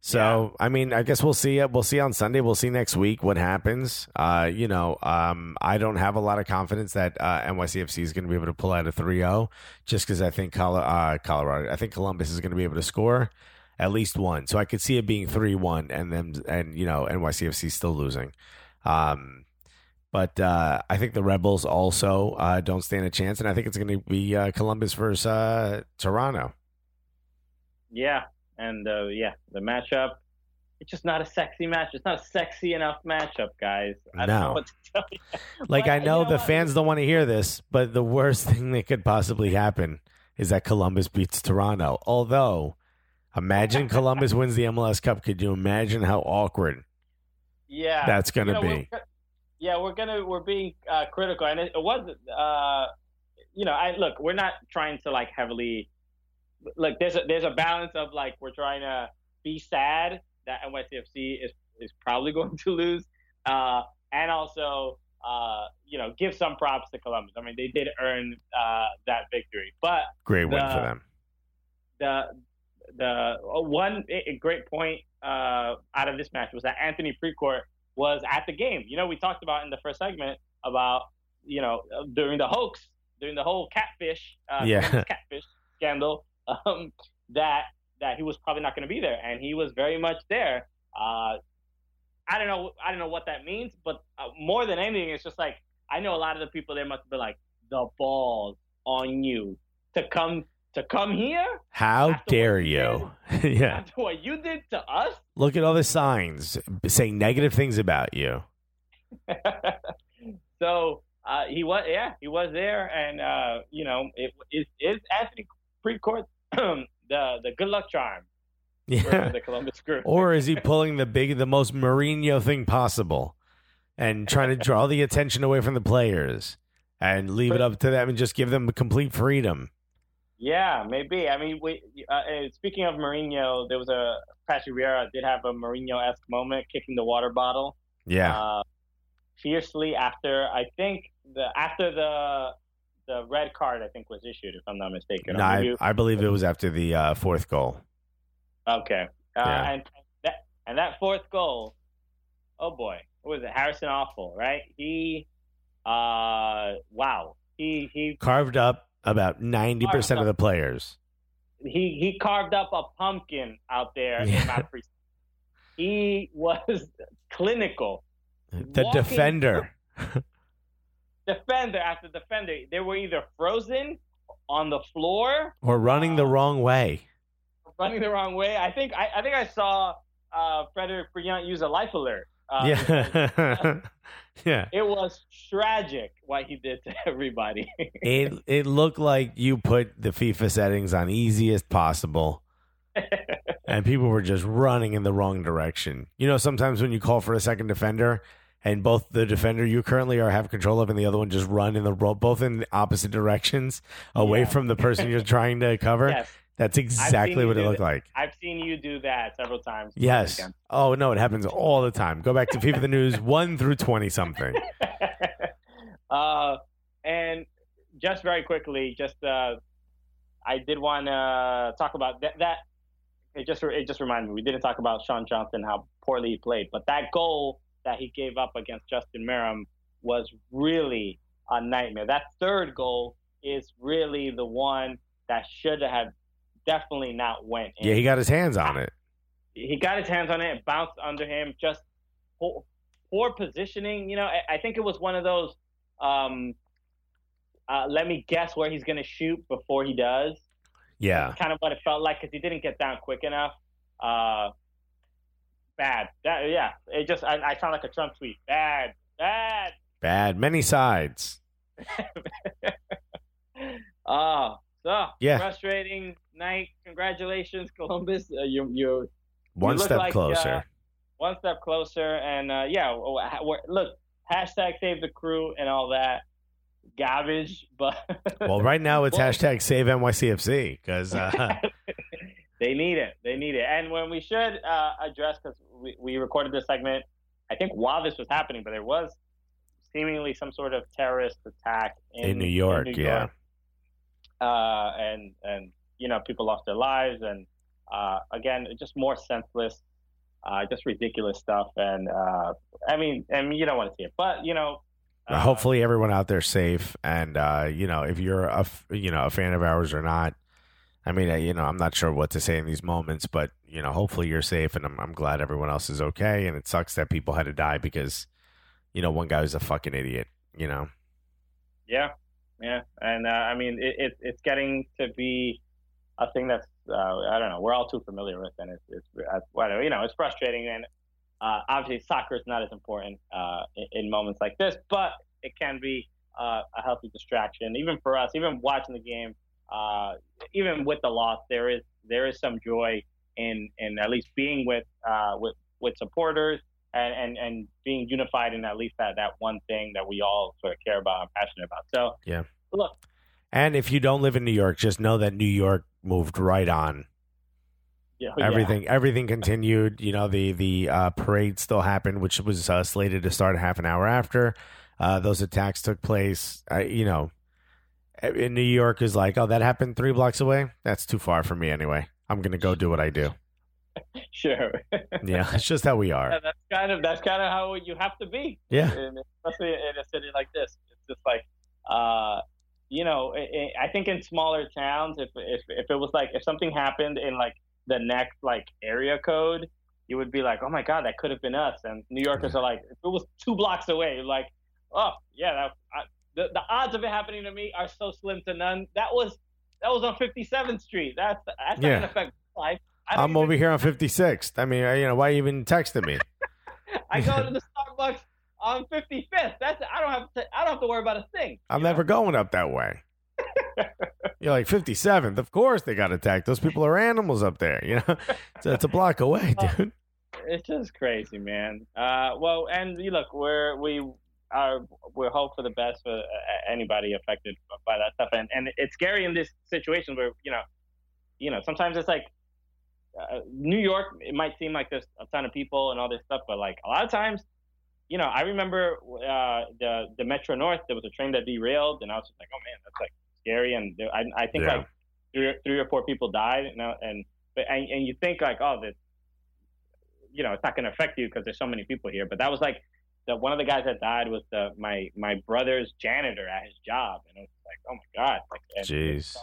So I mean, I guess we'll see. We'll see on Sunday. We'll see next week what happens. Uh, you know, um, I don't have a lot of confidence that uh, NYCFC is going to be able to pull out a 3-0 just because I think Col- uh, Colorado, I think Columbus is going to be able to score at least one. So I could see it being 3-1 and then and you know NYCFC still losing. Um, but uh, I think the Rebels also uh, don't stand a chance, and I think it's going to be uh, Columbus versus uh, Toronto. Yeah, and uh, yeah, the matchup. It's just not a sexy match. It's not a sexy enough matchup, guys. I don't No. know what to tell you. <laughs> Like But, I you know the what? fans don't want to hear this, but the worst <laughs> thing that could possibly happen is that Columbus beats Toronto. Although, imagine <laughs> Columbus wins the MLS Cup. Could you imagine how awkward Yeah, that's going to You know, be? Yeah, we're gonna we're being uh, critical, and it, it was, uh, you know, I look, we're not trying to like heavily, look, there's a there's a balance of like we're trying to be sad that NYCFC is is probably <laughs> going to lose, uh, and also. Uh, you know, give some props to Columbus. I mean, they did earn uh, that victory, but Great win the- for them. the the uh, one a great point uh, out of this match was that Anthony Precourt was at the game. You know, we talked about in the first segment about you know during the hoax, during the whole catfish, uh, Yeah. catfish scandal, um, that that he was probably not going to be there, and he was very much there. Uh, I don't know, I don't know what that means, but uh, more than anything, it's just like I know a lot of the people there must be like the balls on you to come to come here How dare you you? <laughs> yeah. after what you did to us. Look at all the signs saying negative things about you. <laughs> so uh, he was, yeah, he was there, and uh, you know, it is is Anthony Precourt <clears throat> the the good luck charm for Yeah. the Columbus Crew. <laughs> Or is he pulling the big, the most Mourinho thing possible and trying to draw the attention away from the players and leave it up to them and just give them complete freedom? Yeah, maybe. I mean, we, uh, speaking of Mourinho, there was a Patrick Vieira did have a Mourinho esque moment, kicking the water bottle Yeah. uh, fiercely after I think the after the the red card I think was issued, if I'm not mistaken. no, I, I believe it was after the uh, fourth goal. Okay. Uh, Yeah. And that and that fourth goal, oh boy, what was it? Harrison Awful, right? He, uh, wow, he he Carved up about 90% of the players. he he carved up a pumpkin out there Yeah. in my pre- He was clinical. The Walking- defender. <laughs> Defender after defender, they were either frozen on the floor, Or running the wrong way. running the wrong way. I think I, I think I saw uh, Frederick Brillant use a life alert. Uh, yeah. <laughs> yeah. It was tragic what he did to everybody. <laughs> It it looked like you put the FIFA settings on easiest possible. <laughs> and people were just running in the wrong direction. You know, sometimes when you call for a second defender and both the defender you currently are have control of and the other one just run in the both in opposite directions away Yeah. from the person you're trying to cover. yes, That's exactly what it looked that. like. I've seen you do that several times. Yes. Oh no, it happens all the time. Go back to FIFA the News <laughs> one through twenty something. <laughs> uh, and just very quickly, just uh, I did want to talk about that. That it just it just reminded me we didn't talk about Sean Johnson how poorly he played, but that goal that he gave up against Justin Meram was really a nightmare. That third goal is really the one that should have definitely not went in Yeah, he got his hands on it. he got his hands on it, it bounced under him, just poor, poor positioning. You know, I, I think it was one of those. Um, uh, let me guess where he's going to shoot before he does. Yeah. Kind of what it felt like because he didn't get down quick enough. Uh, bad. That yeah. It just I, I sound like a Trump tweet. Bad. Bad. Bad. Many sides. Uh, <laughs> so Yeah. frustrating night. Congratulations, <laughs> Columbus. Uh, you you One look step like, closer. uh, one step closer. And uh, yeah, we're- look, hashtag save the crew and all that garbage, <laughs> but well, right now it's <laughs> hashtag save NYCFC because uh, they need it. They need it. And when we should uh, address, because we, we recorded this segment, I think while this was happening, but there was seemingly some sort of terrorist attack in, in New York, New yeah. Uh, and and you know people lost their lives, and uh, again, just more senseless, uh, just ridiculous stuff. And uh, I mean, and you don't want to see it, but you know, uh, hopefully everyone out there safe and uh, you know if you're a f- you know a fan of ours or not i mean you know i'm not sure what to say in these moments but you know hopefully you're safe and I'm, I'm glad everyone else is okay. And it sucks that people had to die because you know one guy was a fucking idiot you know? Yeah, yeah, and uh, I mean it, it, it's getting to be a thing that's uh, I don't know we're all too familiar with, and it's it's uh, you know it's frustrating, and uh, obviously soccer is not as important uh, in, in moments like this, but it can be uh, a healthy distraction, even for us, even watching the game, even with the loss, there is there is some joy in in at least being with with with supporters and, and, and being unified in at least that, that one thing that we all sort of care about and passionate about. So Yeah. look, and if you don't live in new york just know that new york moved right on. You know, yeah. everything everything continued. You know the the uh, parade still happened which was uh, slated to start half an hour after. Uh, those attacks took place you know in new york is like oh that happened three blocks away? That's too far for me anyway. I'm gonna go do what i do <laughs> sure. <laughs> yeah it's just how we are Yeah, that's kind of that's kind of how you have to be, yeah and especially in a city like this. It's just like, uh, you know, i i I think in smaller towns, if if if it was like if something happened in like the next like area code, you would be like, oh my god, that could have been us. And New Yorkers are like, if it was two blocks away, like, oh yeah, that, I, the the odds of it happening to me are so slim to none. That was that was on 57th Street. That's that's Yeah. not gonna affect my life. I'm even- over here on 56th. I mean, you know, why you even texting me? <laughs> I go to the <laughs> Starbucks on 55th. That's I don't have to I don't have to worry about a thing. I'm you know? never going up that way. <laughs> You're like 57th. Of course they got attacked. Those people are animals up there. You know, so it's a block away, dude. It's just crazy, man. Uh, well, and you look, we're we are we're hope for the best for uh, anybody affected by that stuff, and and it's scary in this situation where you know, you know, sometimes it's like uh, New York. It might seem like there's a ton of people and all this stuff, but like a lot of times, you know, I remember uh, the the Metro North. There was a train that derailed, and I was just like, oh man, that's like scary, and there, I I think Yeah. like three, three or four people died, and and but and, and you think like, oh, this you know, it's not going to affect you because there's so many people here. But that was like the one of the guys that died was the my my brother's janitor at his job, and it was like, oh my god, like, Jeez.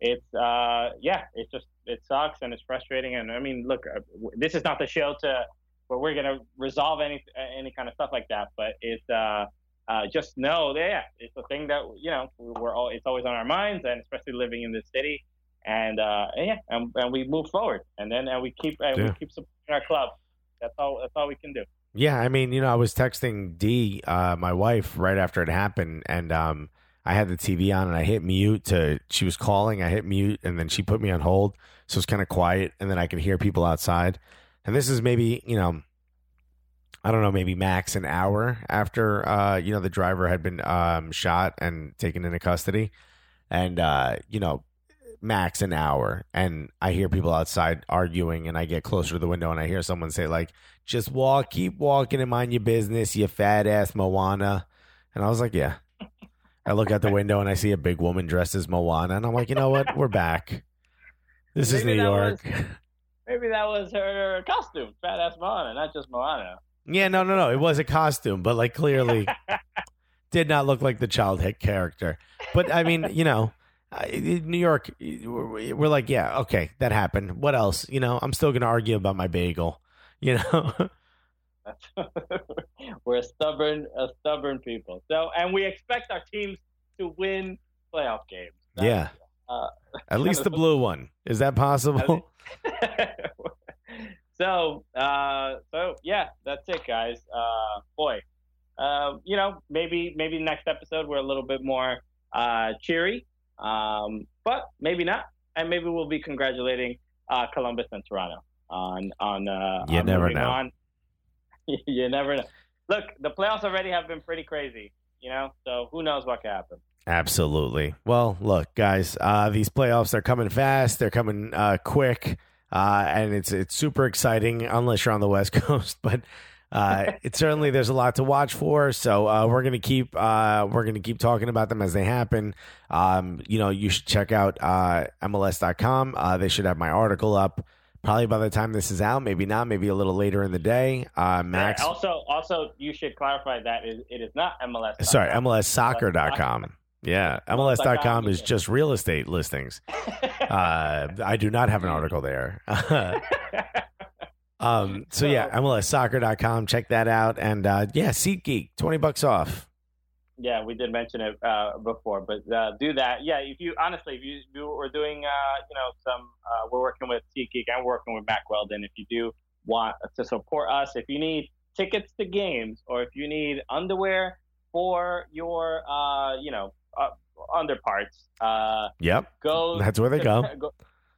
It's uh yeah, it's just it sucks and it's frustrating. And I mean, look, uh, this is not the show to where we're gonna resolve any any kind of stuff like that, but it's uh. Uh, just know that yeah, it's a thing that you know we're all. It's always on our minds, and especially living in this city, and uh, and yeah, and, and we move forward, and then and we keep and Yeah. we keep supporting our club. That's all. That's all we can do. Yeah, I mean, you know, I was texting Dee, uh, my wife, right after it happened, and um, I had the TV on and I hit mute to. She was calling, I hit mute, and then she put me on hold, so it's kind of quiet, and then I can hear people outside. And this is maybe, you know, I don't know, maybe max an hour after, uh, you know, the driver had been um, shot and taken into custody, and uh, you know, max an hour, and I hear people outside arguing, and I get closer to the window, and I hear someone say like just walk, keep walking and mind your business, you fat ass Moana. And I was like, yeah. I look out the window and I see a big woman dressed as Moana, and I'm like, you know what? We're back. This is New York. Maybe that was her costume, fat ass Moana, not just Moana. yeah, no, no, no. It was a costume, but like clearly <laughs> did not look like the child hit character. But I mean, you know, New York, we're we're like, yeah, okay, that happened. What else? You know, I'm still going to argue about my bagel. You know, <laughs> <laughs> We're a stubborn, a stubborn people. So, and we expect our teams to win playoff games. yeah. uh, <laughs> At least the blue one. Is that possible? <laughs> so, uh, so yeah, that's it, guys. Uh, boy, uh, you know, maybe maybe next episode we're a little bit more uh, cheery, um, but maybe not, and maybe we'll be congratulating uh, Columbus and Toronto on on. Uh, You on never know. On. <laughs> you never know. Look, the playoffs already have been pretty crazy, you know. So who knows what could happen? Absolutely. Well, look, guys, uh, these playoffs are coming fast. They're coming uh, quick, uh, and it's it's super exciting. Unless you're on the West <laughs> Coast, but uh, it certainly there's a lot to watch for. So uh, we're gonna keep uh, we're gonna keep talking about them as they happen. Um, you know, you should check out uh, MLS.com. Uh, they should have my article up. Probably by the time this is out, maybe not, maybe a little later in the day. Uh, Max, Yeah, also, also, you should clarify that it, it is not MLS. sorry, MLSsoccer.com. <laughs> Yeah, MLS.com is just real estate listings. <laughs> Uh, I do not have an article there. <laughs> um, so yeah, MLSsoccer.com. Check that out. And uh, yeah, SeatGeek, 20 bucks off. Yeah, we did mention it uh, before, but uh, do that. Yeah, if you honestly, if you, you were doing, uh, you know, some, uh, we're working with SeatGeek and working with Mack Weldon. If you do want to support us, if you need tickets to games, or if you need underwear for your, uh, you know, uh, underparts, uh, Yep. go. That's where they <laughs> go.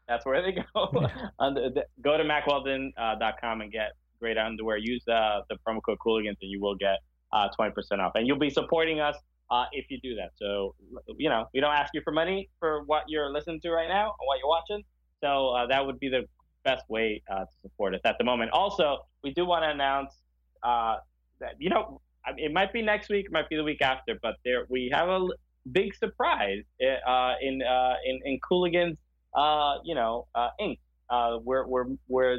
That's where they go. <laughs> <laughs> Under, the, go to mackweldon.com and get great underwear. Use uh, the promo code Cooligans and you will get uh, 20% off. And you'll be supporting us uh, if you do that. So, you know, we don't ask you for money for what you're listening to right now or what you're watching. So uh, that would be the best way uh, to support us at the moment. Also, we do want to announce uh, that, you know, it might be next week, it might be the week after, but there we have a big surprise uh, in, uh, in, in Cooligans you know, Inc. We're we're we're.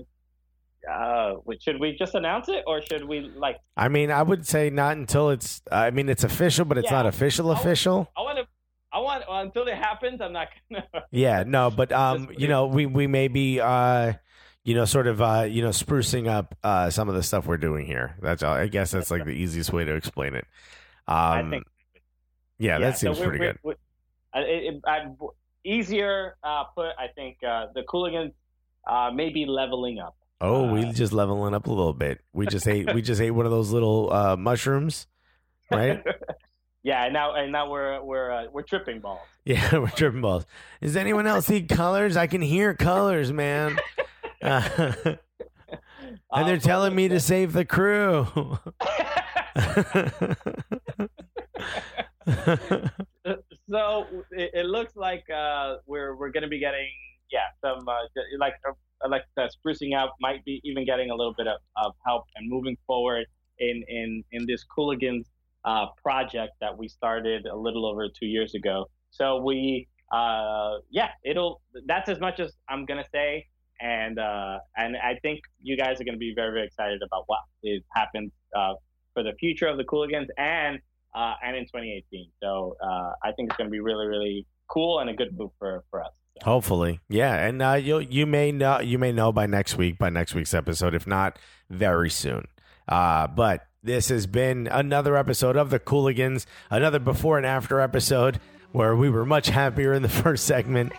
Uh, should we just announce it, or should we like? I mean, I would say not until it's, I mean, it's official, but it's Yeah. not official, official. I want to. I want until it happens. I'm not gonna. <laughs> Yeah, no, but um, you know, we we may be uh, you know, sort of uh, you know, sprucing up uh some of the stuff we're doing here. That's all. I guess that's like the easiest way to explain it. Um, I think. yeah, that seems we're- pretty good. we're- I- it- it- I- easier uh, put, I think uh, the Cooligans uh, may be leveling up. Oh, we Uh, just leveling up a little bit. We just ate we just ate one of those little uh, mushrooms, right? <laughs> yeah, and now and now we're we're uh, we're tripping balls. <laughs> Yeah, we're tripping balls. Does anyone else see colors? I can hear colors, man. Uh, <laughs> and they're Uh, telling me to save the crew. so it, it looks like uh, we're we're going to be getting yeah some uh, like like uh, sprucing up might be even getting a little bit of, of help and moving forward in in in this Cooligans uh, project that we started a little over two years ago. So we uh, yeah it'll that's as much as I'm gonna say. And uh, and I think you guys are to be very very excited about what is happened uh, for the future of the Cooligans and uh, and in 2018. So uh, I think it's to be really, really cool and a good move for, for us. Hopefully, yeah, and uh, you you may know you may know by next week by next week's episode, if not very soon. Uh, but this has been another episode of the Cooligans, another before and after episode where we were much happier in the <laughs> first segment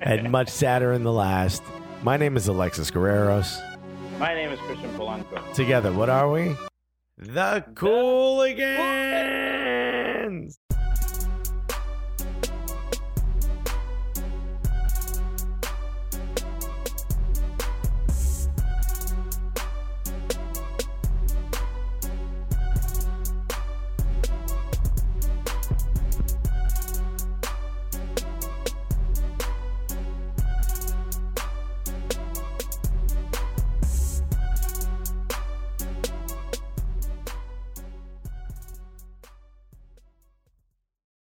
and <laughs> much sadder in the last. My name is Alexis Guerreros. my name is Christian Polanco. Together, what are we? The Cooligans.